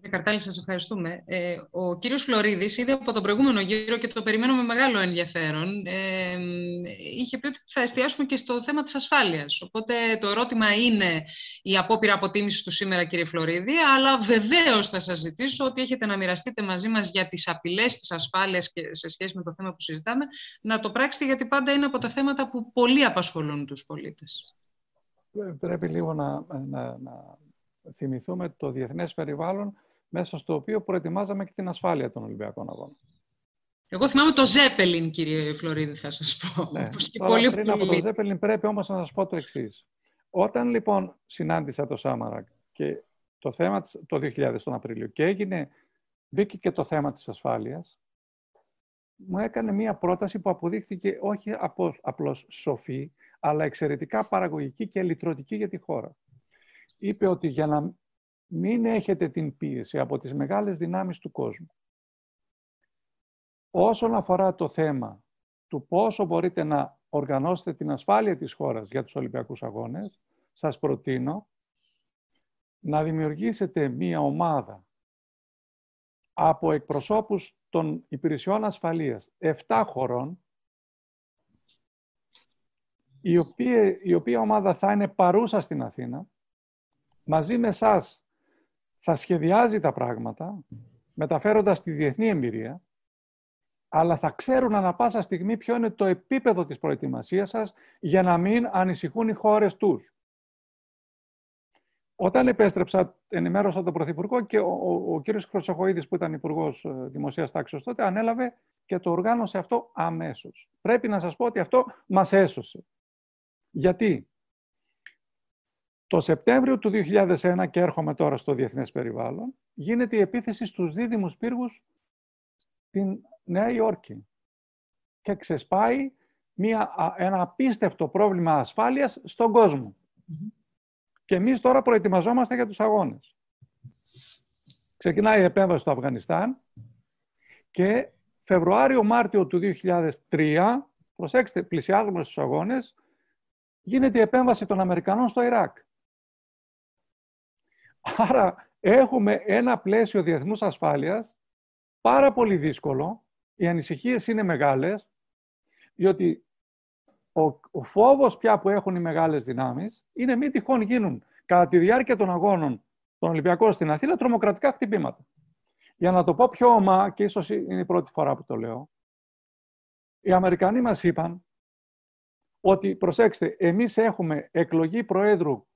[SPEAKER 2] Κύριε Καρτάλη, σας ευχαριστούμε. Ε, ο κύριος Φλωρίδης είδε από τον προηγούμενο γύρο και το περιμένω με μεγάλο ενδιαφέρον. Ε, είχε πει ότι θα εστιάσουμε και στο θέμα της ασφάλειας. Οπότε το ερώτημα είναι η απόπειρα αποτίμησης του σήμερα, κύριε Φλωρίδη, αλλά βεβαίως θα σας ζητήσω ότι έχετε να μοιραστείτε μαζί μας για τις απειλές της ασφάλειας και σε σχέση με το θέμα που συζητάμε, να το πράξετε γιατί πάντα είναι από τα θέματα που πολύ απασχολούν τους πολίτες.
[SPEAKER 5] Πρέπει λίγο να, να, να θυμηθούμε το διεθνές περιβάλλον μέσα στο οποίο προετοιμάζαμε και την ασφάλεια των Ολυμπιακών Αγώνων.
[SPEAKER 2] Εγώ θυμάμαι το Ζέπελιν, κύριε Φλωρίδη, θα σας πω.
[SPEAKER 5] Ναι. πολύ πριν από το Ζέπελιν πρέπει όμως να σας πω το εξής. Όταν λοιπόν συνάντησα το Σάμαρακ και το θέμα το 2000 τον Απρίλιο και έγινε, μπήκε και το θέμα της ασφάλειας, μου έκανε μία πρόταση που αποδείχθηκε όχι απλώς σοφή, αλλά εξαιρετικά παραγωγική και λυτρωτική για τη χώρα. Είπε ότι για να μην έχετε την πίεση από τις μεγάλες δυνάμεις του κόσμου. Όσον αφορά το θέμα του πόσο μπορείτε να οργανώσετε την ασφάλεια της χώρας για τους Ολυμπιακούς Αγώνες, σας προτείνω να δημιουργήσετε μία ομάδα από εκπροσώπους των υπηρεσιών ασφαλείας 7 χωρών, η οποία, η οποία ομάδα θα είναι παρούσα στην Αθήνα, μαζί με εσάς θα σχεδιάζει τα πράγματα, μεταφέροντας τη διεθνή εμπειρία, αλλά θα ξέρουν ανα πάσα στιγμή ποιο είναι το επίπεδο της προετοιμασίας σας για να μην ανησυχούν οι χώρες τους. Όταν επέστρεψα, ενημέρωσα τον Πρωθυπουργό και ο, ο, ο κύριος Χρυσοχοίδης που ήταν υπουργός ε, Δημοσίας Τάξης τότε ανέλαβε και το οργάνωσε αυτό αμέσως. Πρέπει να σας πω ότι αυτό μας έσωσε. Γιατί; Το Σεπτέμβριο του 2001, και έρχομαι τώρα στο διεθνές περιβάλλον, γίνεται η επίθεση στους δίδυμους πύργους στην Νέα Υόρκη και ξεσπάει μια, ένα απίστευτο πρόβλημα ασφάλειας στον κόσμο. Και εμείς τώρα προετοιμαζόμαστε για τους αγώνες. Ξεκινάει η επέμβαση στο Αφγανιστάν και Φεβρουάριο-Μάρτιο του 2003, προσέξτε, πλησιάζουμε στους αγώνες, γίνεται η επέμβαση των Αμερικανών στο Ιράκ. Άρα έχουμε ένα πλαίσιο διεθνούς ασφάλειας πάρα πολύ δύσκολο. Οι ανησυχίες είναι μεγάλες, διότι ο, ο φόβος πια που έχουν οι μεγάλες δυνάμεις είναι μην τυχόν γίνουν κατά τη διάρκεια των αγώνων των Ολυμπιακών στην Αθήνα τρομοκρατικά χτυπήματα. Για να το πω πιο ομά, και ίσως είναι η πρώτη φορά που το λέω, οι Αμερικανοί μας είπαν ότι, προσέξτε, εμείς έχουμε εκλογή Προέδρου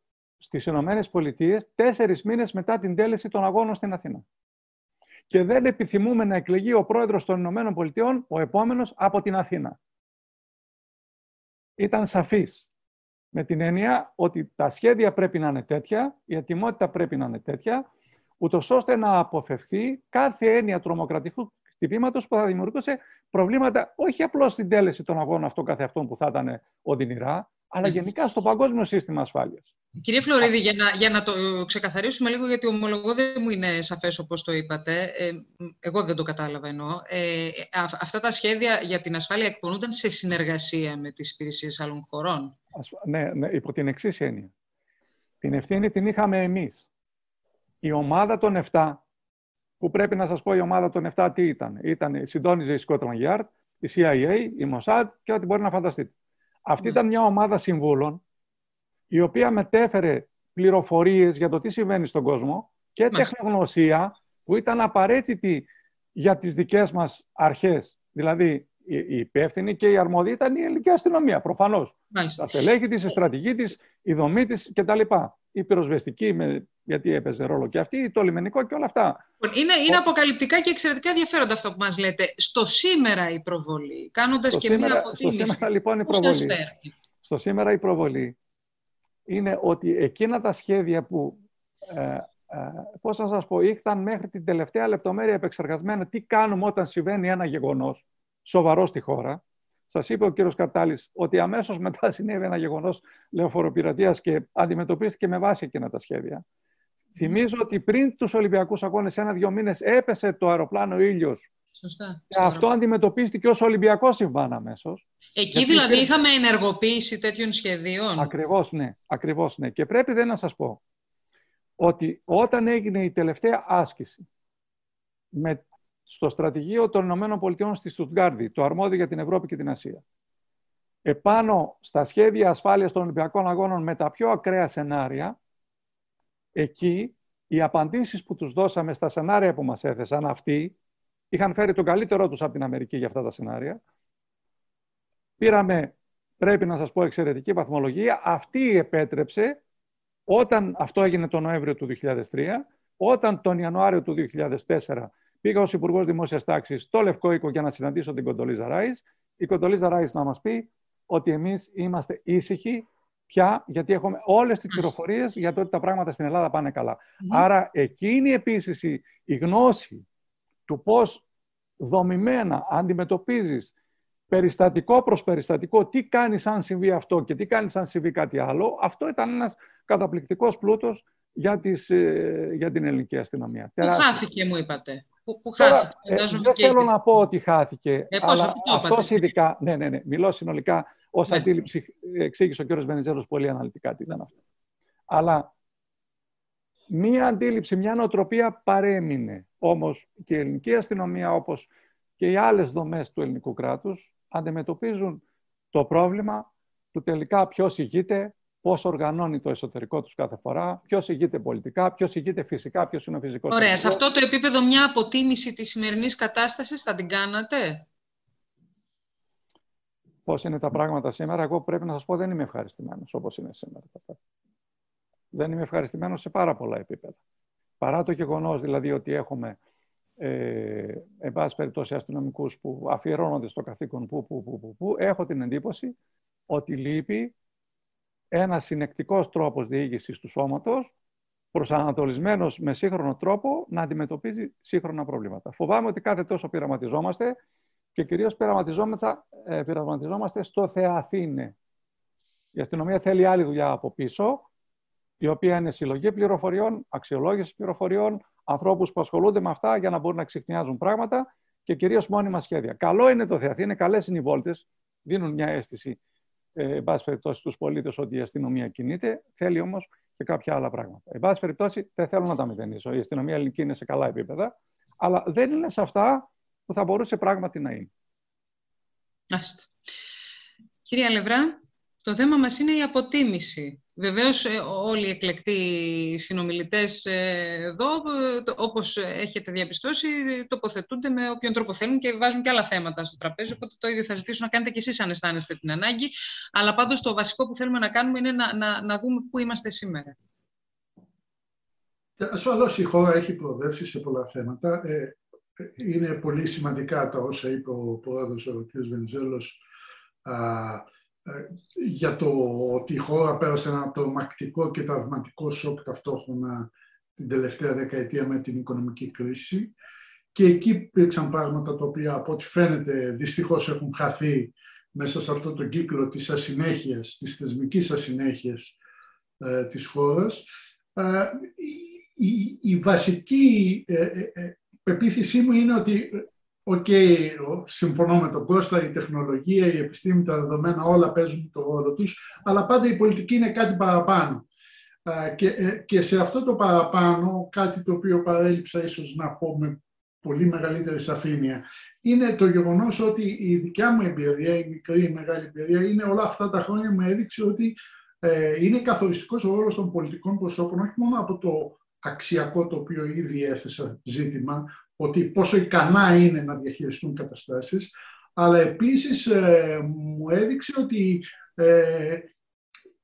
[SPEAKER 5] στις Ηνωμένες Πολιτείες τέσσερις μήνες μετά την τέλεση των αγώνων στην Αθήνα. Και δεν επιθυμούμε να εκλεγεί ο πρόεδρος των Ηνωμένων Πολιτειών, ο επόμενος, από την Αθήνα. Ήταν σαφής. Με την έννοια ότι τα σχέδια πρέπει να είναι τέτοια, η ετοιμότητα πρέπει να είναι τέτοια, ούτως ώστε να αποφευθεί κάθε έννοια τρομοκρατικού χτυπήματος που θα δημιουργούσε προβλήματα όχι απλώς στην τέλεση των αγώνων αυτών καθεαυτών που θα ήταν οδυνηρά, αλλά γενικά στο παγκόσμιο σύστημα ασφάλειας.
[SPEAKER 2] Κύριε Φλωρίδη, για να, για να το ξεκαθαρίσουμε λίγο, γιατί ομολογώ δεν μου είναι σαφές όπως το είπατε, ε, εγώ δεν το κατάλαβα εννοώ, ε, αυτά τα σχέδια για την ασφάλεια εκπονούνταν σε συνεργασία με τις υπηρεσίες άλλων χωρών.
[SPEAKER 5] Ναι, ναι, υπό την εξής έννοια. Την ευθύνη την είχαμε εμείς. Η ομάδα των 7, που πρέπει να σας πω η ομάδα των 7 τι ήταν. ήταν συντόνιζε η Scotland Yard, η CIA, η Mossad και ό,τι μπορεί να φανταστείτε. Αυτή ήταν μια ομάδα συμβούλων η οποία μετέφερε πληροφορίες για το τι συμβαίνει στον κόσμο και τεχνογνωσία που ήταν απαραίτητη για τις δικές μας αρχές Δηλαδή, η υπεύθυνη και η αρμόδια ήταν η ελληνική αστυνομία, προφανώς. Τα στελέχη της, η στρατηγική της, η δομή της κτλ. Η πυροσβεστική, με, γιατί έπαιζε ρόλο και αυτή, το λιμενικό και όλα αυτά.
[SPEAKER 2] Είναι, είναι αποκαλυπτικά και εξαιρετικά ενδιαφέροντα αυτό που μας λέτε. Στο σήμερα η προβολή, κάνοντας και σήμερα, μία αποτίμηση.
[SPEAKER 5] Στο σήμερα λοιπόν η προβολή. Στο σήμερα η προβολή είναι ότι εκείνα τα σχέδια που, ε, ε, πώς να σας πω, ήρθαν μέχρι την τελευταία λεπτομέρεια επεξεργασμένα τι κάνουμε όταν συμβαίνει ένα γεγονός σοβαρό στη χώρα. Σας είπε ο κύριος Καρτάλης ότι αμέσως μετά συνέβη ένα γεγονός λεωφοροπειρατείας και αντιμετωπίστηκε με βάση εκείνα τα σχέδια. Θυμίζω ότι πριν τους Ολυμπιακούς Αγώνες, ένα-δύο μήνες, έπεσε το αεροπλάνο ήλιος. Σωστά. Και αυτό αντιμετωπίστηκε ως Ολυμπιακό συμβάν αμέσως.
[SPEAKER 2] Εκεί δηλαδή είχαμε ενεργοποίηση τέτοιων σχεδίων.
[SPEAKER 5] Ακριβώς, ναι. Ακριβώς, ναι. Και πρέπει δεν να σας πω ότι όταν έγινε η τελευταία άσκηση με στο στρατηγείο των Ηνωμένων Πολιτειών στη Στουτγκάρδη, το αρμόδιο για την Ευρώπη και την Ασία. Επάνω στα σχέδια ασφάλειας των Ολυμπιακών Αγώνων με τα πιο ακραία σενάρια, εκεί οι απαντήσεις που τους δώσαμε στα σενάρια που μας έθεσαν αυτοί, είχαν φέρει τον καλύτερό τους από την Αμερική για αυτά τα σενάρια. Πήραμε, πρέπει να σας πω, εξαιρετική βαθμολογία. Αυτή επέτρεψε, όταν αυτό έγινε τον Νοέμβριο του 2003, όταν τον Ιανουάριο του 2004 Πήγα ως Υπουργός Δημόσιας Τάξης στο Λευκό Οίκο για να συναντήσω την Κοντολίζα Ράις. Η Κοντολίζα Ράις να μας πει ότι εμείς είμαστε ήσυχοι πια, γιατί έχουμε όλες τις πληροφορίες για το ότι τα πράγματα στην Ελλάδα πάνε καλά. Άρα, εκείνη επίση η, γνώση του πώς δομημένα αντιμετωπίζεις περιστατικό προς περιστατικό, τι κάνεις αν συμβεί αυτό και τι κάνεις αν συμβεί κάτι άλλο, αυτό ήταν ένας καταπληκτικός πλούτος για, ε, για την ελληνική αστυνομία.
[SPEAKER 2] Που χάθηκε, μου είπατε που, που χάθηκε.
[SPEAKER 5] Ε, δεν θέλω να πω ότι χάθηκε, ε, αλλά αυτός ειδικά, ναι, ναι, ναι, μιλώ συνολικά ως ναι. αντίληψη, εξήγησε ο κ. Βενιζέλος πολύ αναλυτικά τι ήταν αυτό. Αλλά μία αντίληψη, μια νοοτροπία παρέμεινε. Όμως και η ελληνική αστυνομία, όπως και οι άλλες δομές του ελληνικού κράτους, αντιμετωπίζουν το πρόβλημα του τελικά ποιος ηγείται, πώς οργανώνει το εσωτερικό τους κάθε φορά, ποιος ηγείται πολιτικά, ποιος ηγείται φυσικά, ποιος είναι ο φυσικός.
[SPEAKER 2] Ωραία. Σε αυτό το επίπεδο, μια αποτίμηση της σημερινής κατάστασης θα την κάνατε;
[SPEAKER 5] Πώς είναι τα πράγματα σήμερα, εγώ πρέπει να σας πω δεν είμαι ευχαριστημένος όπως είναι σήμερα. Δεν είμαι ευχαριστημένος σε πάρα πολλά επίπεδα. Παρά το γεγονός δηλαδή ότι έχουμε ε, εν πάση περιπτώσει αστυνομικούς που αφιερώνονται στο καθήκον που, που, που, που, που, έχω την εντύπωση ότι λείπει ένας συνεκτικός τρόπος διοίκησης του σώματος, προσανατολισμένος με σύγχρονο τρόπο να αντιμετωπίζει σύγχρονα προβλήματα. Φοβάμαι ότι κάθε τόσο πειραματιζόμαστε και κυρίως πειραματιζόμαστε, ε, πειραματιζόμαστε στο Θεαθήνε. Η αστυνομία θέλει άλλη δουλειά από πίσω, η οποία είναι συλλογή πληροφοριών, αξιολόγηση πληροφοριών, ανθρώπους που ασχολούνται με αυτά για να μπορούν να ξεχνιάζουν πράγματα και κυρίως μόνιμα σχέδια. Καλό είναι το Θεαθήνε, καλές είναι οι βόλτες, δίνουν μια αίσθηση ε, εν πάση περιπτώσει, στους πολίτες ότι η αστυνομία κινείται. Θέλει όμως και κάποια άλλα πράγματα. Εν πάση περιπτώσει, δεν θέλω να τα μηδενίσω. Η αστυνομία ελληνική είναι σε καλά επίπεδα, αλλά δεν είναι σε αυτά που θα μπορούσε πράγματι να είναι.
[SPEAKER 2] Άστε. Κυρία Λευρά, το θέμα μας είναι η αποτίμηση Βεβαίως ε, όλοι οι εκλεκτοί συνομιλητές ε, εδώ, ε, όπως έχετε διαπιστώσει, τοποθετούνται με όποιον τρόπο θέλουν και βάζουν και άλλα θέματα στο τραπέζι, οπότε το ίδιο θα ζητήσω να κάνετε και εσείς αν αισθάνεστε την ανάγκη. Αλλά πάντως το βασικό που θέλουμε να κάνουμε είναι να, να, να δούμε πού είμαστε σήμερα.
[SPEAKER 6] Ασφαλώς η χώρα έχει προοδεύσει σε πολλά θέματα. Είναι πολύ σημαντικά τα όσα είπε ο πρόεδρος, ο κ. Βενιζέλος, ε, για το ότι η χώρα πέρασε ένα τρομακτικό και τραυματικό σοκ ταυτόχρονα την τελευταία δεκαετία με την οικονομική κρίση. Και εκεί υπήρξαν πράγματα τα οποία από ό,τι φαίνεται δυστυχώς έχουν χαθεί μέσα σε αυτό το κύκλο της ασυνέχειας, της θεσμικής ασυνέχειας ε, της χώρας. Ε, η, η, βασική ε, ε, πεποίθησή μου είναι ότι OK, okay, συμφωνώ με τον Κώστα, η τεχνολογία, η επιστήμη, τα δεδομένα, όλα παίζουν το ρόλο τους, αλλά πάντα η πολιτική είναι κάτι παραπάνω. Και, ε, και σε αυτό το παραπάνω, κάτι το οποίο παρέλειψα ίσως να πω με πολύ μεγαλύτερη σαφήνεια, είναι το γεγονός ότι η δικιά μου εμπειρία, η μικρή η μεγάλη εμπειρία, είναι όλα αυτά τα χρόνια μου έδειξε ότι ε, είναι καθοριστικός ο ρόλος των πολιτικών προσώπων, όχι μόνο από το αξιακό το οποίο ήδη έθεσα ζήτημα, ότι πόσο ικανά είναι να διαχειριστούν καταστάσεις, αλλά επίσης ε, μου έδειξε ότι ε,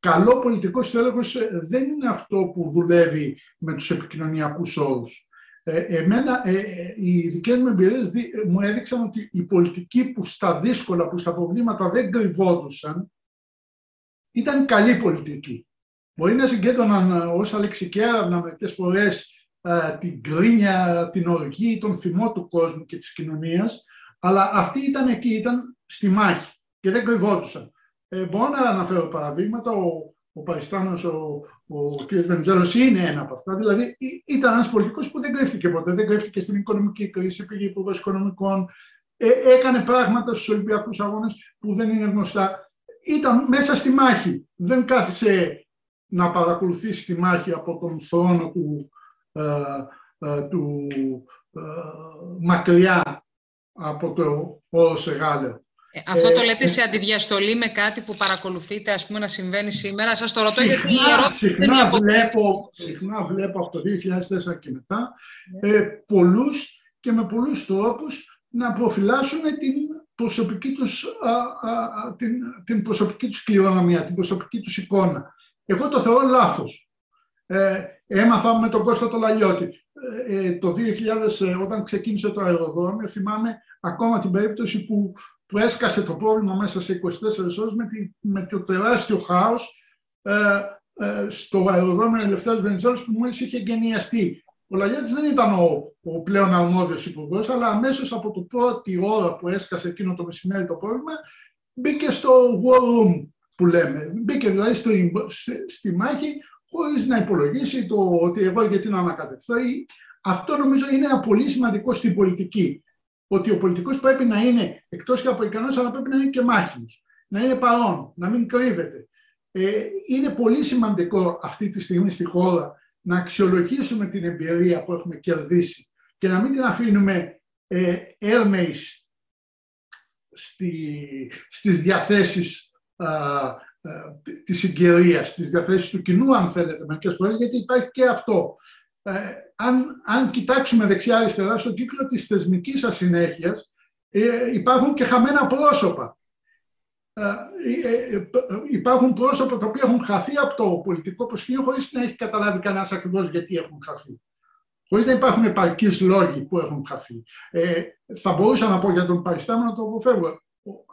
[SPEAKER 6] καλό πολιτικός τέλεχος δεν είναι αυτό που δουλεύει με τους επικοινωνιακούς όρους. Ε, εμένα, ε, ε, οι δικές μου εμπειρίες μου έδειξαν ότι οι πολιτικοί που στα δύσκολα, που στα προβλήματα δεν κρυβόντουσαν, ήταν καλή πολιτική. Μπορεί να συγκέντρωναν ω αλεξικέρανα μερικές φορές την κρίνια, την οργή, τον θυμό του κόσμου και της κοινωνίας, αλλά αυτοί ήταν εκεί, ήταν στη μάχη και δεν κρυβόντουσαν. Ε, μπορώ να αναφέρω παραδείγματα. Ο, ο Παριστάνος, ο, ο κ. Βενιζέλος είναι ένα από αυτά. Δηλαδή ήταν ένας πολιτικός που δεν κρύφτηκε ποτέ. Δεν κρύφτηκε στην οικονομική κρίση, πήγε υπουργός οικονομικών, ε, έκανε πράγματα στους Ολυμπιακούς Αγώνες που δεν είναι γνωστά. Ήταν μέσα στη μάχη. Δεν κάθισε να παρακολουθήσει τη μάχη από τον θρόνο του, ε, ε, του ε, μακριά από το όρο Σεγάλεο.
[SPEAKER 2] Ε, αυτό το λέτε σε αντιδιαστολή με κάτι που παρακολουθείτε, ας πούμε, να συμβαίνει σήμερα. Σας το ρωτώ γιατί η ερώτηση
[SPEAKER 6] συχνά, δεν είναι βλέπω, συχνά βλέπω από το 2004 και μετά ναι. ε, πολλούς και με πολλούς τρόπους να προφυλάσσουν την προσωπική τους, την, την προσωπική τους κληρονομιά, την προσωπική τους εικόνα. Εγώ το θεωρώ λάθος. Ε, έμαθα με τον Κώστα το Λαλιώτη. Ε, ε το 2000, όταν ξεκίνησε το αεροδρόμιο, θυμάμαι ακόμα την περίπτωση που που έσκασε το πρόβλημα μέσα σε 24 ώρες με, με το τεράστιο χάος ε, ε, στο αεροδρόμιο Ελευθέρως Βενιζέλος που μόλις είχε εγκαινιαστεί. Ο Λαγιάτης δεν ήταν ο, ο πλέον αρμόδιος υπουργός, αλλά αμέσως από το πρώτη ώρα που έσκασε εκείνο το μεσημέρι το πρόβλημα, μπήκε στο war room που λέμε. Μπήκε δηλαδή στη, στη μάχη χωρίς να υπολογίσει το ότι εγώ γιατί να ανακατευθώ. Αυτό νομίζω είναι ένα πολύ σημαντικό στην πολιτική ότι ο πολιτικός πρέπει να είναι εκτός και από ικανός, αλλά πρέπει να είναι και μάχημος. Να είναι παρόν, να μην κρύβεται. Ε, είναι πολύ σημαντικό αυτή τη στιγμή στη χώρα να αξιολογήσουμε την εμπειρία που έχουμε κερδίσει και να μην την αφήνουμε ε, έρμεης στη, στις διαθέσεις α, α, της συγκυρίας, στις διαθέσεις του κοινού, αν θέλετε, μερικές φορές, γιατί υπάρχει και αυτό. Ε, αν, αν κοιτάξουμε δεξιά-αριστερά στον κύκλο της θεσμικής ασυνέχειας, ε, υπάρχουν και χαμένα πρόσωπα. Ε, ε, ε, υπάρχουν πρόσωπα τα οποία έχουν χαθεί από το πολιτικό προσκήνιο χωρίς να έχει καταλάβει κανένας ακριβώς γιατί έχουν χαθεί. Χωρίς να υπάρχουν επαρκείς λόγοι που έχουν χαθεί. θα μπορούσα να πω για τον Παριστάμενο να το αποφεύγω.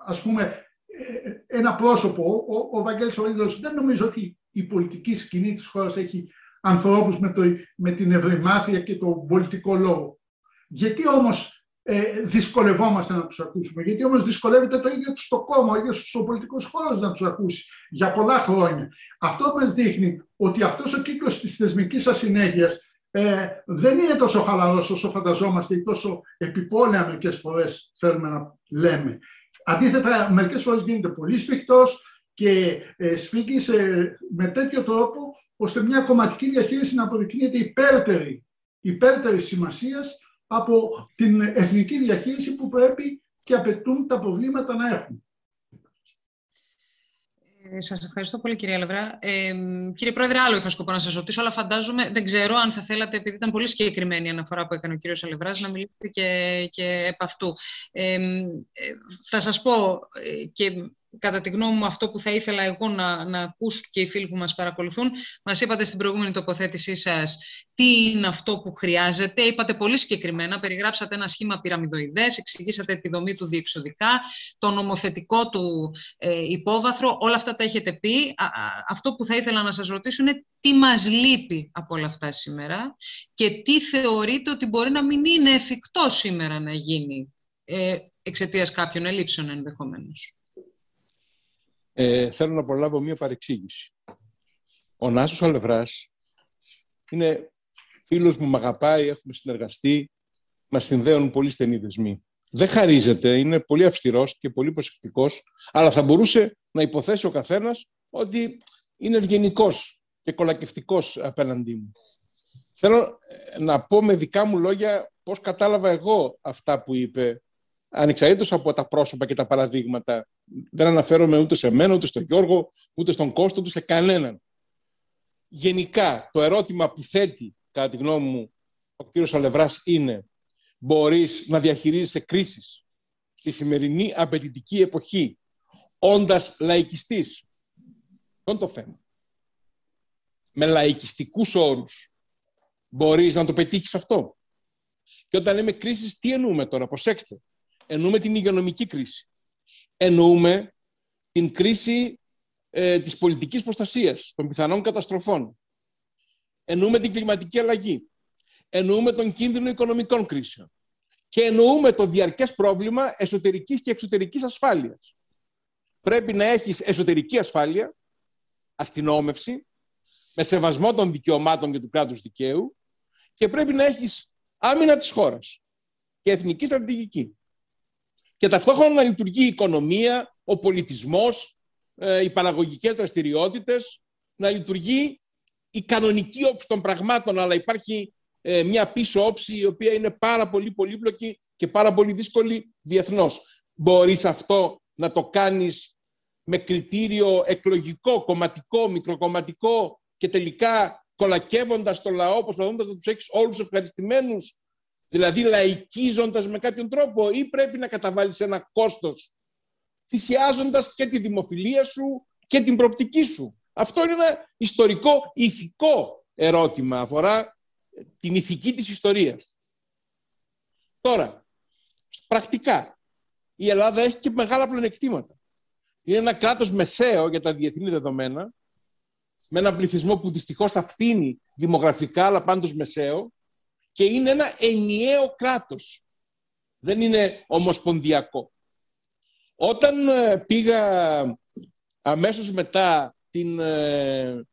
[SPEAKER 6] Ας πούμε, ένα πρόσωπο, ο, ο Βαγγέλης δεν νομίζω ότι η πολιτική σκηνή της χώρας έχει ανθρώπους με, το, με την ευρυμάθεια και τον πολιτικό λόγο. Γιατί όμως ε, δυσκολευόμαστε να τους ακούσουμε, γιατί όμως δυσκολεύεται το ίδιο το κόμμα, ο ίδιος ο πολιτικός χώρος να τους ακούσει για πολλά χρόνια. Αυτό μας δείχνει ότι αυτός ο κύκλος της θεσμικής ασυνέχειας ε, δεν είναι τόσο χαλαρός όσο φανταζόμαστε ή τόσο επιπόλαια μερικές φορές θέλουμε να λέμε. Αντίθετα, μερικές φορές γίνεται πολύ σφιχτός, και ε, σφίγγεις με τέτοιο τρόπο ώστε μια κομματική διαχείριση να αποδεικνύεται υπέρτερη, υπέρτερης σημασίας από την εθνική διαχείριση που πρέπει και απαιτούν τα προβλήματα να έχουν.
[SPEAKER 2] Ε, σας ευχαριστώ πολύ κυρία Λευρά. Ε, κύριε Πρόεδρε, άλλο είχα σκοπό να σας ρωτήσω, αλλά φαντάζομαι, δεν ξέρω αν θα θέλατε, επειδή ήταν πολύ συγκεκριμένη η αναφορά που έκανε ο κύριος Αλευράς, να μιλήσετε και, και επ' αυτού. Ε, ε θα σας πω ε, και κατά τη γνώμη μου αυτό που θα ήθελα εγώ να, να ακούσω και οι φίλοι που μας παρακολουθούν. Μας είπατε στην προηγούμενη τοποθέτησή σας τι είναι αυτό που χρειάζεται. Είπατε πολύ συγκεκριμένα, περιγράψατε ένα σχήμα πυραμιδοειδές, εξηγήσατε τη δομή του διεξοδικά, το νομοθετικό του ε, υπόβαθρο, όλα αυτά τα έχετε πει. αυτό που θα ήθελα να σας ρωτήσω είναι τι μας λείπει από όλα αυτά σήμερα και τι θεωρείτε ότι μπορεί να μην είναι εφικτό σήμερα να γίνει ε, εξαιτίας κάποιων ελλείψεων ενδεχομένως
[SPEAKER 4] ε, θέλω να προλάβω μία παρεξήγηση. Ο Νάσος Αλευράς είναι φίλος μου, με αγαπάει, έχουμε συνεργαστεί, μας συνδέουν πολύ στενοί δεσμοί. Δεν χαρίζεται, είναι πολύ αυστηρός και πολύ προσεκτικός, αλλά θα μπορούσε να υποθέσει ο καθένας ότι είναι ευγενικός και κολακευτικός απέναντί μου. Θέλω ε, να πω με δικά μου λόγια πώς κατάλαβα εγώ αυτά που είπε ανεξαρτήτως από τα πρόσωπα και τα παραδείγματα. Δεν αναφέρομαι ούτε σε μένα, ούτε στον Γιώργο, ούτε στον Κώστο, ούτε σε κανέναν. Γενικά, το ερώτημα που θέτει, κατά τη γνώμη μου, ο κύριος Αλευράς είναι μπορείς να διαχειρίζεσαι κρίσεις στη σημερινή απαιτητική εποχή, όντας λαϊκιστής; Αυτό είναι το θέμα. Με λαϊκιστικούς όρους μπορείς να το πετύχεις αυτό; Και όταν λέμε κρίσεις, τι εννοούμε τώρα, προσέξτε. Εννοούμε την υγειονομική κρίση. Εννοούμε την κρίση ε, της πολιτικής προστασίας, των πιθανών καταστροφών. Εννοούμε την κλιματική αλλαγή. Εννοούμε τον κίνδυνο οικονομικών κρίσεων. Και εννοούμε το διαρκές πρόβλημα εσωτερικής και εξωτερικής ασφάλειας. Πρέπει να έχεις εσωτερική ασφάλεια, αστυνόμευση, με σεβασμό των δικαιωμάτων και του κράτους δικαίου και πρέπει να έχεις άμυνα της χώρας και εθνική στρατηγική. Και ταυτόχρονα να λειτουργεί η οικονομία, ο πολιτισμός, ε, οι παραγωγικές δραστηριότητες, να λειτουργεί η κανονική όψη των πραγμάτων, αλλά υπάρχει ε, μια πίσω όψη η οποία είναι πάρα πολύ πολύπλοκη και πάρα πολύ δύσκολη διεθνώς. Μπορείς αυτό να το κάνεις με κριτήριο εκλογικό, κομματικό, μικροκομματικό και τελικά κολακεύοντας το λαό, προσπαθώντας να τους έχεις όλους ευχαριστημένους, δηλαδή λαϊκίζοντας με κάποιον τρόπο ή πρέπει να καταβάλεις ένα κόστος θυσιάζοντας και τη δημοφιλία σου και την προπτική σου. Αυτό είναι ένα ιστορικό, ηθικό ερώτημα, αφορά την ηθική της ιστορίας. Τώρα, πρακτικά, η Ελλάδα έχει και μεγάλα πλονεκτήματα. Είναι ένα κράτος μεσαίο για τα διεθνή δεδομένα, με ένα πληθυσμό που δυστυχώς θα φθήνει δημογραφικά, αλλά πάντως μεσαίο, και είναι ένα ενιαίο κράτος. Δεν είναι ομοσπονδιακό. Όταν ε, πήγα αμέσως μετά την ε,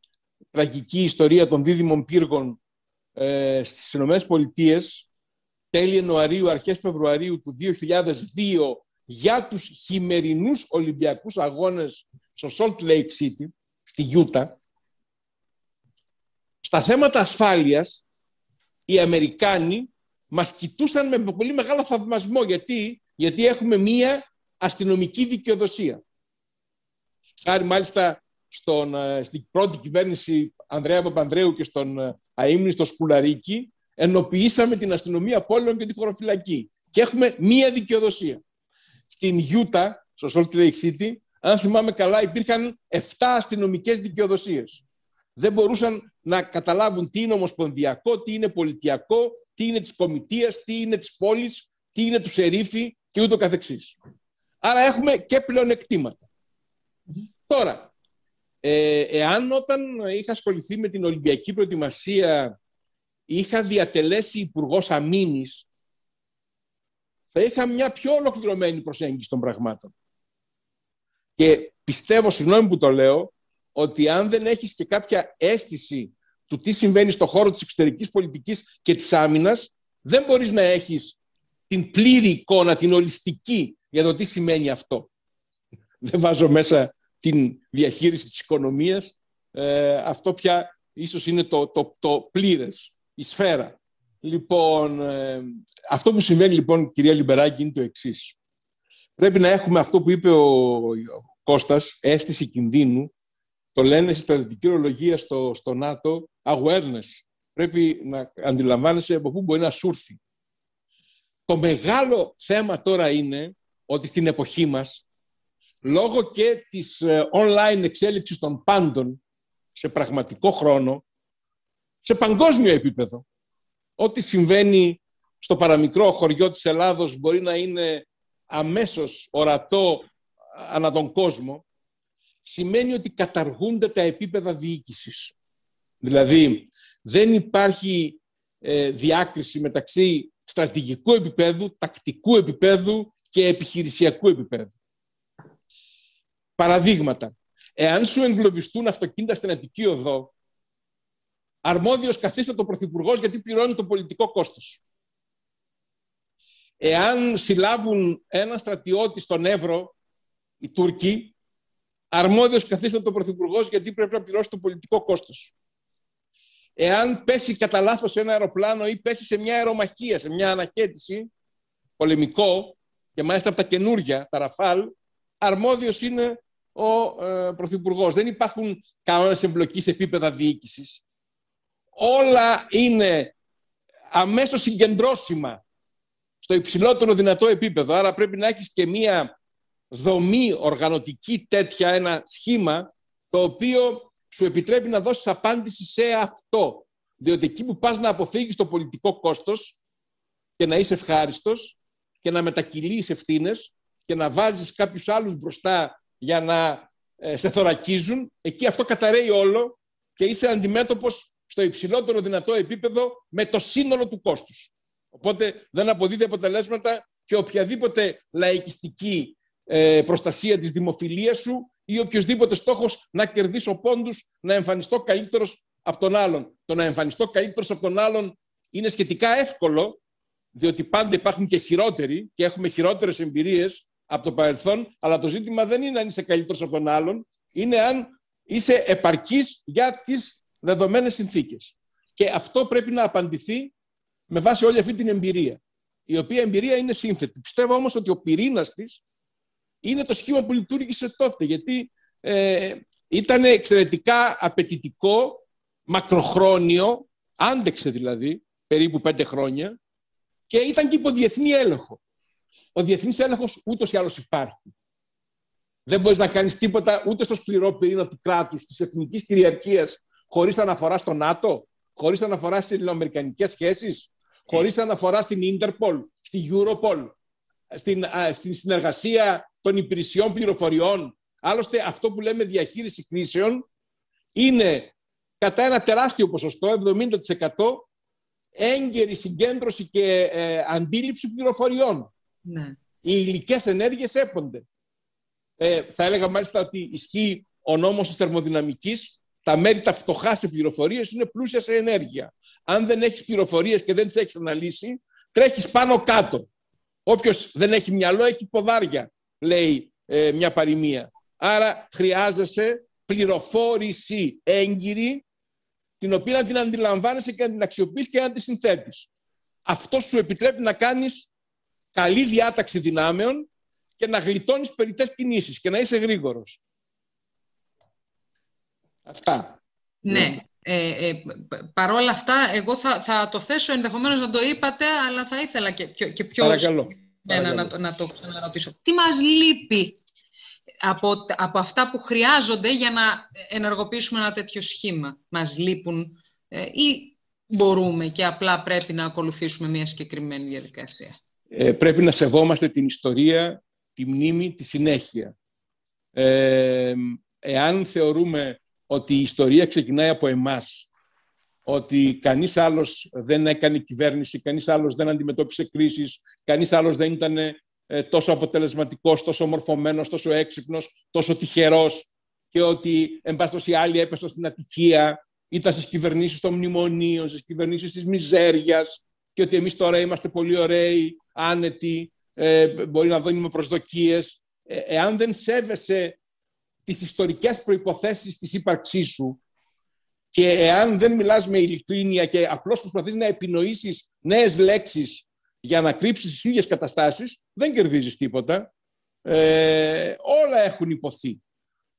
[SPEAKER 4] τραγική ιστορία των δίδυμων πύργων ε, στις Ηνωμένες Πολιτείες, τέλη Ιανουαρίου, αρχές Φεβρουαρίου του 2002, για τους χειμερινούς Ολυμπιακούς Αγώνες στο Salt Lake City, στη Γιούτα, στα θέματα ασφάλειας, οι Αμερικάνοι μας κοιτούσαν με πολύ μεγάλο θαυμασμό. Γιατί, Γιατί έχουμε μία αστυνομική δικαιοδοσία. Χάρη μάλιστα στον, ε, στην πρώτη κυβέρνηση Ανδρέα Παπανδρέου και στον ε, αείμνηστο Σκουλαρίκη ενοποιήσαμε την αστυνομία πόλεων και τη χωροφυλακή. Και έχουμε μία δικαιοδοσία. Στην Γιούτα, στο Salt Lake City, αν θυμάμαι καλά, υπήρχαν 7 αστυνομικές δικαιοδοσίες. Δεν μπορούσαν να καταλάβουν τι είναι ομοσπονδιακό, τι είναι πολιτιακό, τι είναι της κομιτείας, τι είναι της πόλης, τι είναι του σερίφη και ούτω καθεξής. Άρα έχουμε και πλεονεκτήματα. Τώρα, ε, εάν όταν είχα ασχοληθεί με την Ολυμπιακή προετοιμασία είχα διατελέσει υπουργός Αμήνης, θα είχα μια πιο ολοκληρωμένη προσέγγιση των πραγμάτων. Και πιστεύω, συγγνώμη που το λέω, ότι αν δεν έχεις και κάποια αίσθηση του τι συμβαίνει στον χώρο της εξωτερικής πολιτικής και της άμυνας, δεν μπορείς να έχεις την πλήρη εικόνα, την ολιστική για το τι σημαίνει αυτό. Δεν βάζω μέσα την διαχείριση της οικονομίας. Ε, αυτό πια ίσως είναι το, το, το πλήρες, η σφαίρα. Λοιπόν, ε, αυτό που συμβαίνει λοιπόν, κυρία Λιμπεράκη, είναι το εξής. Πρέπει να έχουμε αυτό που είπε ο, ο Κώστας, αίσθηση κινδύνου. Το λένε στη στρατιωτική ορολογία στο, στο ΝΑΤΟ, awareness. Πρέπει να αντιλαμβάνεσαι από πού μπορεί να σου έρθει. Το μεγάλο θέμα τώρα είναι ότι στην εποχή μας, λόγω και της ε, online εξέλιξης των πάντων σε πραγματικό χρόνο, σε παγκόσμιο επίπεδο, ό,τι συμβαίνει στο παραμικρό χωριό της Ελλάδος μπορεί να είναι αμέσως ορατό ανά τον κόσμο, σημαίνει ότι καταργούνται τα επίπεδα διοίκησης. Δηλαδή, δεν υπάρχει ε, διάκριση μεταξύ στρατηγικού επίπεδου, τακτικού επίπεδου και επιχειρησιακού επίπεδου. Παραδείγματα. Εάν σου εγκλωβιστούν αυτοκίνητα στην Αττική Οδό, αρμόδιος καθίστε το Πρωθυπουργός γιατί πληρώνει το πολιτικό κόστος. Εάν συλλάβουν ένα στρατιώτη στον Εύρο, οι Τούρκοι, αρμόδιος καθίστε το Πρωθυπουργός γιατί πρέπει να πληρώσει το πολιτικό κόστος. Εάν πέσει κατά λάθος ένα αεροπλάνο ή πέσει σε μια αερομαχία, σε μια αναχέτηση, πολεμικό, και μάλιστα από τα καινούργια, τα Ραφάλ, αρμόδιος είναι ο ε, Πρωθυπουργός. Δεν υπάρχουν κανόνες εμπλοκής σε επίπεδα διοίκησης. Όλα είναι αμέσως συγκεντρώσιμα στο υψηλότερο δυνατό επίπεδο. Άρα πρέπει να έχεις και μία δομή οργανωτική τέτοια, ένα σχήμα, το οποίο σου επιτρέπει να δώσεις απάντηση σε αυτό. Διότι εκεί που πας να αποφύγεις το πολιτικό κόστος και να είσαι ευχάριστος και να μετακυλείς ευθύνες και να βάζεις κάποιους άλλους μπροστά για να ε, σε θωρακίζουν, εκεί αυτό καταραίει όλο και είσαι αντιμέτωπος στο υψηλότερο δυνατό επίπεδο με το σύνολο του κόστους. Οπότε δεν αποδίδει αποτελέσματα και οποιαδήποτε λαϊκιστική ε, προστασία της δημοφιλίας σου ή οποιοδήποτε στόχος να κερδίσω πόντους, να εμφανιστώ καλύτερος από τον άλλον. Το να εμφανιστώ καλύτερος από τον άλλον είναι σχετικά εύκολο, διότι πάντα υπάρχουν και χειρότεροι και έχουμε χειρότερες εμπειρίες από το παρελθόν, αλλά το ζήτημα δεν είναι αν είσαι καλύτερος από τον άλλον, είναι αν είσαι επαρκής για τις δεδομένες συνθήκες. Και αυτό πρέπει να απαντηθεί με βάση όλη αυτή την εμπειρία. Η οποία εμπειρία είναι σύνθετη. Πιστεύω όμως ότι ο πυρήνας της είναι το σχήμα που λειτουργήσε τότε, γιατί ε, ήταν εξαιρετικά απαιτητικό, μακροχρόνιο, άντεξε δηλαδή, περίπου πέντε χρόνια, και ήταν και υπό διεθνή έλεγχο. Ο διεθνής έλεγχος ούτως ή άλλως υπάρχει. Δεν μπορείς να κάνεις τίποτα ούτε στο σκληρό πυρήνα του κράτους, της εθνικής κυριαρχίας, χωρίς αναφορά στο ΝΑΤΟ, χωρίς αναφορά στις ελληνοαμερικανικές σχέσεις, χωρίς αναφορά στην Ίντερπολ, στη Europol, στην, στην συνεργασία των υπηρεσιών πληροφοριών. Άλλωστε, αυτό που λέμε διαχείριση κρίσεων είναι κατά ένα τεράστιο ποσοστό, 70%, έγκαιρη συγκέντρωση και ε, αντίληψη πληροφοριών. Ναι. Οι υλικές ενέργειες έπονται. Ε, θα έλεγα μάλιστα ότι ισχύει ο νόμος της θερμοδυναμικής τα μέρη τα φτωχά σε πληροφορίες είναι πλούσια σε ενέργεια. Αν δεν έχεις πληροφορίες και δεν τις έχεις αναλύσει, τρέχεις πάνω κάτω. Όποιος δεν έχει μυαλό έχει ποδάρια, λέει ε, μια παροιμία. Άρα χρειάζεσαι πληροφόρηση έγκυρη, την οποία να την αντιλαμβάνεσαι και να την αξιοποιείς και να τη συνθέτεις. Αυτό σου επιτρέπει να κάνεις καλή διάταξη δυνάμεων και να γλιτώνεις περιττές κινήσεις και να είσαι γρήγορος. Αυτά.
[SPEAKER 2] Ναι. Ε, ε, παρόλα αυτά, εγώ θα, θα το θέσω ενδεχομένως να το είπατε, αλλά θα ήθελα και, και πιο
[SPEAKER 4] Παρακαλώ.
[SPEAKER 2] Να, το, να το ξαναρωτήσω. Τι μας λείπει από, από αυτά που χρειάζονται για να ενεργοποιήσουμε ένα τέτοιο σχήμα; Μας λείπουν ε, ή μπορούμε και απλά πρέπει να ακολουθήσουμε μια συγκεκριμένη διαδικασία;
[SPEAKER 4] Ε, πρέπει να σεβόμαστε την ιστορία, τη μνήμη, τη συνέχεια. Ε, εάν θεωρούμε ότι η ιστορία ξεκινάει από εμάς, ότι κανείς άλλος δεν έκανε κυβέρνηση, κανείς άλλος δεν αντιμετώπισε κρίσεις, κανείς άλλος δεν ήταν ε, τόσο αποτελεσματικός, τόσο μορφωμένος, τόσο έξυπνος, τόσο τυχερός και ότι, εν πάση οι άλλοι έπεσαν στην ατυχία, ήταν στις κυβερνήσεις των μνημονίων, στις κυβερνήσεις της μιζέριας και ότι εμείς τώρα είμαστε πολύ ωραίοι, άνετοι, ε, μπορεί να δίνουμε προσδοκίες. Ε, εάν δεν σέβεσαι τις ιστορικές προϋποθέσεις της ύπαρξής σου και εάν δεν μιλάς με ειλικρίνεια και απλώς προσπαθείς να επινοήσεις νέες λέξεις για να κρύψεις τις ίδιες καταστάσεις, δεν κερδίζεις τίποτα. Ε, όλα έχουν υποθεί.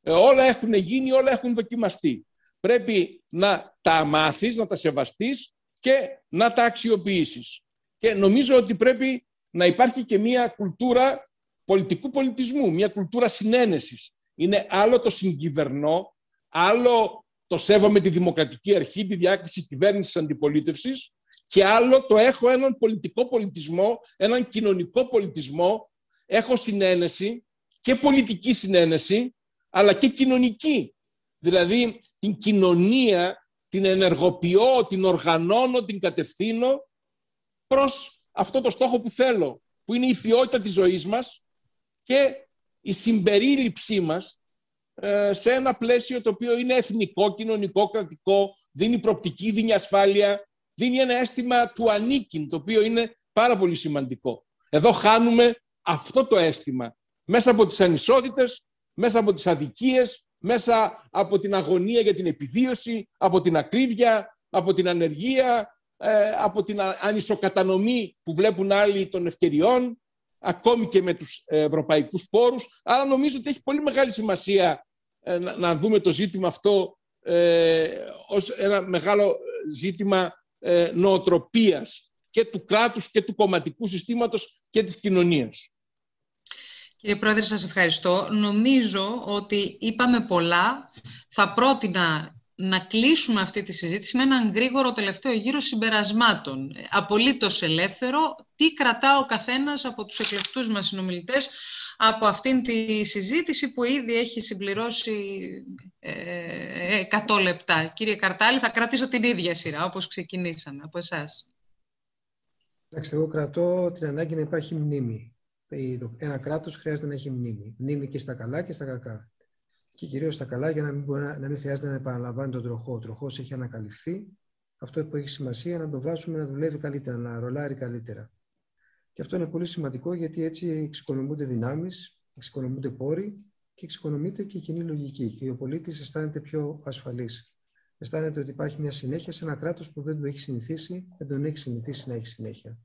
[SPEAKER 4] Ε, όλα έχουν γίνει, όλα έχουν δοκιμαστεί. Πρέπει να τα μάθεις, να τα σεβαστείς και να τα αξιοποιήσεις. Και νομίζω ότι πρέπει να υπάρχει και μια κουλτούρα πολιτικού πολιτισμού, μια κουλτούρα συνένεσης. Είναι άλλο το συγκυβερνώ, άλλο το σέβομαι τη δημοκρατική αρχή, τη διάκριση κυβέρνησης αντιπολίτευσης και άλλο το έχω έναν πολιτικό πολιτισμό, έναν κοινωνικό πολιτισμό. Έχω συνένεση και πολιτική συνένεση, αλλά και κοινωνική. Δηλαδή την κοινωνία την ενεργοποιώ, την οργανώνω, την κατευθύνω προς αυτό το στόχο που θέλω, που είναι η ποιότητα της ζωής μας και η συμπερίληψή μας ε, σε ένα πλαίσιο το οποίο είναι εθνικό, κοινωνικό, κρατικό, δίνει προπτική, δίνει ασφάλεια, δίνει ένα αίσθημα του ανήκειν, το οποίο είναι πάρα πολύ σημαντικό. Εδώ χάνουμε αυτό το αίσθημα μέσα από τις ανισότητες, μέσα από τις αδικίες, μέσα από την αγωνία για την επιβίωση, από την ακρίβεια, από την ανεργία, ε, από την ανισοκατανομή που βλέπουν άλλοι των ευκαιριών, ακόμη και με τους ευρωπαϊκούς πόρους. Άρα νομίζω ότι έχει πολύ μεγάλη σημασία ε, να, δούμε το ζήτημα αυτό ε, ως ένα μεγάλο ζήτημα ε, νοοτροπίας και του κράτους και του κομματικού συστήματος και της κοινωνίας.
[SPEAKER 2] Κύριε Πρόεδρε, σας ευχαριστώ. Νομίζω ότι είπαμε πολλά. Θα πρότεινα να κλείσουμε αυτή τη συζήτηση με έναν γρήγορο τελευταίο γύρο συμπερασμάτων. Απολύτως ελεύθερο. Τι κρατά ο καθένας από τους εκλεκτούς μας συνομιλητές από αυτήν τη συζήτηση που ήδη έχει συμπληρώσει 100 ε, λεπτά; Κύριε Καρτάλη, θα κρατήσω την ίδια σειρά, όπως ξεκινήσαμε από εσάς.
[SPEAKER 3] Εντάξει, εγώ κρατώ την ανάγκη να υπάρχει μνήμη. Ένα κράτος χρειάζεται να έχει μνήμη. Μνήμη και στα καλά και στα κακά. Και κυρίως στα καλά για να μην, μπορεί, να μην χρειάζεται να επαναλαμβάνει τον τροχό. Ο τροχός έχει ανακαλυφθεί. Αυτό που έχει σημασία είναι να το βάζουμε να δουλεύει καλύτερα, να ρολάρει καλύτερα. Και αυτό είναι πολύ σημαντικό γιατί έτσι εξοικονομούνται δυνάμεις, εξοικονομούνται πόροι και εξοικονομείται και η κοινή λογική. Και ο πολίτης αισθάνεται πιο ασφαλής. Αισθάνεται ότι υπάρχει μια συνέχεια σε ένα κράτος που δεν το έχει συνηθίσει, δεν τον έχει συνηθίσει να έχει συνέχεια.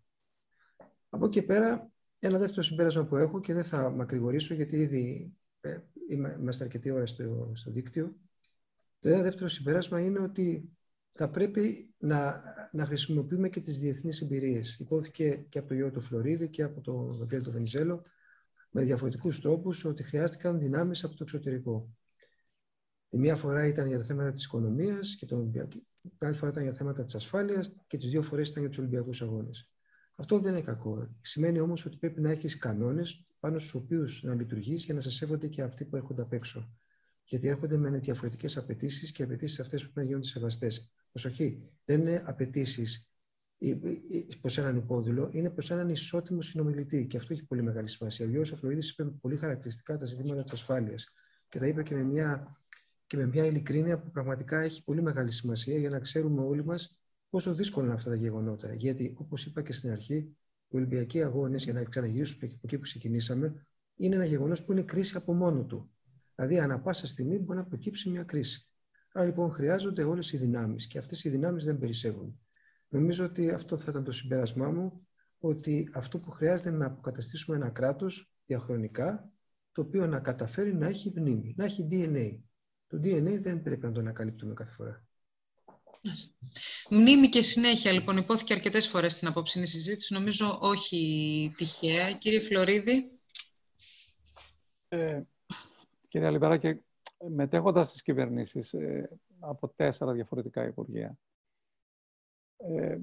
[SPEAKER 3] Από εκεί πέρα, ένα δεύτερο συμπέρασμα που έχω και δεν θα μακρηγορήσω γιατί ήδη ε, είμαστε αρκετή ώρα στο, στο δίκτυο. Το ένα δεύτερο συμπέρασμα είναι ότι θα πρέπει να, να χρησιμοποιούμε και τις διεθνείς εμπειρίες. Υπόθηκε και από το Γιώργο του Φλωρίδη και από τον Βαγγέλη του Βενιζέλο με διαφορετικούς τρόπους ότι χρειάστηκαν δυνάμεις από το εξωτερικό. Η μία φορά ήταν για τα θέματα της οικονομίας και τον την άλλη φορά ήταν για θέματα της ασφάλειας και τις δύο φορές ήταν για τους Ολυμπιακούς Αγώνες. Αυτό δεν είναι κακό. Σημαίνει όμως ότι πρέπει να έχεις κανόνες πάνω στους οποίους να λειτουργείς για να σε σέβονται και αυτοί που έρχονται απ' έξω. Γιατί έρχονται με διαφορετικές απαιτήσεις και οι απαιτήσεις αυτές πρέπει να γίνονται σεβαστές. Προσοχή, δεν είναι απαιτήσεις προς έναν υπόδειλο, είναι προς έναν ισότιμο συνομιλητή. Και αυτό έχει πολύ μεγάλη σημασία. Ο Γιώργος Αφλοίδη είπε πολύ χαρακτηριστικά τα ζητήματα της ασφάλειας. Και τα είπε και με μια, και με μια ειλικρίνεια που πραγματικά έχει πολύ μεγάλη σημασία για να ξέρουμε όλοι μας πόσο δύσκολα είναι αυτά τα γεγονότα. Γιατί, όπως είπα και στην αρχή, οι Ολυμπιακοί Αγώνες, για να ξαναγυρίσουμε από εκεί που ξεκινήσαμε, είναι ένα γεγονός που είναι κρίση από μόνο του. Δηλαδή, ανά πάσα στιγμή μπορεί να προκύψει μια κρίση. Άρα λοιπόν χρειάζονται όλες οι δυνάμεις και αυτές οι δυνάμεις δεν περισσεύουν. Νομίζω ότι αυτό θα ήταν το συμπέρασμά μου, ότι αυτό που χρειάζεται είναι να αποκαταστήσουμε ένα κράτος διαχρονικά, το οποίο να καταφέρει να έχει μνήμη, να έχει DNA. Το DNA δεν πρέπει να το ανακαλύπτουμε κάθε φορά.
[SPEAKER 2] Μνήμη και συνέχεια, λοιπόν, υπόθηκε αρκετές φορές στην απόψινή συζήτηση, νομίζω όχι τυχαία. Κύριε Φλωρίδη.
[SPEAKER 5] Ε, κύριε Λιμπεράκη, μετέχοντας στις κυβερνήσεις ε, από τέσσερα διαφορετικά υπουργεία, ε,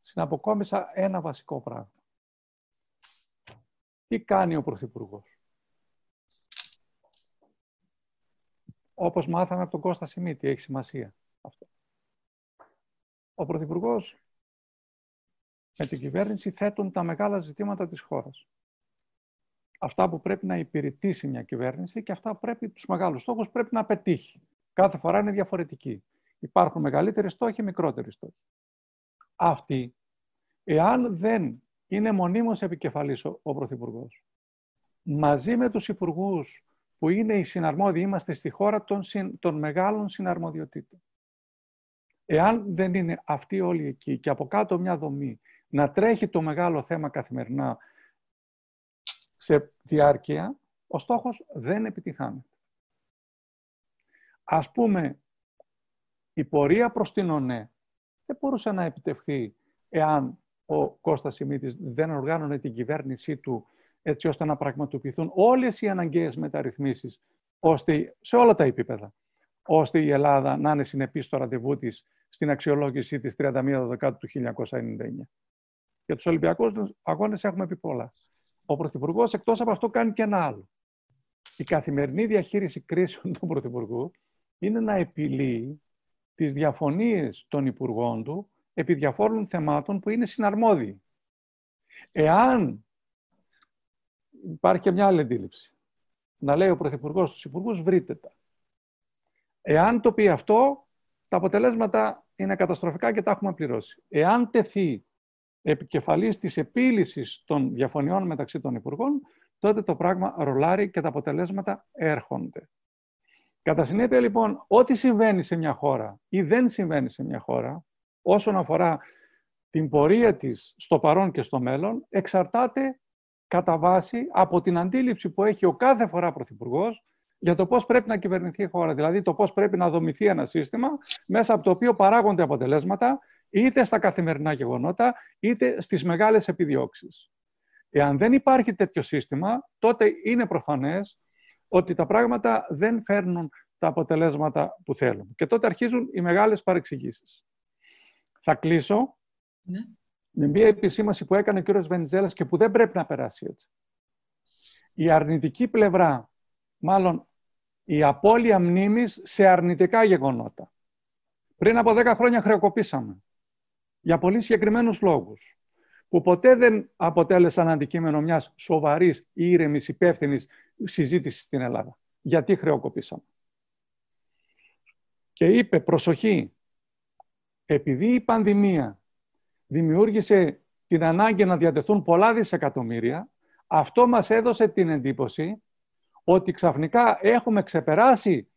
[SPEAKER 5] συναποκόμισα ένα βασικό πράγμα. Τι κάνει ο Πρωθυπουργός; Όπως μάθαμε από τον Κώστα Σιμίτη, έχει σημασία αυτό. Ο Πρωθυπουργός με την κυβέρνηση θέτουν τα μεγάλα ζητήματα της χώρας αυτά που πρέπει να υπηρετήσει μια κυβέρνηση και αυτά που πρέπει, τους μεγάλους στόχους πρέπει να πετύχει. Κάθε φορά είναι διαφορετική. Υπάρχουν μεγαλύτεροι στόχοι, μικρότεροι στόχοι. Αυτοί, εάν δεν είναι μονίμως επικεφαλής ο, ο Πρωθυπουργός, μαζί με τους υπουργούς που είναι οι συναρμόδιοι, είμαστε στη χώρα των, των μεγάλων συναρμοδιοτήτων. Εάν δεν είναι αυτοί όλοι εκεί και από κάτω μια δομή να τρέχει το μεγάλο θέμα καθημερινά σε διάρκεια, ο στόχος δεν επιτυχάνεται. Ας πούμε, η πορεία προς την ΟΝΕ δεν μπορούσε να επιτευχθεί εάν ο Κώστας Σιμίτης δεν οργάνωνε την κυβέρνησή του έτσι ώστε να πραγματοποιηθούν όλες οι αναγκαίες μεταρρυθμίσεις ώστε, σε όλα τα επίπεδα, ώστε η Ελλάδα να είναι συνεπής στο ραντεβού της στην αξιολόγησή της 31 Δεκάτου του 1999. Για τους Ολυμπιακούς αγώνες έχουμε πει πολλά ο Πρωθυπουργός εκτός από αυτό κάνει και ένα άλλο. Η καθημερινή διαχείριση κρίσεων του Πρωθυπουργού είναι να επιλύει τις διαφωνίες των Υπουργών του επί διαφόρων θεμάτων που είναι συναρμόδιοι. Εάν υπάρχει και μια άλλη αντίληψη, να λέει ο Πρωθυπουργός στους Υπουργούς, βρείτε τα. Εάν το πει αυτό, τα αποτελέσματα είναι καταστροφικά και τα έχουμε πληρώσει. Εάν τεθεί επικεφαλής της επίλυσης των διαφωνιών μεταξύ των Υπουργών, τότε το πράγμα ρολάρει και τα αποτελέσματα έρχονται. Κατά συνέπεια, λοιπόν, ό,τι συμβαίνει σε μια χώρα ή δεν συμβαίνει σε μια χώρα, όσον αφορά την πορεία της στο παρόν και στο μέλλον, εξαρτάται κατά βάση από την αντίληψη που έχει ο κάθε φορά Πρωθυπουργός για το πώς πρέπει να κυβερνηθεί η χώρα. Δηλαδή, το πώς πρέπει να δομηθεί ένα σύστημα μέσα από το οποίο παράγονται αποτελέσματα είτε στα καθημερινά γεγονότα, είτε στις μεγάλες επιδιώξεις. Εάν δεν υπάρχει τέτοιο σύστημα, τότε είναι προφανές ότι τα πράγματα δεν φέρνουν τα αποτελέσματα που θέλουν. Και τότε αρχίζουν οι μεγάλες παρεξηγήσεις. Θα κλείσω ναι. με μια επισήμαση που έκανε ο κ. Βενιζέλας και που δεν πρέπει να περάσει έτσι. Η αρνητική πλευρά, μάλλον η απώλεια μνήμης σε αρνητικά γεγονότα. Πριν από 10 χρόνια χρεοκοπήσαμε. Για πολύ συγκεκριμένους λόγους που ποτέ δεν αποτέλεσαν αντικείμενο μιας σοβαρής, ήρεμης, υπεύθυνης συζήτησης στην Ελλάδα. Γιατί χρεοκοπήσαμε. Και είπε, προσοχή, επειδή η πανδημία δημιούργησε την ανάγκη να διατεθούν πολλά δισεκατομμύρια, αυτό μας έδωσε την εντύπωση ότι ξαφνικά έχουμε ξεπεράσει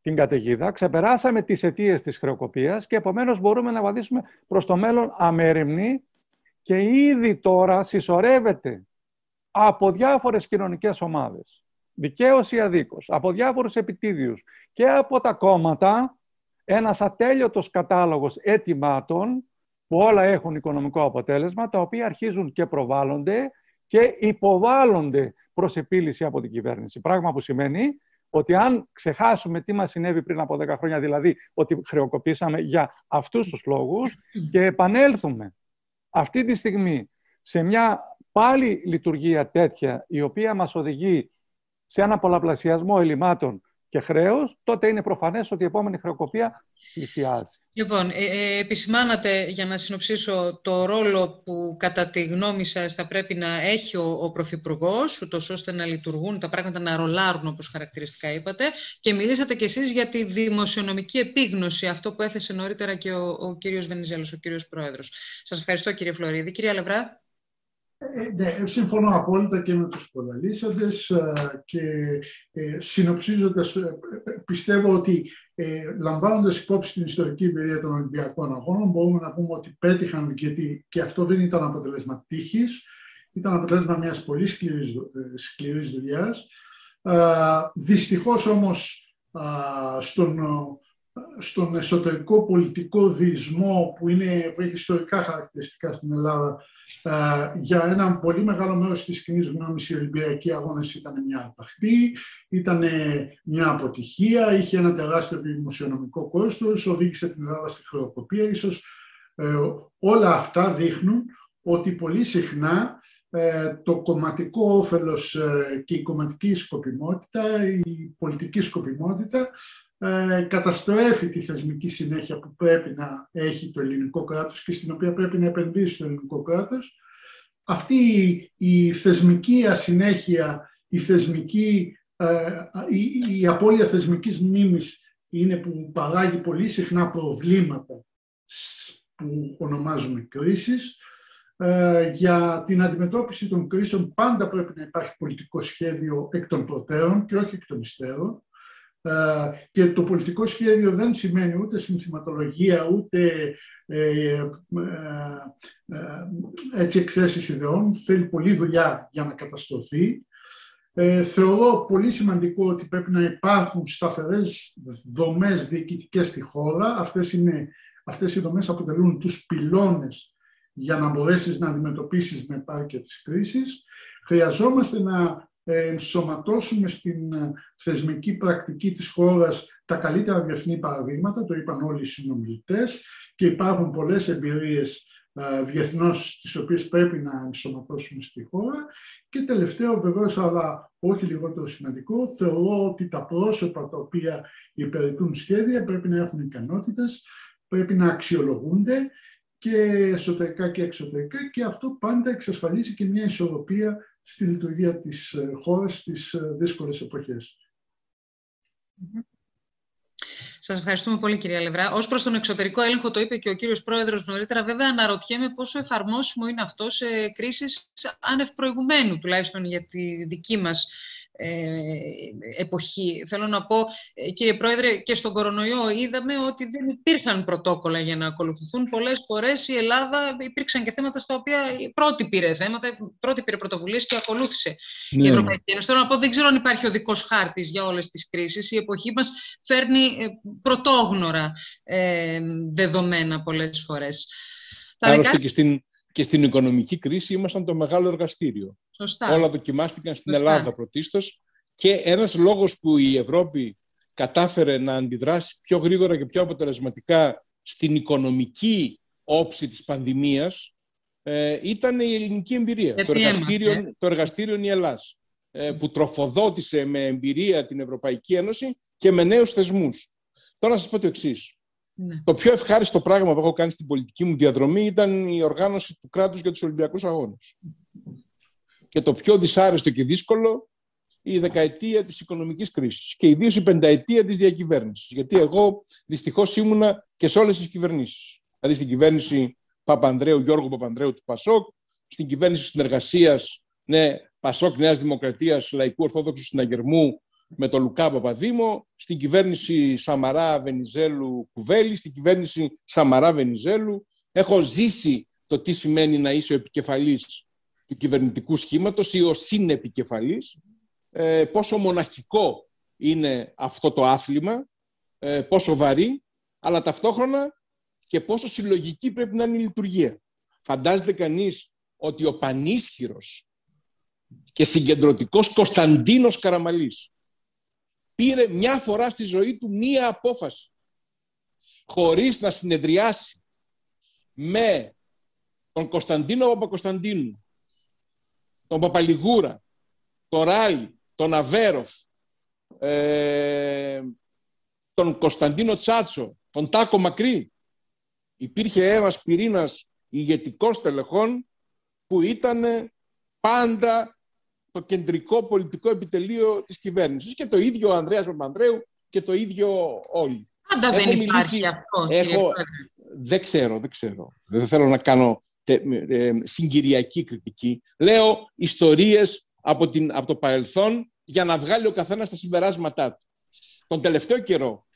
[SPEAKER 5] την καταιγίδα, ξεπεράσαμε τις αιτίες της χρεοκοπίας και επομένως μπορούμε να βαδίσουμε προς το μέλλον αμέριμνοι και ήδη τώρα συσσωρεύεται από διάφορες κοινωνικές ομάδες, δικαίως ή αδίκως, από διάφορους επιτίδιους και από τα κόμματα ένας ατέλειωτος κατάλογος αιτημάτων που όλα έχουν οικονομικό αποτέλεσμα, τα οποία αρχίζουν και προβάλλονται και υποβάλλονται προς επίλυση από την κυβέρνηση. Πράγμα που σημαίνει ότι αν ξεχάσουμε τι μας συνέβη πριν από 10 χρόνια, δηλαδή ότι χρεοκοπήσαμε για αυτούς τους λόγους και επανέλθουμε αυτή τη στιγμή σε μια πάλι λειτουργία τέτοια η οποία μας οδηγεί σε ένα πολλαπλασιασμό ελλημάτων και χρέος, τότε είναι προφανές ότι η επόμενη χρεοκοπία πλησιάζει.
[SPEAKER 2] Λοιπόν, ε, ε, επισημάνατε για να συνοψίσω το ρόλο που κατά τη γνώμη σας θα πρέπει να έχει ο, ο Πρωθυπουργός, ούτως ώστε να λειτουργούν τα πράγματα να ρολάρουν όπως χαρακτηριστικά είπατε και μιλήσατε κι εσείς για τη δημοσιονομική επίγνωση, αυτό που έθεσε νωρίτερα και ο, ο κύριος Βενιζέλος, ο κύριος Πρόεδρος. Σας ευχαριστώ κύριε Φλωρίδη. Κυρία Λευρά.
[SPEAKER 6] Ε, ναι, συμφωνώ απόλυτα και με τους προλαλήσαντες ε, και ε, συνοψίζοντας πιστεύω ότι ε, λαμβάνοντας υπόψη την ιστορική εμπειρία των Ολυμπιακών Αγώνων μπορούμε να πούμε ότι πέτυχαν γιατί και αυτό δεν ήταν αποτελέσμα τύχης, ήταν αποτέλεσμα μιας πολύ σκληρής, σκληρής δουλειάς. Δυστυχώς όμως στον, στον εσωτερικό πολιτικό διεισμό που, είναι, που έχει ιστορικά χαρακτηριστικά στην Ελλάδα ε, για ένα πολύ μεγάλο μέρος της κοινής γνώμης οι Ολυμπιακοί Αγώνες ήταν μια αρπαχτή, ήταν μια αποτυχία, είχε ένα τεράστιο δημοσιονομικό κόστος, οδήγησε την Ελλάδα στη χρεοκοπία ίσως. Ε, όλα αυτά δείχνουν ότι πολύ συχνά ε, το κομματικό όφελος και η κομματική σκοπιμότητα, η πολιτική σκοπιμότητα ε, καταστρέφει τη θεσμική συνέχεια που πρέπει να έχει το ελληνικό κράτος και στην οποία πρέπει να επενδύσει το ελληνικό κράτος. Αυτή η θεσμική ασυνέχεια, η, θεσμική, ε, η, η απώλεια θεσμικής μνήμης είναι που παράγει πολύ συχνά προβλήματα που ονομάζουμε κρίσεις. Ε, για την αντιμετώπιση των κρίσεων πάντα πρέπει να υπάρχει πολιτικό σχέδιο εκ των προτέρων και όχι εκ των υστέρων. Ε, και το πολιτικό σχέδιο δεν σημαίνει ούτε συνθηματολογία, ούτε ε, ε, ε, έτσι εκθέσεις ιδεών. Θέλει πολλή δουλειά για να καταστρωθεί. Ε, θεωρώ πολύ σημαντικό ότι πρέπει να υπάρχουν σταθερές δομές διοικητικές στη χώρα. Αυτές, είναι, αυτές οι δομές αποτελούν τους πυλώνες για να μπορέσεις να αντιμετωπίσεις με επάρκεια τις κρίσεις. Χρειαζόμαστε να ενσωματώσουμε στην ε, θεσμική πρακτική της χώρας τα καλύτερα διεθνή παραδείγματα, το είπαν όλοι οι συνομιλητές και υπάρχουν πολλές εμπειρίες ε, διεθνώς τις οποίες πρέπει να ενσωματώσουμε στη χώρα. Και τελευταίο βεβαίως, αλλά όχι λιγότερο σημαντικό, θεωρώ ότι τα πρόσωπα τα οποία υπηρετούν σχέδια πρέπει να έχουν ικανότητες, πρέπει να αξιολογούνται και εσωτερικά και εξωτερικά και αυτό πάντα εξασφαλίζει και μια ισορροπία στη λειτουργία της ε, χώρας στις ε, δύσκολες εποχές.
[SPEAKER 2] Σας ευχαριστούμε πολύ κυρία Λευρά. Ως προς τον εξωτερικό έλεγχο το είπε και ο κύριος Πρόεδρος νωρίτερα. Βέβαια αναρωτιέμαι πόσο εφαρμόσιμο είναι αυτό σε κρίσεις άνευ προηγουμένου, τουλάχιστον για τη δική μας ε, εποχή. Θέλω να πω, ε, κύριε Πρόεδρε, και στον κορονοϊό είδαμε ότι δεν υπήρχαν πρωτόκολλα για να ακολουθηθούν. Πολλές φορές η Ελλάδα υπήρξαν και θέματα στα οποία πρώτη πήρε θέματα, πρώτη πήρε πρωτοβουλίες και ακολούθησε ναι. η Ευρωπαϊκή Ένωση. Θέλω να πω, δεν ξέρω αν υπάρχει οδικός χάρτης για όλες τις κρίσεις. Η εποχή μας φέρνει ε, πρωτόγνωρα ε, δεδομένα πολλές φορές.
[SPEAKER 4] Άλλωστε και στην, και στην οικονομική κρίση ήμασταν το μεγάλο εργαστήριο. Σωστά. Όλα δοκιμάστηκαν στην Ελλάδα πρωτίστως και ένας λόγος που η Ευρώπη κατάφερε να αντιδράσει πιο γρήγορα και πιο αποτελεσματικά στην οικονομική όψη της πανδημίας ε, ήταν η ελληνική εμπειρία, το εργαστήριο, ε. το εργαστήριο Νιελάς, ε, που τροφοδότησε με εμπειρία την Ευρωπαϊκή Ένωση και με νέους θεσμούς. Τώρα να σας πω το εξής. Ναι. Το πιο ευχάριστο πράγμα που έχω κάνει στην πολιτική μου διαδρομή ήταν η οργάνωση του κράτους για τους Ολυμπιακούς Αγώνες και το πιο δυσάρεστο και δύσκολο η δεκαετία της οικονομικής κρίσης και ιδίως η πενταετία της διακυβέρνησης. Γιατί εγώ δυστυχώς ήμουνα και σε όλες τις κυβερνήσεις. Δηλαδή στην κυβέρνηση Παπανδρέου, Γιώργου Παπανδρέου του Πασόκ, στην κυβέρνηση συνεργασίας ναι, Πασόκ Νέας Δημοκρατίας Λαϊκού Ορθόδοξου Συναγερμού με τον Λουκά Παπαδήμο, στην κυβέρνηση Σαμαρά Βενιζέλου Κουβέλη, στην κυβέρνηση Σαμαρά Βενιζέλου. Έχω ζήσει το τι σημαίνει να είσαι ο επικεφαλής του κυβερνητικού σχήματος ή ο συνεπικεφαλής, ε, πόσο μοναχικό είναι αυτό το άθλημα, ε, πόσο βαρύ, αλλά ταυτόχρονα και πόσο συλλογική πρέπει να είναι η λειτουργία. Φαντάζεται κανείς ότι ο πανίσχυρος και συγκεντρωτικός Κωνσταντίνος Καραμαλής πήρε μια φορά στη ζωή του μία απόφαση χωρίς να συνεδριάσει με τον Κωνσταντίνο Παπακοσταντίνου τον Παπαλιγούρα, τον Ράλι, τον Αβέροφ, ε, τον Κωνσταντίνο Τσάτσο, τον Τάκο Μακρύ. Υπήρχε ένας πυρήνας ηγετικός τελεχών που ήταν πάντα το κεντρικό πολιτικό επιτελείο της κυβέρνησης και το ίδιο ο Ανδρέας Παπανδρέου και το ίδιο όλοι.
[SPEAKER 2] Πάντα δεν μιλήσει, υπάρχει αυτό.
[SPEAKER 4] Έχω, δεν ξέρω, δεν ξέρω. Δεν θέλω να κάνω συγκυριακή κριτική. Λέω ιστορίες από, την, από το παρελθόν για να βγάλει ο καθένας τα συμπεράσματά του. Τον τελευταίο καιρό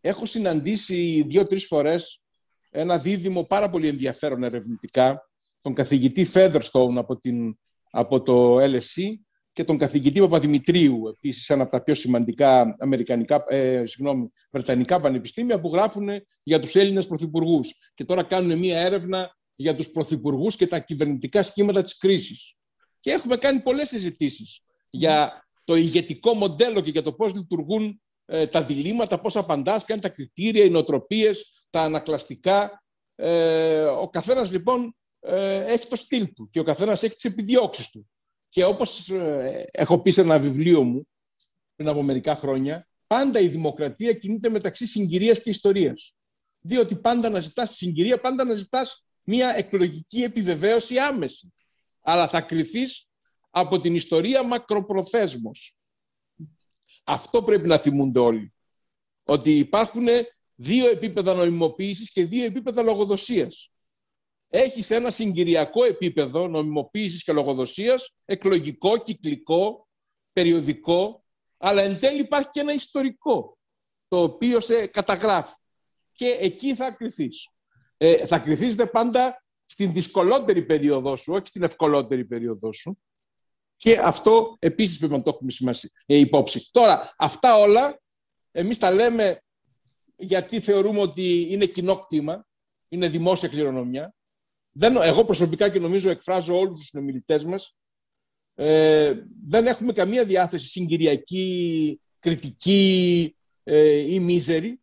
[SPEAKER 4] έχω συναντήσει δύο-τρεις φορές ένα δίδυμο πάρα πολύ ενδιαφέρον ερευνητικά, τον καθηγητή Featherstone από, την, από το LSE και τον καθηγητή Παπαδημητρίου, επίσης ένα από τα πιο σημαντικά αμερικανικά, ε, συγγνώμη, βρετανικά πανεπιστήμια που γράφουν για τους Έλληνες πρωθυπουργούς. Και τώρα κάνουν μία έρευνα για τους πρωθυπουργούς και τα κυβερνητικά σχήματα της κρίσης. Και έχουμε κάνει πολλές συζητήσεις για το ηγετικό μοντέλο και για το πώς λειτουργούν ε, τα διλήμματα, πώς απαντάς, ποια είναι τα κριτήρια, οι νοοτροπίες, τα ανακλαστικά. Ε, ο καθένας λοιπόν ε, έχει το στυλ του και ο καθένας έχει τις επιδιώξεις του. Και όπως ε, έχω πει σε ένα βιβλίο μου πριν από μερικά χρόνια, πάντα η δημοκρατία κινείται μεταξύ συγκυρίας και ιστορίας. Διότι πάντα να ζητάς συγκυρία, πάντα να ζητάς μια εκλογική επιβεβαίωση άμεση. Αλλά θα κρυφείς από την ιστορία μακροπροθέσμος. Αυτό πρέπει να θυμούνται όλοι. Ότι υπάρχουν δύο επίπεδα νομιμοποίησης και δύο επίπεδα λογοδοσίας. Έχεις ένα συγκυριακό επίπεδο νομιμοποίησης και λογοδοσίας, εκλογικό, κυκλικό, περιοδικό, αλλά εν τέλει υπάρχει και ένα ιστορικό, το οποίο σε καταγράφει. Και εκεί θα κρυθείς ε, θα κρυθίζετε πάντα στην δυσκολότερη περίοδό σου, όχι στην ευκολότερη περίοδό σου. Και αυτό επίσης πρέπει να το έχουμε σημασία, ε, υπόψη. Τώρα, αυτά όλα εμείς τα λέμε γιατί θεωρούμε ότι είναι κοινό κτήμα, είναι δημόσια κληρονομιά. Δεν, εγώ προσωπικά και νομίζω εκφράζω όλους τους συνομιλητές μας, ε, δεν έχουμε καμία διάθεση συγκυριακή, κριτική ε, ή μίζερη.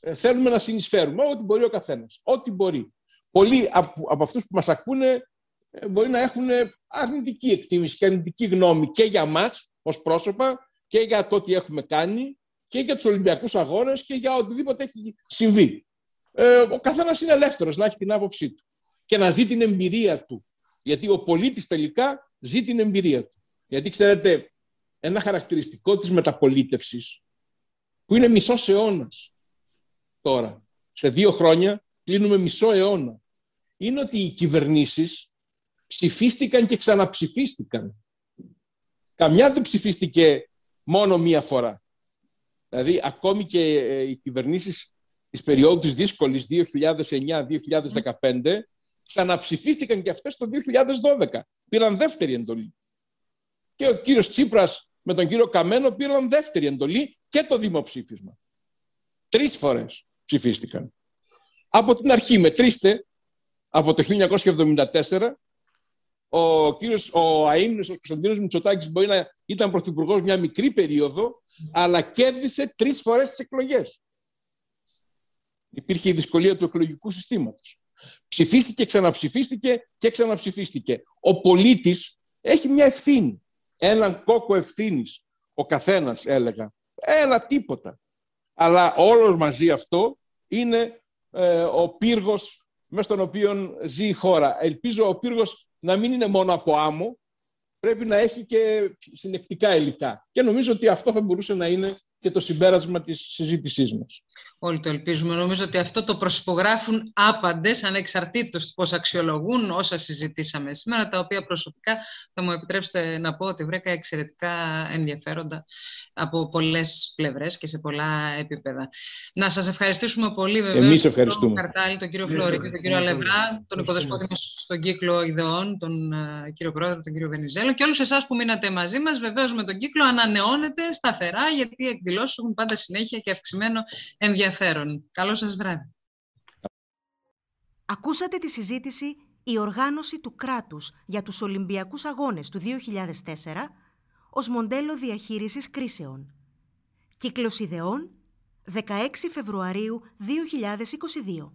[SPEAKER 4] Ε, θέλουμε να συνεισφέρουμε ό,τι μπορεί ο καθένας. Ό,τι μπορεί. Πολλοί από, από αυτούς που μας ακούνε ε, μπορεί να έχουν αρνητική εκτίμηση και αρνητική γνώμη και για μας ως πρόσωπα και για το τι έχουμε κάνει και για τους Ολυμπιακούς Αγώνες και για οτιδήποτε έχει συμβεί. Ε, ο καθένας είναι ελεύθερος να έχει την άποψή του και να ζει την εμπειρία του. Γιατί ο πολίτης τελικά ζει την εμπειρία του. Γιατί ξέρετε, ένα χαρακτηριστικό της μεταπολίτευσης που είναι μισός αιώνας τώρα. Σε δύο χρόνια κλείνουμε μισό αιώνα. Είναι ότι οι κυβερνήσεις ψηφίστηκαν και ξαναψηφίστηκαν. Καμιά δεν ψηφίστηκε μόνο μία φορά. Δηλαδή, ακόμη και ε, οι κυβερνήσεις της περίοδου της δύσκολης 2009-2015 ξαναψηφίστηκαν και αυτές το 2012. Πήραν δεύτερη εντολή. Και ο κύριος Τσίπρας με τον κύριο Καμένο πήραν δεύτερη εντολή και το δημοψήφισμα. Τρεις φορές ψηφίστηκαν. Από την αρχή, μετρήστε, από το 1974, ο κύριος, ο αείμνης, ο Κωνσταντίνος Μητσοτάκης μπορεί να ήταν πρωθυπουργός μια μικρή περίοδο, αλλά κέρδισε τρεις φορές τις εκλογές. Υπήρχε η δυσκολία του εκλογικού συστήματος. Ψηφίστηκε, ξαναψηφίστηκε και ξαναψηφίστηκε. Ο πολίτης έχει μια ευθύνη. Έναν κόκο ευθύνης. Ο καθένας έλεγα. Ένα τίποτα. Αλλά όλος μαζί αυτό είναι ε, ο πύργος μέσα στον οποίο ζει η χώρα. Ελπίζω ο πύργος να μην είναι μόνο από άμμο, πρέπει να έχει και συνεκτικά υλικά. Και νομίζω ότι αυτό θα μπορούσε να είναι και το συμπέρασμα της συζήτησής μας.
[SPEAKER 2] Όλοι το ελπίζουμε. Νομίζω ότι αυτό το προσυπογράφουν άπαντες, ανεξαρτήτως πώς αξιολογούν όσα συζητήσαμε σήμερα, τα οποία προσωπικά θα μου επιτρέψετε να πω ότι βρέκα εξαιρετικά ενδιαφέροντα από πολλές πλευρές και σε πολλά επίπεδα. Να σας ευχαριστήσουμε πολύ βέβαια.
[SPEAKER 4] Εμείς ευχαριστούμε.
[SPEAKER 2] Τον Καρτάλη, τον κύριο Φλωρίδη, τον κύριο Αλευρά, τον οικοδεσπότη μας στον κύκλο ιδεών, τον uh, κύριο Πρόεδρο, τον κύριο Βενιζέλο και όλους εσάς που μείνατε μαζί μας. Βεβαίως με τον κύκλο ανανεώνεται σταθερά γιατί οι εκδηλώσεις έχουν πάντα συνέχεια και αυξημένο ενδιαφέρον. Καλό σας βράδυ.
[SPEAKER 1] Ακούσατε τη συζήτηση «Η οργάνωση του κράτους για τους Ολυμπιακούς Αγώνες του 2004» ως μοντέλο διαχείρισης κρίσεων. Κύκλος ιδεών, 16 Φεβρουαρίου 2022.